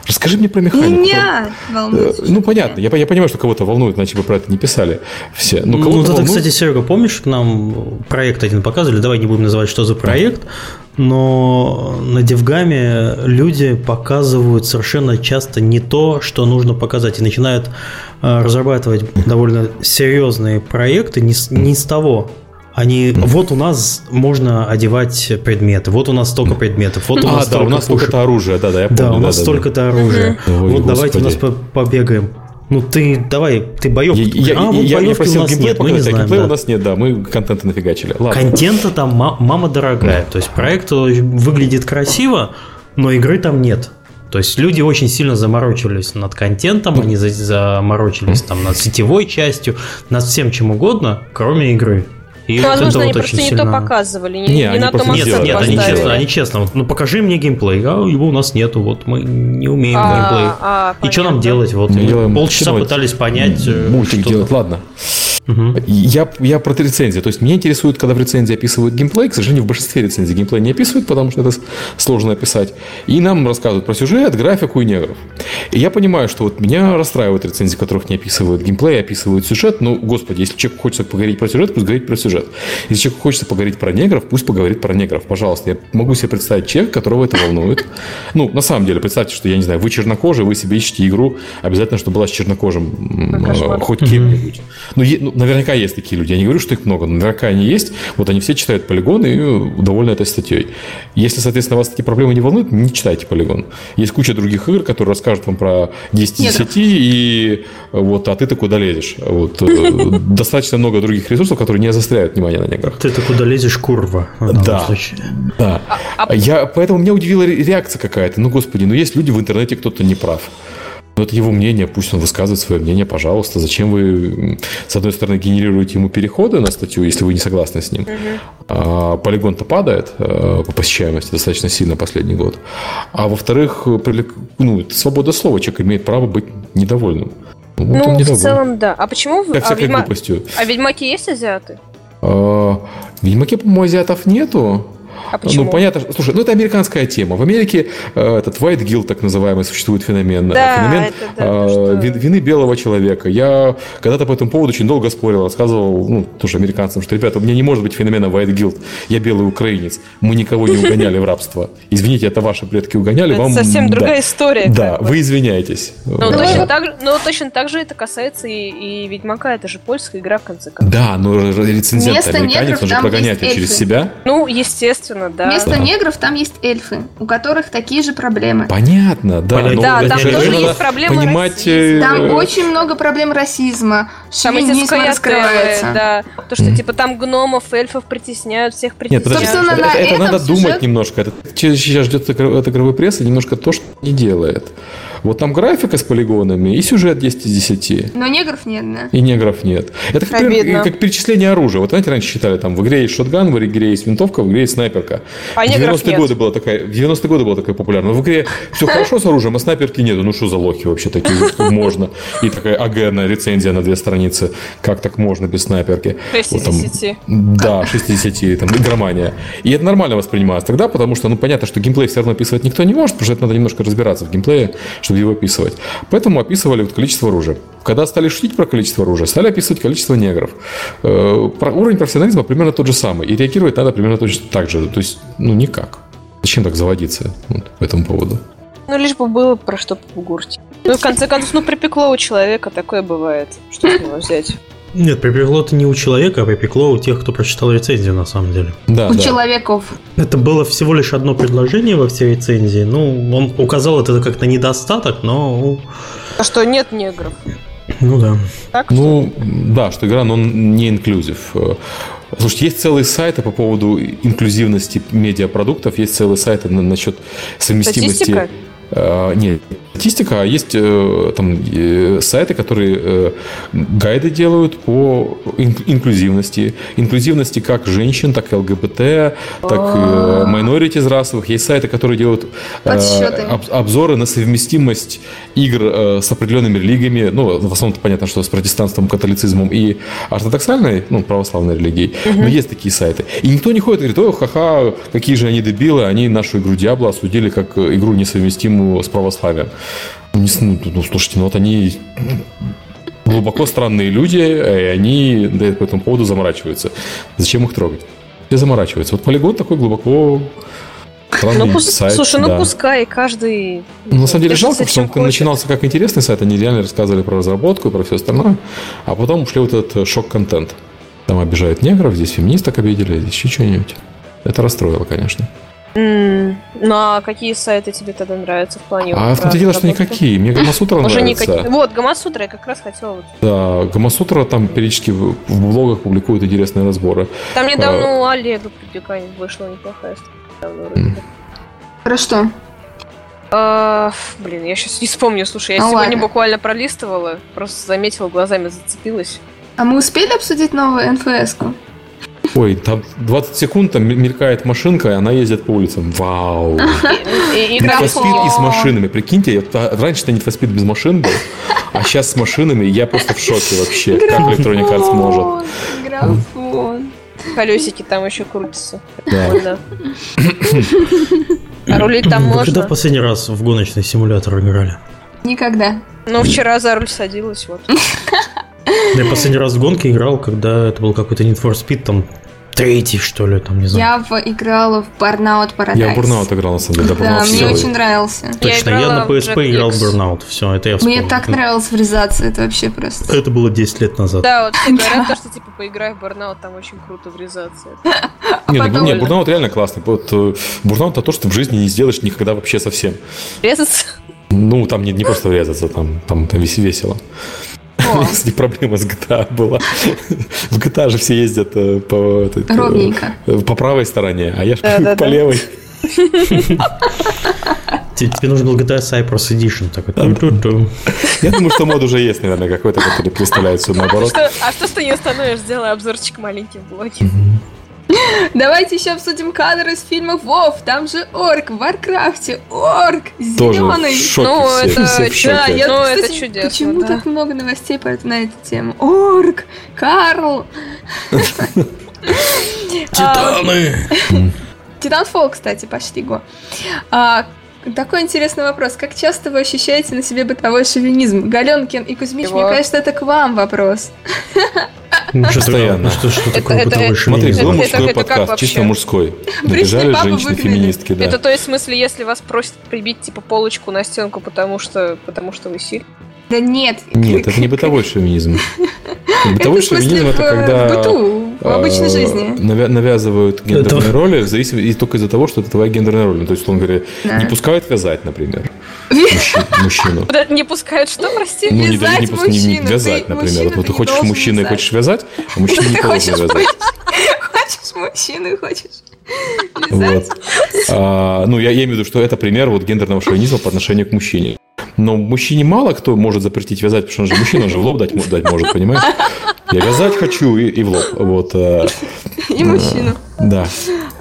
Расскажи мне про механику.
Меня
Э,
волнует.
Ну, понятно. Я, я понимаю, что кого-то волнует, иначе бы про это не писали все. Но
Ну,
кого-то
вот это,
волнует-
кстати, Серега, помнишь, к нам проект один показывали, давай не будем называть, что за проект, но на Девгаме люди показывают совершенно часто не то, что нужно показать, и начинают э, разрабатывать довольно серьезные проекты не с, не с того. Они, вот у нас можно одевать предметы, вот у нас столько предметов, вот у
А,
нас
да,
столько
у нас столько-то оружия, да, да, я помню.
Да, у нас
да, да.
столько-то оружия.
Ой,
вот давайте у нас
господи.
по- побегаем. Ну ты давай, ты боев.
Я, я,
а, вот
я, я
боевки
просил
у нас
геймплей
нет, мы не
а
знаем.
геймплея
да.
у нас нет, да, мы контента нафигачили. Ладно.
Контента там ма- мама дорогая. То есть проект выглядит красиво, но игры там нет. То есть люди очень сильно заморочились над контентом, они заморочились там над сетевой частью, над всем чем угодно, кроме игры.
И ну, возможно, вот они вот просто не сильно... то показывали, не,
не, не на том Нет, нет, они честно, они честно, вот, ну покажи мне геймплей, а его у нас нету, вот мы не умеем а, геймплей. А, и что нам делать? Вот мы делаем полчаса кино, пытались понять.
Э, мультик делать, ладно. Угу. Я, я про рецензии. То есть меня интересует, когда в рецензии описывают геймплей. К сожалению, в большинстве рецензий геймплей не описывают, потому что это сложно описать. И нам рассказывают про сюжет, графику и негров. И я понимаю, что вот меня расстраивают рецензии, в которых не описывают геймплей, описывают сюжет. Ну, господи, если человек хочется поговорить про сюжет, пусть говорить про сюжет. Если человек хочется поговорить про негров, пусть поговорит про негров. Пожалуйста, я могу себе представить человека, которого это волнует. Ну, на самом деле, представьте, что, я не знаю, вы чернокожий, вы себе ищете игру, обязательно, чтобы была с чернокожим хоть кем-нибудь. Ну, ну, наверняка есть такие люди. Я не говорю, что их много, но наверняка они есть. Вот они все читают полигон и довольны этой статьей. Если, соответственно, вас такие проблемы не волнуют, не читайте полигон. Есть куча других игр, которые расскажут вам про 10 из 10, и вот, а ты-то куда лезешь. Вот, э, [LAUGHS] достаточно много других ресурсов, которые не заостряют внимание на неграх.
Ты-то куда лезешь, курва.
Да, да. А, а... Я, поэтому меня удивила реакция какая-то. Ну, господи, ну есть люди в интернете, кто-то не прав. Но это его мнение, пусть он высказывает свое мнение, пожалуйста. Зачем вы, с одной стороны, генерируете ему переходы на статью, если вы не согласны с ним? Угу. А, полигон-то падает а, по посещаемости достаточно сильно последний год. А во-вторых, ну, свобода слова, человек имеет право быть недовольным.
Вот ну, в целом, да. А почему... Как а, Ведьма... а Ведьмаки есть азиаты?
А, в Ведьмаке, по-моему, азиатов нету. А ну, почему? Ну, понятно. Слушай, ну это американская тема. В Америке э, этот white guilt, так называемый, существует феномен.
Да,
феномен
это, да, э, что...
вины белого человека. Я когда-то по этому поводу очень долго спорил, рассказывал, ну, тоже американцам, что, ребята, у меня не может быть феномена white guilt. Я белый украинец. Мы никого не угоняли в рабство. Извините, это ваши предки угоняли.
Это
вам...
совсем другая история.
Да, вы извиняетесь.
Но, ну, точно так, но точно так же это касается и, и Ведьмака. Это же польская игра, в конце концов.
Да, но рецензент американец, он же прогоняет через себя.
Ну, естественно, да.
Вместо негров там есть эльфы, у которых такие же проблемы.
Понятно, да.
Но да, там тоже есть проблемы
понимать...
Расизма.
Там э, очень много проблем расизма.
Шовинизм раскрывается. Да, то, что типа там гномов, эльфов притесняют, всех притесняют.
Нет, Собственно, это, это, это надо сюжет... думать немножко. Это, сейчас ждет эта игровой пресса немножко то, что не делает. Вот там графика с полигонами и сюжет 10 из 10.
Но негров нет, да?
И негров нет. Это как, например, как перечисление оружия. Вот знаете, раньше считали, там в игре есть шотган, в игре есть винтовка, в игре есть снайперка.
А в 90-е годы
была такая, в 90-е годы была такая популярна. В игре все [LAUGHS] хорошо с оружием, а снайперки нету. Ну что за лохи вообще такие? Можно. И такая АГ рецензия на две страницы. Как так можно без снайперки?
6 из 10.
Да, 6 из 10. Там, игромания. И это нормально воспринималось тогда, потому что, ну, понятно, что геймплей все равно описывать никто не может, потому что это надо немножко разбираться в геймплее, чтобы его описывать. Поэтому описывали вот количество оружия. Когда стали шутить про количество оружия, стали описывать количество негров. Э, про уровень профессионализма примерно тот же самый. И реагировать надо примерно точно так же. То есть, ну, никак. Зачем так заводиться вот, по этому поводу?
Ну, лишь бы было про что погурть. Ну, в конце концов, ну, припекло у человека, такое бывает. Что с него взять?
Нет, припекло это не у человека, а припекло у тех, кто прочитал рецензию, на самом деле.
Да, у да. человеков.
Это было всего лишь одно предложение во всей рецензии. Ну, он указал это как на недостаток, но...
А что нет негров?
Ну да.
Так, ну, что? да, что игра, но не инклюзив. Слушайте, есть целые сайты по поводу инклюзивности медиапродуктов, есть целые сайты насчет совместимости... Статистика? Uh, нет, статистика, а есть э, там э, сайты, которые э, гайды делают по инклюзивности. Инклюзивности как женщин, так и ЛГБТ, так и майнорити расовых. Есть сайты, которые делают обзоры на совместимость игр с определенными религиями. Ну, в основном понятно, что с протестантством, католицизмом и ортодоксальной, ну, православной религией. Но есть такие сайты. И никто не ходит и говорит, о, ха-ха, какие же они дебилы, они нашу игру Диабло осудили как игру несовместимую с православием. Ну, не, ну, ну, слушайте, ну вот они глубоко странные люди, и они да, по этому поводу заморачиваются. Зачем их трогать? Все заморачиваются. Вот полигон такой глубоко
Странный ну, сайт, слушай, ну да. пускай каждый...
Ну, на самом деле жалко, что он хочет. начинался как интересный сайт, они реально рассказывали про разработку и про все остальное, а потом ушли вот этот шок-контент. Там обижают негров, здесь феминисток обидели, здесь еще что-нибудь. Это расстроило, конечно.
Mm. Ну а какие сайты тебе тогда нравятся в плане?
А в том дело, что никакие. Мне Гамасутра нравится. Никакие.
Вот, Гамасутра я как раз хотела. Вот.
Да, Гамасутра там периодически в, в блогах публикуют интересные разборы.
Там недавно а... у Олега припекание вышло неплохая
Про что?
А, блин, я сейчас не вспомню. Слушай, я
Ну
сегодня
ладно.
буквально пролистывала, просто заметила, глазами зацепилась.
А мы успели обсудить новую НФС-ку?
Ой, там 20 секунд, там мелькает машинка, и она ездит по улицам. Вау.
И-
и- с машинами. Прикиньте, раньше-то Speed без машин был, а сейчас с машинами я просто в шоке вообще, как Electronic Arts может.
Графон.
колесики там еще крутятся.
Да. [LAUGHS]
А рулить там
когда
можно.
в последний раз в гоночный симулятор играли?
Никогда.
Ну, вчера за руль садилась, вот.
Я последний раз в гонки играл, когда это был какой-то Need for Speed, там третий, что ли, там, не знаю.
Я в- играла в Burnout Paradise.
Я в Burnout играл, на самом деле.
Да,
Burnout
мне
всё.
очень нравился.
Точно, я,
играла
на PSP
Jack
играл в. Burnout. Все, это я вспомнил.
Мне так нравилось врезаться, это вообще просто.
Это было 10 лет назад.
Да, вот все говорят, то, что типа поиграй в Burnout, там очень круто врезаться. [LAUGHS]
Не, ну,
потом-
не, Burnout реально классный. Вот, э, Burnout это то, что ты в жизни не сделаешь никогда вообще совсем.
Врезаться?
Ну, там не, не просто врезаться, там, там, там вес- весело. Ней [LAUGHS] проблема с GTA была. [LAUGHS] В GTA же все ездят э, по, этой, э,
ровненько.
по правой стороне, а я ж
Да-да-да. [LAUGHS]
по левой.
Те- Тебе нужен был GTA Cypress Edition. Такой.
Я думаю, что мод уже есть, наверное, какой-то, который представляет все наоборот.
Что- а что ты не остановишь? Сделай обзорчик маленький в блоге.
Давайте еще обсудим кадры из фильма Вов. Там же орк в Warcraft е. Орк
Тоже
зеленый.
Ну, это
все в
Да, я,
Ну, это
кстати,
чудесно,
Почему
да.
так много новостей по- на эту тему? Орк, Карл.
Титаны!
Titanfall, кстати, пошли go. Такой интересный вопрос. Как часто вы ощущаете на себе бытовой шовинизм? Галенкин и Кузьмич,
Его-
мне кажется, это к вам вопрос.
Ну, что
Постоянно.
такое- Что, что
Это-
такое
это-
бытовой
это-
Смотри, был
это-
мужской
это
подкаст,
вообще?
чисто мужской. Набежали женщины-феминистки, да.
Это то есть, в смысле, если вас просят прибить, типа, полочку на стенку, потому что, потому что вы сильны?
Да нет.
Нет, это не бытовой шовинизм. [LAUGHS] Бытовой шовинизм это когда...
в быту, в обычной
э,
жизни.
навя- навязывают гендерные
Это-
роли в зависимости и только из-за того, что это твоя гендерная роль. Ну, то есть, он говорит,
Да.
не пускают вязать, например, [LAUGHS] мужчи- мужчину.
Вот это Не пускают что, прости?
Ну, не, не, пуск- не- вязать,
ты
например.
мужчина,
Вот
ты
хочешь и
вязать.
хочешь вязать, а мужчине не [LAUGHS] положено вязать.
Хочешь мужчину, хочешь вязать?
Вот. А, ну, я, я имею в виду, что это пример вот гендерного шовинизма по отношению к мужчине. Но мужчине мало кто может запретить вязать, потому что он же мужчина, же в лоб дать, дать может, понимаешь? Я вязать хочу и, и в лоб. Вот, а,
И мужчину.
да.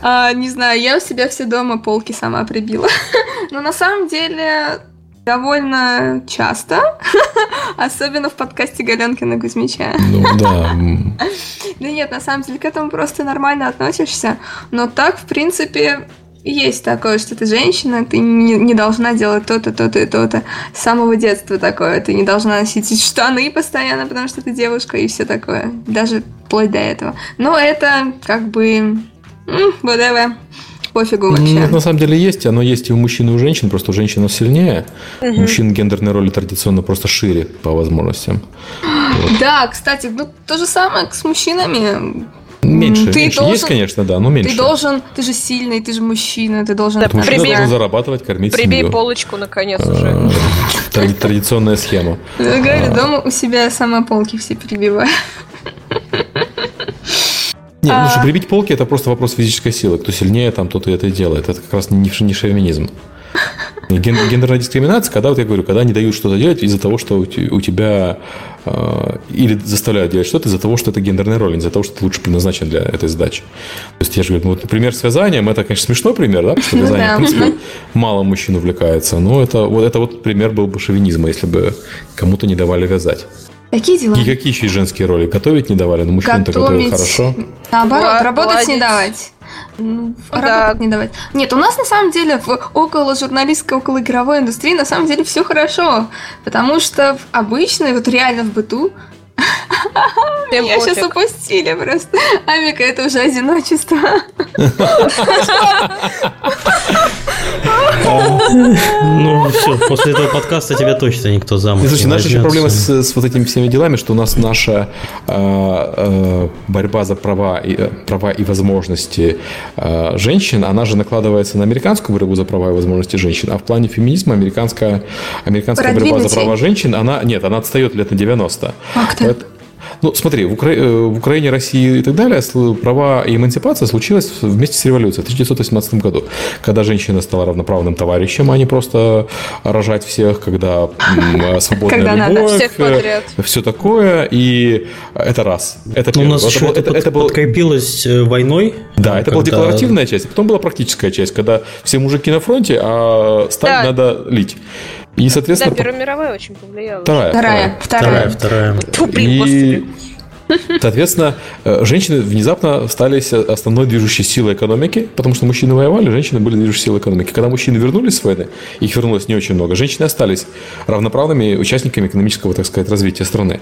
А, не знаю, я у себя все дома полки сама прибила. [LAUGHS] Но на самом деле довольно часто, [LAUGHS] особенно в подкасте Галенкина Кузьмича.
Ну, [LAUGHS] да.
Да нет, на самом деле к этому просто нормально относишься, но так, в принципе, есть такое, что ты женщина, ты не, не должна делать то-то, то-то и то-то. С самого детства такое. Ты не должна носить штаны постоянно, потому что ты девушка и все такое. Даже вплоть до этого. Но это как бы... Whatever. Пофигу вообще.
На самом деле есть, оно есть и у мужчин, и у женщин, просто у женщин сильнее. У мужчин гендерные роли традиционно просто шире по возможностям. [GASPS]
Да, кстати, ну то же самое с мужчинами.
Меньше,
Ты
меньше.
должен-
Есть, конечно, да, но меньше.
Ты должен, ты же сильный, ты же мужчина, ты должен...
Да,
Мужчина
Прибей-
должен зарабатывать, кормить
Прибей
семью.
полочку, наконец,
Э,
уже.
тради- Традиционная схема.
Я
А.
говорю, дома у себя сама полки все перебиваю.
Не, ну
А.
что, прибить полки это просто вопрос физической силы. Кто сильнее, там тот и это и делает. Это как раз не, не шовинизм. Ген- Гендерная дискриминация, когда вот я говорю, когда не дают что-то делать из-за того, что у те- у тебя э, или заставляют делать что-то из-за того, что это гендерная роль, из-за того, что ты лучше предназначен для этой задачи. То есть я же говорю, ну, вот, например, с вязанием, это, конечно, смешной пример, да, потому что [LAUGHS]
Ну
вязанием,
да.
в принципе, мало мужчин увлекается, но это вот, это вот пример был бы шовинизма, если бы кому-то не давали вязать.
Такие дела.
И какие еще женские роли? Готовить не давали, но мужчинам-то готовят хорошо.
Наоборот, работать не давать. Ну,
Да.
Работать не давать. Нет, у нас на самом деле в около журналистской, около игровой индустрии на самом деле все хорошо. Потому что в обычной, вот реально в быту,
Всем
я сейчас упустили просто. Амика, это уже одиночество.
Ну, все, после этого подкаста тебя точно никто замуж не
наша еще проблема с, вот этими всеми делами, что у нас наша э, э, борьба за права и, э, права и возможности женщин, она же накладывается на американскую борьбу за права и возможности женщин, а в плане феминизма американская, американская борьба за права женщин, она, нет, она отстает лет на 90.
Как-то.
Ну, смотри, в, Укра... Э, в Украине, России и так далее права и эмансипация случилась вместе с революцией в 1918 году, когда женщина стала равноправным товарищем, а не просто рожать всех, когда [LAUGHS] свободная когда любовь, надо. Всех подряд. все такое, и это раз. Это
ну, У нас это, еще это, это, это был... подкрепилось э, войной.
Да, это когда... была декларативная часть, а потом была практическая часть, когда все мужики на фронте, а сталь да. надо лить. И, соответственно...
Да, Первая мировая очень повлияла.
Вторая.
Вторая.
Вторая. Вторая. вторая.
Фу, блин, и...
Соответственно, э, женщины внезапно стали основной движущей силой экономики, потому что мужчины воевали, женщины были движущей силой экономики. Когда мужчины вернулись с войны, их вернулось не очень много, женщины остались равноправными участниками экономического, так сказать, развития страны.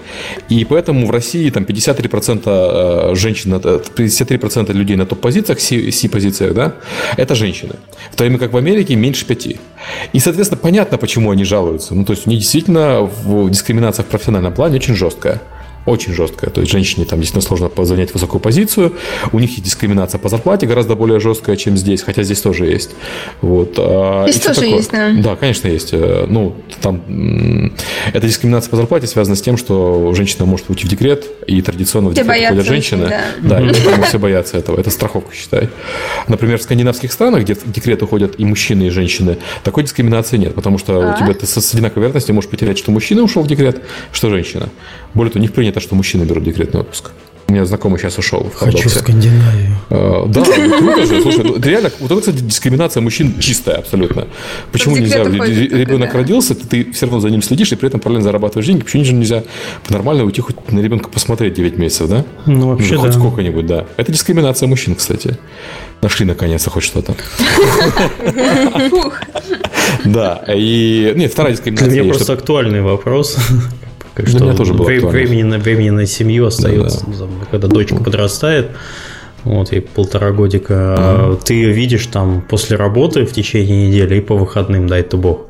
И поэтому в России там 53% э, женщин, 53% людей на топ-позициях, C-позициях, да, это женщины. В то время как в Америке меньше 5. И, соответственно, понятно, почему они жалуются. Ну, то есть, у них действительно в дискриминация в профессиональном плане очень жесткая очень жесткая. То есть женщине там действительно сложно занять высокую позицию. У них есть дискриминация по зарплате гораздо более жесткая, чем здесь, хотя здесь тоже есть. Вот.
А, здесь тоже такое? есть, да?
Да, конечно, есть. Э, ну, там эта дискриминация по зарплате связана с тем, что женщина может уйти в декрет, и традиционно в
все
декрет уходят женщины. Да, да и поэтому все боятся этого. Это страховка, считай. Например, в скандинавских странах, где в декрет уходят и мужчины, и женщины, такой дискриминации нет, потому что а? у тебя ты с одинаковой вероятностью можешь потерять, что мужчина ушел в декрет, что женщина. Более того, у них принято, что мужчины берут декретный отпуск. У меня знакомый сейчас ушел в
Хочу в Скандинавию.
А, да, ну, круто же. Слушай, ну, реально, вот это, кстати, дискриминация мужчин чистая абсолютно. Почему нельзя? Ребенок да. родился, ты, ты все равно за ним следишь и при этом параллельно зарабатываешь деньги. Почему же нельзя нормально уйти хоть на ребенка посмотреть 9 месяцев, да?
Ну, вообще, ну,
Хоть да. сколько-нибудь, да. Это дискриминация мужчин, кстати. Нашли наконец-то хоть что-то. Да, и... Нет, вторая дискриминация.
Мне просто актуальный вопрос. Как что тоже было времени, на, времени на семью остается, да, да. когда дочка подрастает, вот, и полтора годика, mm-hmm. ты ее видишь там после работы в течение недели и по выходным, дай то бог.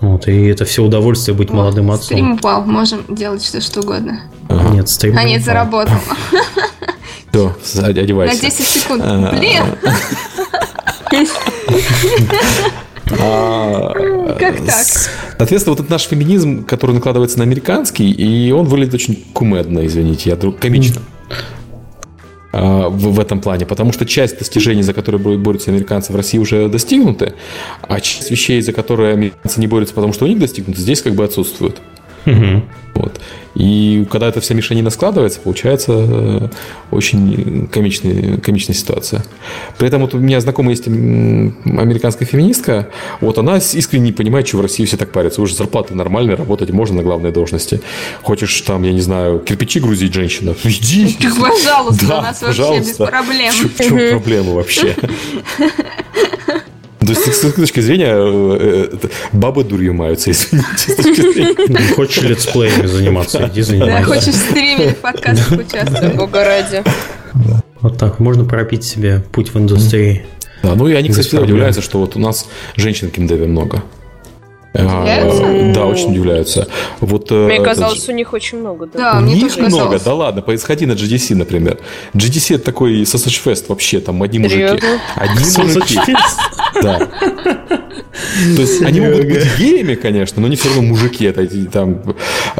Вот, и это все удовольствие быть вот, молодым отцом.
Стрим упал, можем делать что, что угодно.
Ага. Нет, стрим
А нет, упал. заработал.
Все, одевайся.
На 10 секунд. А. Блин! [LAUGHS]
А,
как так?
Соответственно, вот этот наш феминизм, который накладывается на американский, и он выглядит очень кумедно, извините, я комично а, в, в этом плане, потому что часть достижений, за которые борются американцы в России, уже достигнуты, а часть вещей, за которые американцы не борются, потому что у них достигнуты, здесь как бы отсутствуют. Угу. Вот. И когда эта вся мешанина складывается, получается э, очень комичная, комичная ситуация. При этом вот у меня знакомая есть американская феминистка, вот она искренне не понимает, что в России все так парятся. Уже зарплаты нормальные, работать можно на главной должности. Хочешь там, я не знаю, кирпичи грузить женщина? Иди. [LAUGHS]
Пожалуйста, да, у нас вообще без проблем.
В чем проблема вообще? [LAUGHS] То есть, с точки зрения, э, бабы дурью маются, извините.
Хочешь летсплеями заниматься, иди занимайся.
Да, хочешь в стриме в подкастах участвовать, бога ради.
Вот так, можно пропить себе путь в индустрии.
Да, ну и они, кстати, удивляются, что вот у нас женщин киндеве много.
А,
да, очень удивляются. Вот,
э, мне казалось, же... у них очень много.
Да, да
у них много, казалось. да ладно. Сходи на GDC, например. GDC это такой Sausage Fest вообще, там одни мужики. Одни мужики. Да. То есть они могут быть геями, конечно, но не все равно мужики. Это там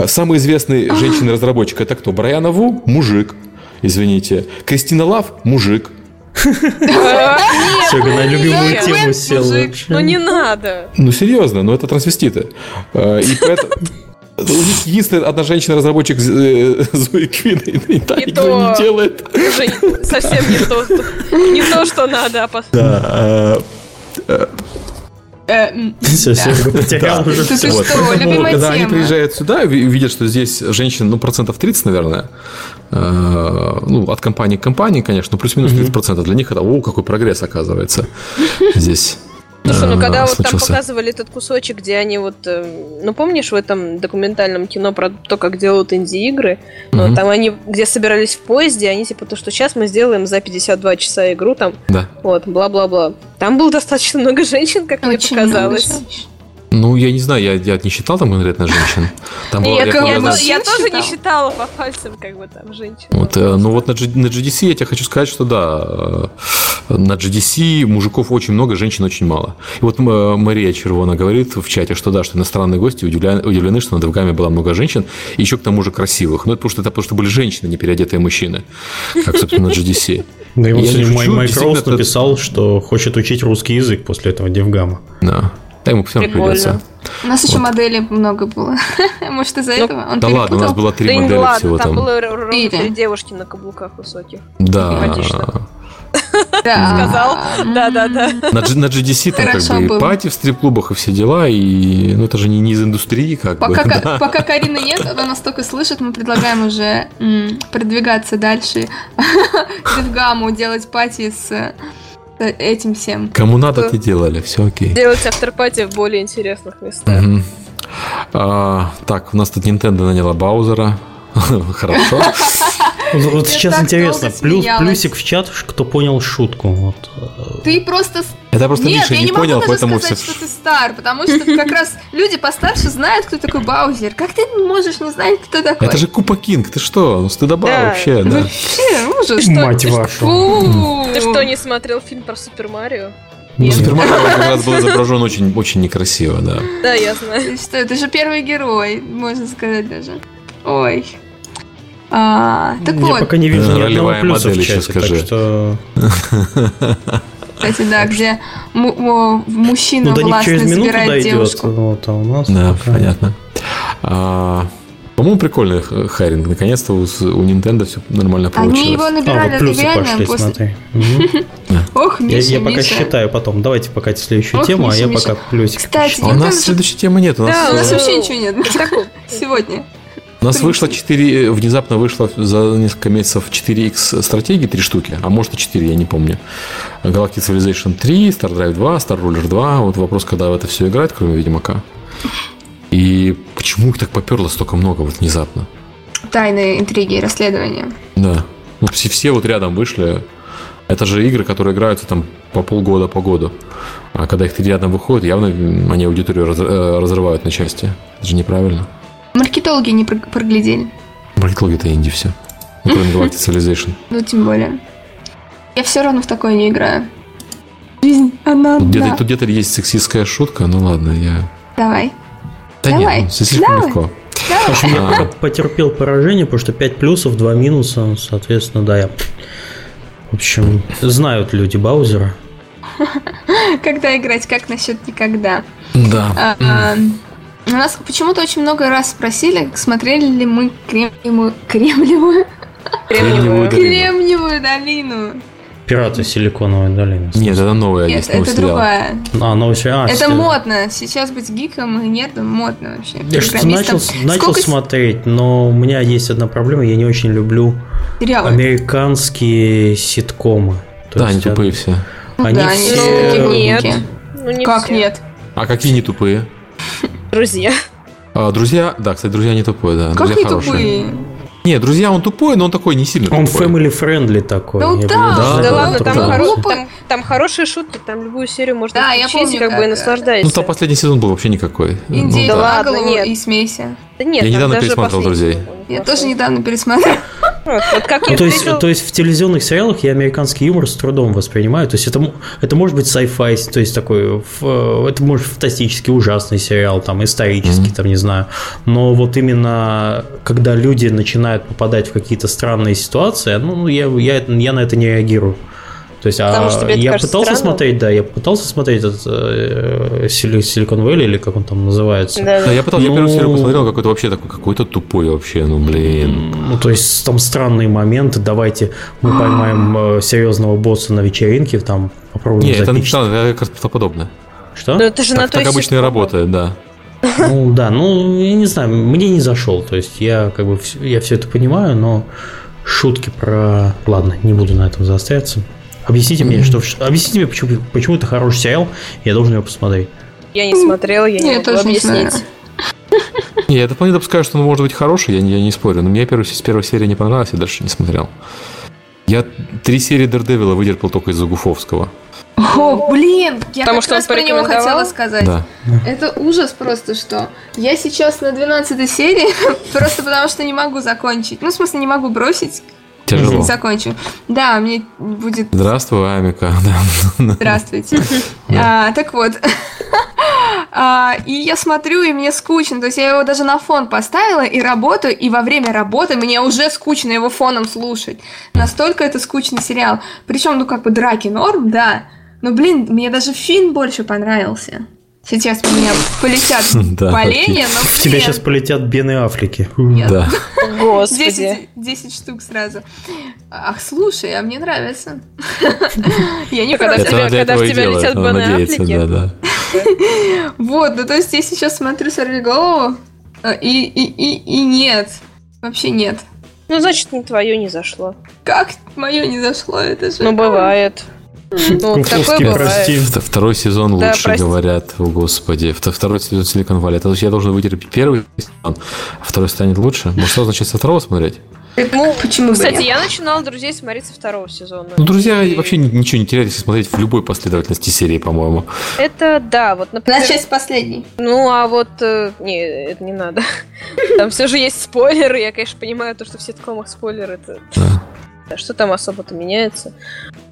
самый известный женщина-разработчик это кто? Брайана Ву – мужик. Извините. Кристина Лав – мужик.
Все, на любимую тему сел.
Ну не надо.
Ну серьезно, но это трансвеститы. А, и поэтому... У них единственная одна женщина-разработчик э, [LAUGHS] Зои Квин, и та не никто не делает.
совсем не то, не то, что надо.
Да. А, а,
все, все, потерял уже
все.
Когда они приезжают сюда и видят, что здесь женщин, ну, процентов 30, наверное, э, ну, от компании к компании, конечно, ну, плюс-минус 30%. Для них это, о, какой прогресс оказывается [LAUGHS] здесь.
Слушай, ну когда вот там показывали этот кусочек, где они вот, э, ну помнишь в этом документальном кино про то, как делают инди-игры, ну угу. там они, где собирались в поезде, они типа то, что сейчас мы сделаем за 52 часа игру там,
да.
вот, бла-бла-бла. Там было достаточно много женщин, как Очень мне показалось.
Ну, я не знаю, я, я не считал там конкретно женщин. Там было,
Я,
я,
я-
я-
я тоже не
считала.
по пальцам, как бы там женщин.
Вот, э, ну вот на, G- на GDC я тебе хочу сказать, что да, э, на GDC мужиков очень много, женщин очень мало. И вот э, Мария Червона говорит в чате, что да, что иностранные гости удивля- удивлены, что на DevGAMM е было много женщин, и еще к тому же красивых. Ну, это потому что, это потому что были женщины, не переодетые мужчины, как, собственно, на GDC.
Да и вот сегодня Майк Роуз написал, что хочет учить русский язык после этого DevGAMM а.
Да. Да, ему все равно придется.
У нас еще моделей много было. [LAUGHS] Может, из-за
Ну,
этого он
Да ладно, у нас было три
Да
модели
ладно,
всего
там
там.
было ровно три девушки на каблуках высоких.
Да.
Симпатично. [LAUGHS]
Да.
Сказал? Да-да-да.
На, GDC там как бы и
было.
party в стрип-клубах и все дела, и ну это же не, из индустрии, как
Пока,
бы.
Ка- [LAUGHS]
да.
пока Карины нет, она нас только слышит, мы предлагаем уже продвигаться дальше. DevGAMM у делать party с этим всем.
Кому надо, ты делали, все окей.
Делать авторпати в более интересных местах.
А, так, у нас тут Nintendo наняла Баузера. [LAUGHS] Хорошо. [LAUGHS]
Вот, сейчас интересно, плюс, плюсик в чат, кто понял шутку. Вот.
Ты просто...
Это просто
Нет,
Миша
я
не
не могу
понял,
даже
поэтому
сказать,
все...
что ты стар, потому что как раз люди постарше знают, кто такой Баузер. Как ты можешь не знать, кто такой?
Это же Купа Кинг, ты что? Ну, стыдоба
Да.
вообще, да.
Вообще, ужас.
Мать вашу.
Ты что, не смотрел фильм про Супер Марио?
Ну, Супер Марио как раз был изображен очень, очень некрасиво, да.
Да, я знаю.
Что, это же первый герой, можно сказать даже. Ой. А, так
Я
вот,
пока не вижу ни одного плюса
модель
в чате, так
скажи.
что... [LAUGHS]
кстати, да, где му- му- мужчина
Ну да
властно забирает девушку.
Вот, а у нас
Да,
пока-
понятно. А, По-моему, прикольный хайринг. Наконец-то у, у Nintendo все нормально
Они
получилось.
его
А,
набирали
вот плюсы
реально
пошли,
после...
смотри. [LAUGHS]
Ох,
Я,
Миша,
я пока
Миша.
считаю потом. Давайте пока следующую
Ох,
тему, а я
Миша.
пока плюсики
Кстати,
А у нас следующей темы нет. У нас,
Да, у нас вообще ничего нет. [LAUGHS] Сегодня.
У нас вышло 4, внезапно вышло за несколько месяцев 4X стратегии, три штуки, а может и 4, я не помню. Galactic Civilization 3, Star Drive 2, Star Ruler 2. Вот вопрос, когда в это все играть, кроме Ведьмака. И почему их так поперло столько много вот внезапно?
Тайные интриги и расследования.
Да. Ну, все, все вот рядом вышли. Это же игры, которые играются там по полгода, по году. А когда их рядом выходят, явно они аудиторию э, разрывают на части. Это же неправильно.
Маркетологи не про- проглядели.
Маркетологи это инди все. Ну, кроме [LAUGHS] Galactic Civilization.
Ну, тем более. Я все равно в такое не играю. Жизнь, она
Тут где-то, тут где-то есть сексистская шутка, ну ладно, я...
Давай.
Да
Давай,
нет, ну, слишком
давай.
легко.
В общем, я
А.
потерпел поражение, потому что 5 плюсов, 2 минуса, соответственно, да, я... В общем, знают люди Баузера. [LAUGHS]
Когда играть, как насчет никогда?
Да.
У нас почему-то очень много раз спросили, смотрели ли мы Кремниевую, Кремниевую
долину.
Кремниевую долину.
Пираты Силиконовой долины.
Нет, это новая
Нет, это
сериал.
другая.
А, новый сериал. А,
Это
сериал.
модно. Сейчас быть гиком и нердом модно вообще.
Я что-то начал, начал
Сколько
смотреть, но у меня есть одна проблема, я не очень люблю
сериалов?
американские ситкомы. То
Да, они тупые все.
Ну
они
да, они
все-
все такие
Ну,
глупенькие.
нет. Ну, не
Как
все.
нет?
А какие не тупые?
Друзья.
А, друзья, да, кстати, друзья не тупой, да.
Как
друзья
не
хорошие.
тупые?
Нет, друзья, он тупой, но он такой не сильно
Он
тупой.
family friendly такой.
Ну
Я
да,
не
да,
Да,
назвал
ладно, там,
да.
хоро- там, там хорошие шутки, там любую серию можно
Да, я
включить
помню,
и как, бы и
как, э,
наслаждайся.
Ну, там последний сезон был вообще никакой. Ну,
Индей
да.
на
Ладно,
голову
нет.
и смейся.
Да нет,
Я недавно пересматривал
последний
«Друзей».
Я тоже недавно пересмотрела.
Вот, как
Ну, то, есть, то есть в телевизионных сериалах я американский юмор с трудом воспринимаю. То есть это, это может быть sci-fi, то есть такой, ф- это может фантастический, ужасный сериал, там, исторический,
Мгм.
там, не знаю. Но вот именно когда люди начинают попадать в какие-то странные ситуации, ну, я, я, я на это не реагирую. То есть,
Потому
а
что тебе это
я
кажется
пытался
странным?
смотреть, да, я пытался смотреть этот э, Silicon Valley, или как он там называется.
Да,
Да, я пытался, я
Ну-
первую серию посмотрел, какой-то вообще такой, какой-то тупой вообще, ну, блин.
Ну, то есть там странные моменты. Давайте мы поймаем э, серьезного босса на вечеринке, там попробуем
Не, это
запичить.
написано, это как правдоподобно.
Что?
Ну, это же на
Так,
то
так обычно и работает, да.
Ну да, ну я не знаю, мне не зашел. То есть я как бы я все это понимаю, но шутки про. Ладно, не буду на этом заостряться. Объясните мне, что объясните мне, почему, почему это хороший сериал, я должен его посмотреть.
Я не смотрела, я не
Я
могу
тоже не
объяснить.
смотрела. [LAUGHS]
Не, я вполне допускаю, что он может быть хороший, я, не- я не спорю. Но мне первый, с первой серии не понравилось, я дальше не смотрел. Я три серии Дердевила выдерпал только из-за Гуфовского.
О, блин, я
Потому
как
что
раз про него хотела сказать.
Да.
Это ужас просто, что я сейчас на 12 серии, [LAUGHS] просто потому что не могу закончить. Ну, в смысле, не могу бросить,
Тяжело.
закончу. Да, мне будет...
Здравствуй, Амика. [LAUGHS]
Здравствуйте. А, так вот. [LAUGHS] А, и я смотрю, и мне скучно. То есть я его даже на фон поставила и работаю, и во время работы мне уже скучно его фоном слушать. Настолько это скучный сериал. Причем, ну, как бы драки норм, да. Но, блин, мне даже фильм больше понравился. Сейчас у меня полетят [LAUGHS] поленья, но,
В тебя сейчас полетят Бен и Афлики.
нет.
Да.
Господи.
10, 10 штук сразу. Ах, слушай, а мне нравится. [LAUGHS] Я не
Когда в тебя летят
он
Бен
надеется,
Аффлеки.
да, да. [LAUGHS]
Вот, ну то есть я сейчас смотрю «Сорвиголову», э, и, и, и, и нет. Вообще нет.
Ну, значит, не твое не зашло.
Как мое не зашло, это же...
Ну, бывает. Ну, такое бывает.
Второй сезон лучше, говорят. О, господи. Вт- Второй сезон Silicon Valley. Это я должен вытерпеть первый сезон, а второй станет лучше. Может, что значит со второго смотреть?
Ну,
Почему
кстати, я начинала «Друзей» смотреть со второго сезона.
Ну, друзья,
И
вообще ни- ничего не теряют, если смотреть в любой последовательности серии, по-моему.
Это да, вот, например...
Начать с последней.
Ну, а вот... э, не, это не надо. Там все же есть спойлеры. Я, конечно, понимаю то, что в ситкомах спойлеры. Это...
Да.
Что там особо-то меняется?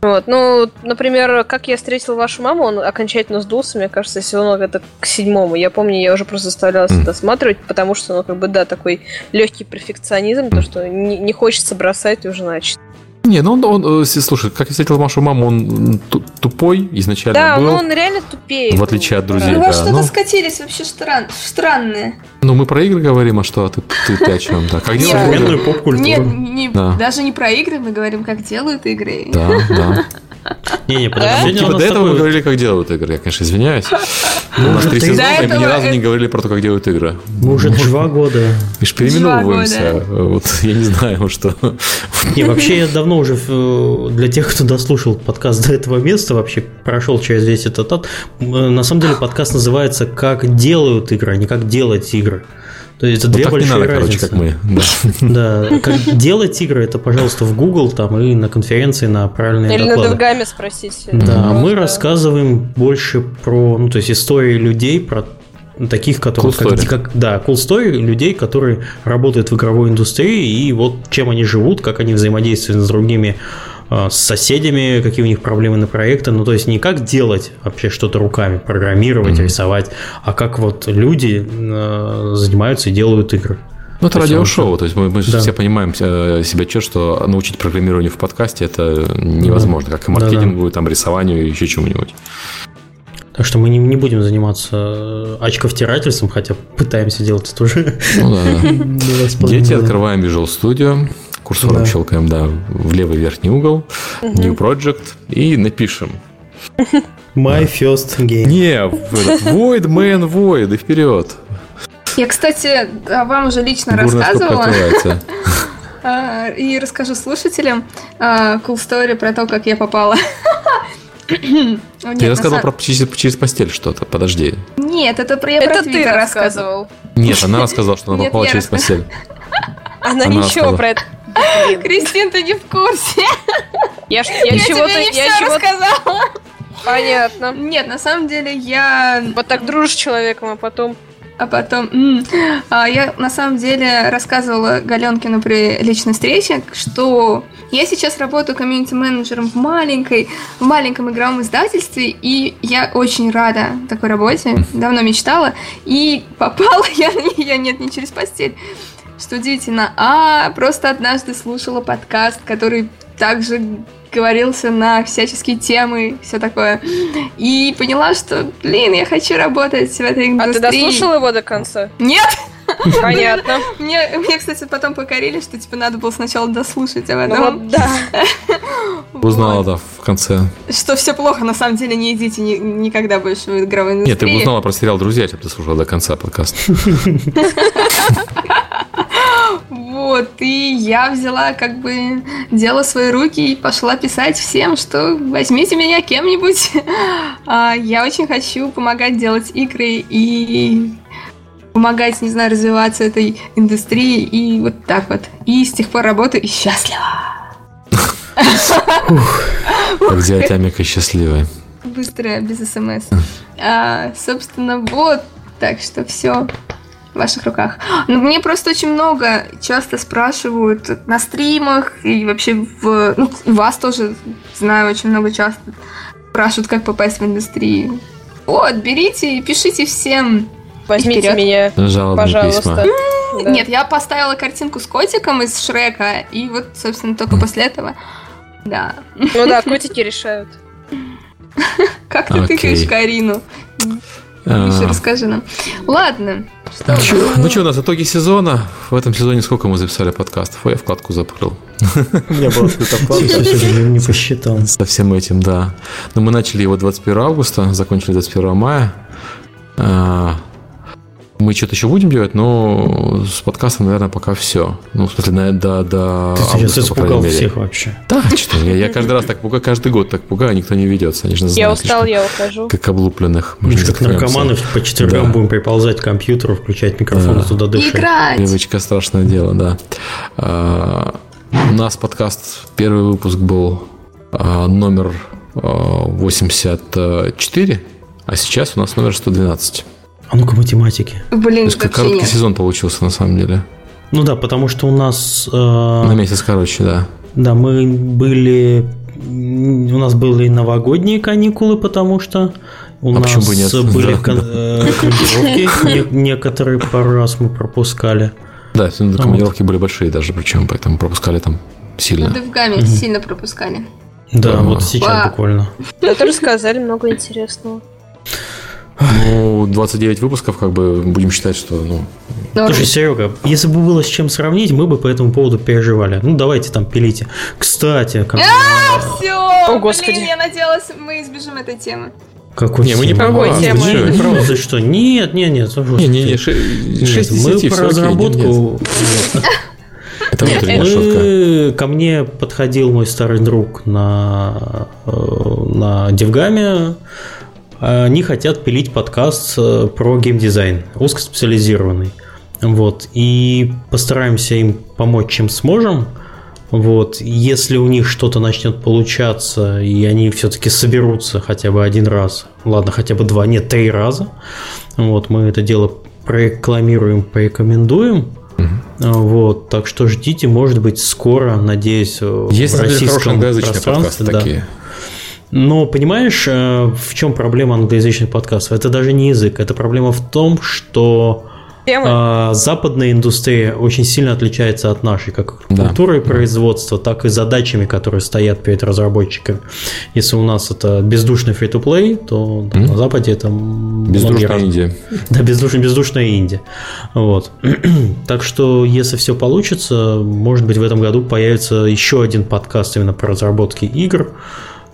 Вот, ну, например, как я встретил вашу маму, он окончательно сдулся, мне кажется, сезон это к седьмому. Я помню, я уже просто заставляла себя досматривать, потому что, ну, как бы, да, такой легкий перфекционизм, то, что не, не хочется бросать уже начать.
Не, ну он, он, э, слушай, как я встретил вашу маму, он тупой изначально
Да,
был.
ну он реально тупее.
В отличие от друзей,
Ну,
да,
во что-то
ну.
скатились вообще стран... странное.
Ну, мы про игры говорим, а что? Ты, ты, ты о чем? Да, как игры?
Современную поп-культуру.
Нет, не-
Да.
даже не про игры, мы говорим, как делают игры.
Да, да.
Не-не, подожди. сегодня
Типа до этого мы говорили, как делают игры. Я, конечно, извиняюсь. У нас
уже
три сезона, и мы ни разу не говорили про то, как делают игры.
Мы уже два года.
Мы же переименовываемся. Вот я не знаю, что...
Не, вообще я давно уже э, для тех, кто дослушал подкаст до этого места, вообще прошел через весь этот ад. На самом деле подкаст называется «Как делают игры», а не «Как делать игры». То есть это
Вот
две
так не
большие
надо, короче,
разницы.
как мы. Да. [LAUGHS]
Да, как делать игры, это, пожалуйста, в Google там и на конференции на правильные
Или на. Довгаме спросить.
Да,
Ну,
мы рассказываем больше про, ну, то есть истории людей, про таких, которые,
Cool
как, как- да, cool story людей, которые работают в игровой индустрии, и вот чем они живут, как они взаимодействуют с другими, э, с соседями, какие у них проблемы на проекты, ну, то есть не как делать вообще что-то руками, программировать,
Мгм.
рисовать, а как вот люди э, занимаются и делают игры.
Ну, это радиошоу, то есть мы, мы
Да.
все понимаем э, себе отчет, что научить программированию в подкасте это невозможно, как и маркетингу, там, рисованию и еще чему-нибудь.
Так что мы не, не будем заниматься э, очковтирательством, хотя пытаемся делать это уже.
Ну да, да. [LAUGHS] Дети, открываем Visual Studio, курсором
Да.
щелкаем, да, в левый верхний угол, New Project и напишем.
My first game.
Не, Void, Man, Void, и вперед.
Я, кстати, вам уже лично рассказывала. [LAUGHS] А, И расскажу слушателям а, cool story про то, как я попала. [COUGHS] Нет,
Ты рассказывал про через, через постель что-то, подожди.
Нет, это про я про
Это ты рассказывал.
Нет, она рассказала, что она попала через постель.
Она,
Она
ничего
рассказала.
про это...
Кристин, ты не в курсе.
Я, ж- я,
Я
чего-то...
тебе не
Я
все
чего-то...
рассказала.
Понятно.
Нет, на самом деле я...
Вот так дружишь с человеком, а потом...
А потом... м, а, Я на самом деле рассказывала Галенкину при личной встрече, что я сейчас работаю комьюнити-менеджером в маленькой, в маленьком игровом издательстве, и я очень рада такой работе, давно мечтала, и попала [LAUGHS] я на нее, нет, не через постель, удивительно, а просто однажды слушала подкаст, который также говорился на всяческие темы, все такое. И поняла, что, блин, я хочу работать в этой
А
индустрии.
ты дослушал его до конца?
Нет!
Понятно. [LAUGHS]
Мне, мне, кстати, потом покорили, что типа надо было сначала дослушать, а
Ну
потом...
вот да. [LAUGHS]
Узнала,
Вот.
да, в конце.
Что все плохо, на самом деле не идите ни- никогда больше в игровой
Нет, ты бы
индустрии.
узнала про сериал «Друзья», если бы ты слушала до конца подкаста. [LAUGHS]
Вот, и я взяла как бы дело в свои руки и пошла писать всем, что возьмите меня кем-нибудь. [LAUGHS] А, Я очень хочу помогать делать игры и помогать, не знаю, развиваться этой индустрии и вот так вот. И с тех пор работаю и счастлива.
Как сделать [LAUGHS] Амика счастливой.
Быстро, без смс. А, собственно, вот. Так что все в ваших руках. Но мне просто очень много часто спрашивают на стримах и вообще в... Ну, вас тоже знаю очень много часто спрашивают, как попасть в индустрию. Вот, берите и пишите всем.
Возьмите
Вперед.
меня,
Жалобные
пожалуйста.
письма.
Да.
Нет, я поставила картинку с котиком из Шрека, и вот, собственно, только после этого. Да.
Ну да, котики решают. [LAUGHS]
Как ты тыкаешь Карину?
А,
Еще расскажи нам. Ладно. Что?
Ну что, у нас итоги сезона. В этом сезоне сколько мы записали подкастов? Ой, я вкладку закрыл. У меня была открыта вкладка.
Все, все, не, не посчитал.
Со всем этим, да. Но мы начали его 21 августа, закончили 21 мая. А, Мы что-то еще будем делать, но с подкастом, наверное, пока все. Ну, в смысле, наверное, до, до
Ты сейчас
августа, крайней
испугал
мере.
всех вообще.
Да, что я, я каждый раз так пугаю, каждый год так пугаю, никто не ведется. Они же нас
Я
знают
устал,
слишком,
я ухожу.
Как облупленных. Мы
Мы
же
как наркоманы по четвергам
Да.
будем приползать к компьютеру, включать микрофон
Да.
и туда дышать.
Играть!
Привычка страшное дело, да. А, У нас подкаст, первый выпуск был а, номер а, 84, а сейчас у нас номер 112.
А ну-ка математики.
То
Блин,
есть как
вообще
короткий
нет.
сезон получился на самом деле.
Ну да, потому что у нас... э,
На месяц короче, да.
Да, мы были... У нас были новогодние каникулы, потому что у
А
нас
почему бы нет?
были
Да,
кон-
да.
э, командировки, [LAUGHS] не- некоторые пару раз мы пропускали.
Да, командировки были большие даже, причем, поэтому пропускали там сильно.
В гамме сильно пропускали.
Да,
Да.
вот сейчас
Ва.
буквально.
Это рассказали много интересного.
Ну, 29 выпусков, как бы, будем считать, что, ну,
Норм.
Слушай, Серега, если бы было с чем сравнить, мы бы по этому поводу переживали. Ну, давайте там пилите. Кстати, как,
Все!
О, Господи.
Блин, я надеялась, мы избежим этой темы.
какой
Не, мы не про
Какой темы?
Не, правда, за что? Нет, нет, нет.
Не-не-не, ши-
Нет,
6 из
мы
10,
про разработку.
Это внутренняя шутка.
Мы, ко мне подходил мой старый друг на, э, на Девгаме. Они хотят пилить подкаст э, про геймдизайн, узкоспециализированный. Вот. И постараемся им помочь, чем сможем. Вот. Если у них что-то начнет получаться, и они все-таки соберутся хотя бы один раз, ладно, хотя бы два, нет, три раза, вот, мы это дело прорекламируем, порекомендуем. Вот, так что ждите, может быть, скоро, надеюсь,
Есть,
в российском пространстве. да.
такие.
Но понимаешь, э, в чем проблема англоязычных подкастов? Это даже не язык, это проблема в том, что
Темы?
а, западная индустрия очень сильно отличается от нашей, как
Да.
культурой производства, так и задачами, которые стоят перед разработчиками. Если у нас это бездушный free-to-play, то да,
Мгм.
на Западе это
Бездушная
раз-
Индия.
да, бездушная, бездушная Инди. Вот. [CLEARS THROAT] так что, если все получится, может быть, в этом году появится еще один подкаст именно по разработке игр.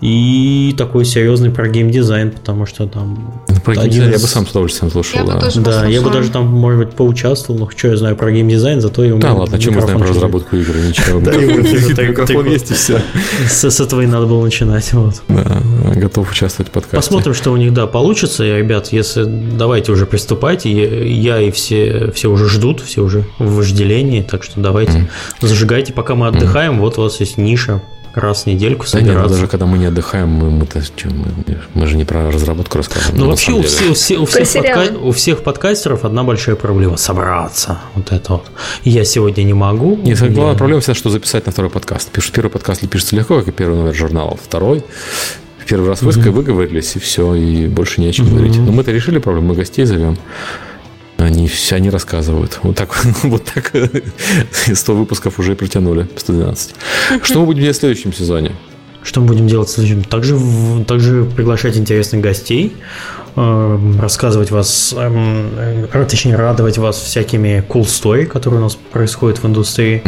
И такой серьезный про геймдизайн, потому что там...
Ну, Про геймдизайн я
из-
бы сам с удовольствием слушал,
Я бы
да.
тоже
Да, я бы даже там, может быть, поучаствовал, но что я знаю про геймдизайн, зато у
Да ладно, чем мы знаем про разработку игр? Ничего.
Да,
Микрофон [LAUGHS] есть и все.
С, этого и надо было начинать. Вот.
Да, готов участвовать в подкасте.
Посмотрим, что у них, да, получится. И, ребят, если давайте уже приступайте. Я, я и все, все уже ждут, все уже в вожделении. Так что давайте зажигайте. Пока мы отдыхаем, вот у вас есть ниша. Раз в недельку
Да нет, ну
собираться.
даже когда мы не отдыхаем, мы, мы-то чё, мы, мы же не про разработку рассказываем.
Ну, вообще у, все- у все- у всех подка- у всех подкастеров одна большая проблема – собраться. Вот это вот. Я сегодня не могу.
Нет, самая главная
я-
проблема всегда, что записать на второй подкаст. Пишут первый подкаст пишется легко, как и первый номер журнала. Второй в первый раз выска- выговорились, и все, и больше не о чем говорить. Но мы-то решили проблему, мы гостей зовем. Они все они рассказывают. Вот так, [LAUGHS] вот так 100 выпусков уже протянули, 112. Что мы будем делать в следующем сезоне?
Что мы будем делать в следующем? Также, также приглашать интересных гостей, э, рассказывать вас, эм, э, точнее, радовать вас всякими cool story, которые у нас происходят в индустрии.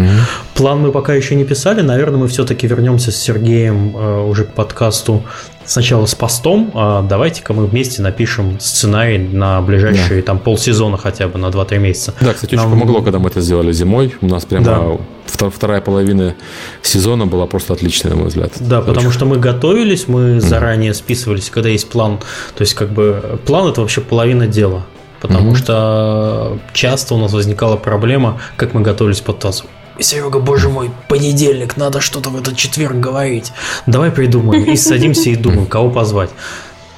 План мы пока еще не писали. Наверное, мы все-таки вернемся с Сергеем э, уже к подкасту сначала с постом. А давайте-ка мы вместе напишем сценарий на ближайшие там полсезона хотя бы, на 2-3 месяца.
Да, кстати, очень
Нам-
помогло, когда мы это сделали зимой. У нас прямо
Да.
втор- вторая половина сезона была просто отличная, на мой взгляд.
Да, потому что мы готовились, мы заранее списывались, когда есть план. То есть, как бы, план это вообще половина дела. Потому
Мгм.
что часто у нас возникала проблема, как мы готовились к Серега, боже мой, понедельник, надо что-то в этот четверг говорить. Давай придумаем. И садимся и думаем, кого позвать.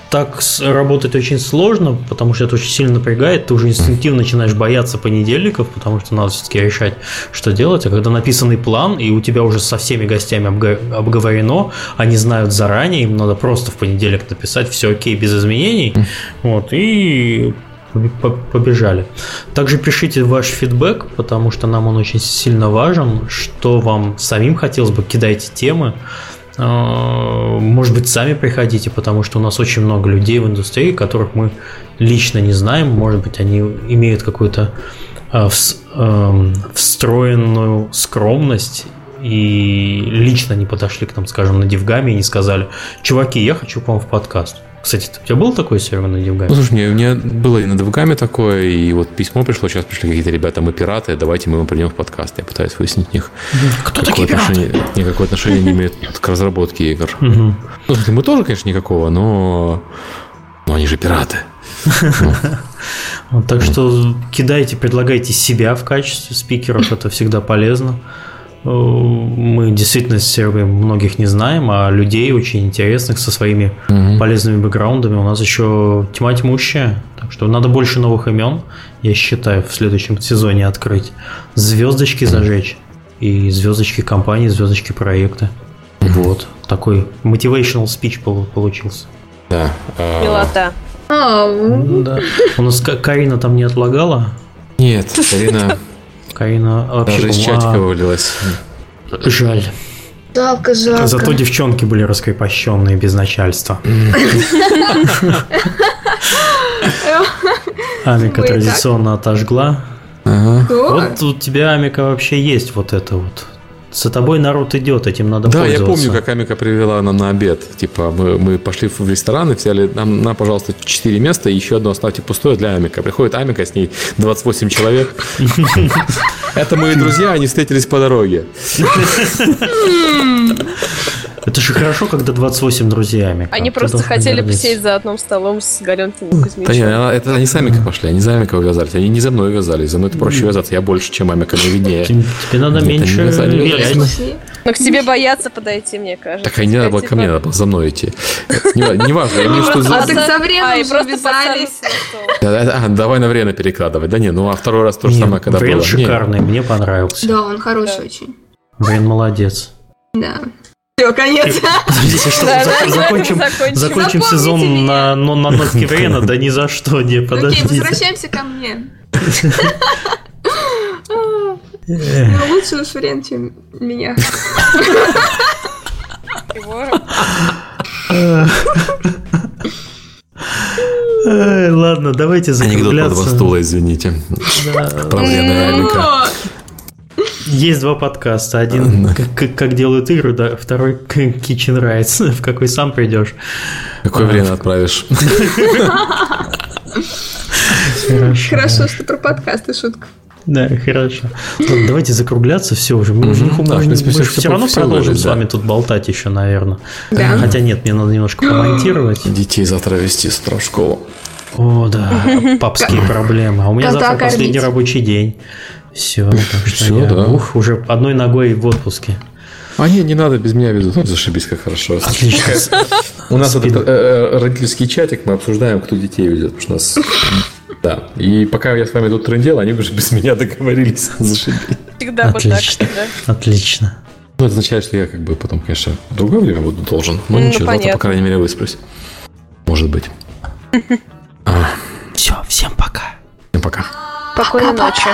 Так работать очень сложно, потому что это очень сильно напрягает. Ты уже инстинктивно начинаешь бояться понедельников, потому что надо все-таки решать, что делать. А когда написанный план, и у тебя уже со всеми гостями обговорено, они знают заранее, им надо просто в понедельник написать, все окей, без изменений. Вот, и побежали. Также пишите ваш фидбэк, потому что нам он очень сильно важен, что вам самим хотелось бы, кидайте темы. А, может быть, сами приходите, потому что у нас очень много людей в индустрии, которых мы лично не знаем. Может быть, они имеют какую-то а, эм, встроенную скромность и лично не подошли к нам, скажем, на DevGAMM е и не сказали, чуваки, я хочу к вам в подкаст. Кстати, у тебя было такое Серега на DevGAMM е?
Ну, слушай, у меня было и на DevGAMM е такое, и вот письмо пришло, сейчас пришли какие-то ребята, мы пираты, давайте мы вам придем в подкаст. Я пытаюсь выяснить них.
Кто такие
пираты? Никакого отношения не имеют к разработке игр. Ну, мы тоже, конечно, никакого, но... Но они же пираты.
Так что кидайте, предлагайте себя в качестве спикеров, это всегда полезно. Мы действительно с Сергеем многих не знаем, а людей очень интересных со своими угу. полезными бэкграундами у нас еще тьма тьмущая. Так что надо больше новых имен, я считаю, в следующем сезоне открыть. Звездочки зажечь. И звездочки компании, звездочки проекта. Вот. Такой motivational speech получился.
Да.
А, Милота.
Да. У нас Карина там не отлагала?
Нет, Карина [LAUGHS]
Карина вообще
Даже из чатика вывалилась.
Жаль.
Жалко, жалко.
Зато девчонки были раскрепощенные без начальства. [LAUGHS] Амика традиционно отожгла. Вот у тебя, Амика, вообще есть вот это вот за тобой народ идет, этим надо
да,
пользоваться.
Да, я помню, как Амика привела нам на обед. Типа, мы, мы пошли в ресторан и взяли нам, на, пожалуйста, 4 места и еще одно оставьте пустое для Амика. Приходит Амика, с ней 28 человек. [LAUGHS] Это мои друзья, они встретились по дороге. [LAUGHS]
Это же хорошо, когда 28 друзьями.
Они просто хотели посидеть за одним столом с Галенкиным Кузьмичем. Да
нет, это они сами как пошли, они за Амика вязались. Они не за мной вязались, за мной это проще вязаться. Я больше, чем Амика, мне виднее.
Тебе надо меньше
но к тебе боятся подойти, мне кажется.
Так, не надо было ко мне, надо было за мной идти. Неважно, я имею
что... А так за время уже вязались.
Давай на время перекладывать. Да не, ну а второй раз то же самое, когда было.
Шикарный, мне понравился.
Да, он хороший очень.
Врен молодец.
Да. Все, конец.
Подождите, что, да, да, закончим, закончим. закончим сезон на, на, на [LAUGHS] нотке? Да ни за что, не, подождите.
Окей, возвращаемся ко мне. Ну, лучше уж Врен, чем меня.
Ладно, давайте закругляться.
Анекдот под два стула, извините. Проблема
есть два подкаста. Один как, как делают игры, да, второй Kitchen Rights. [LAUGHS] В какой сам придешь.
Какое время отправишь?
Хорошо, что про подкасты шутка.
Да, хорошо. Ладно, давайте закругляться, все уже. Мы уже да, мы, мы все равно продолжим с вами тут болтать еще, наверное. Да. Хотя нет, мне надо немножко помонтировать. [GASPS]
Детей завтра вести с утра в школу.
О, да, папские проблемы. А у меня завтра последний рабочий день. Все, так что Все, я, да. ух, уже одной ногой в отпуске.
А нет, не надо, без меня везут. Ну, зашибись, как хорошо.
Отлично.
У нас вот этот э, родительский чатик, мы обсуждаем, кто детей везет. Потому что у нас... Да. И пока я с вами тут трендел, они уже без меня договорились. [LAUGHS] Зашибись.
Всегда вот так, да.
Отлично.
Ну, это означает, что я как бы потом, конечно, другое время буду должен. Но ну, ничего, завтра, по крайней мере, высплюсь. Может быть. [LAUGHS]
Все, всем пока.
Всем пока.
Спокойной ночи.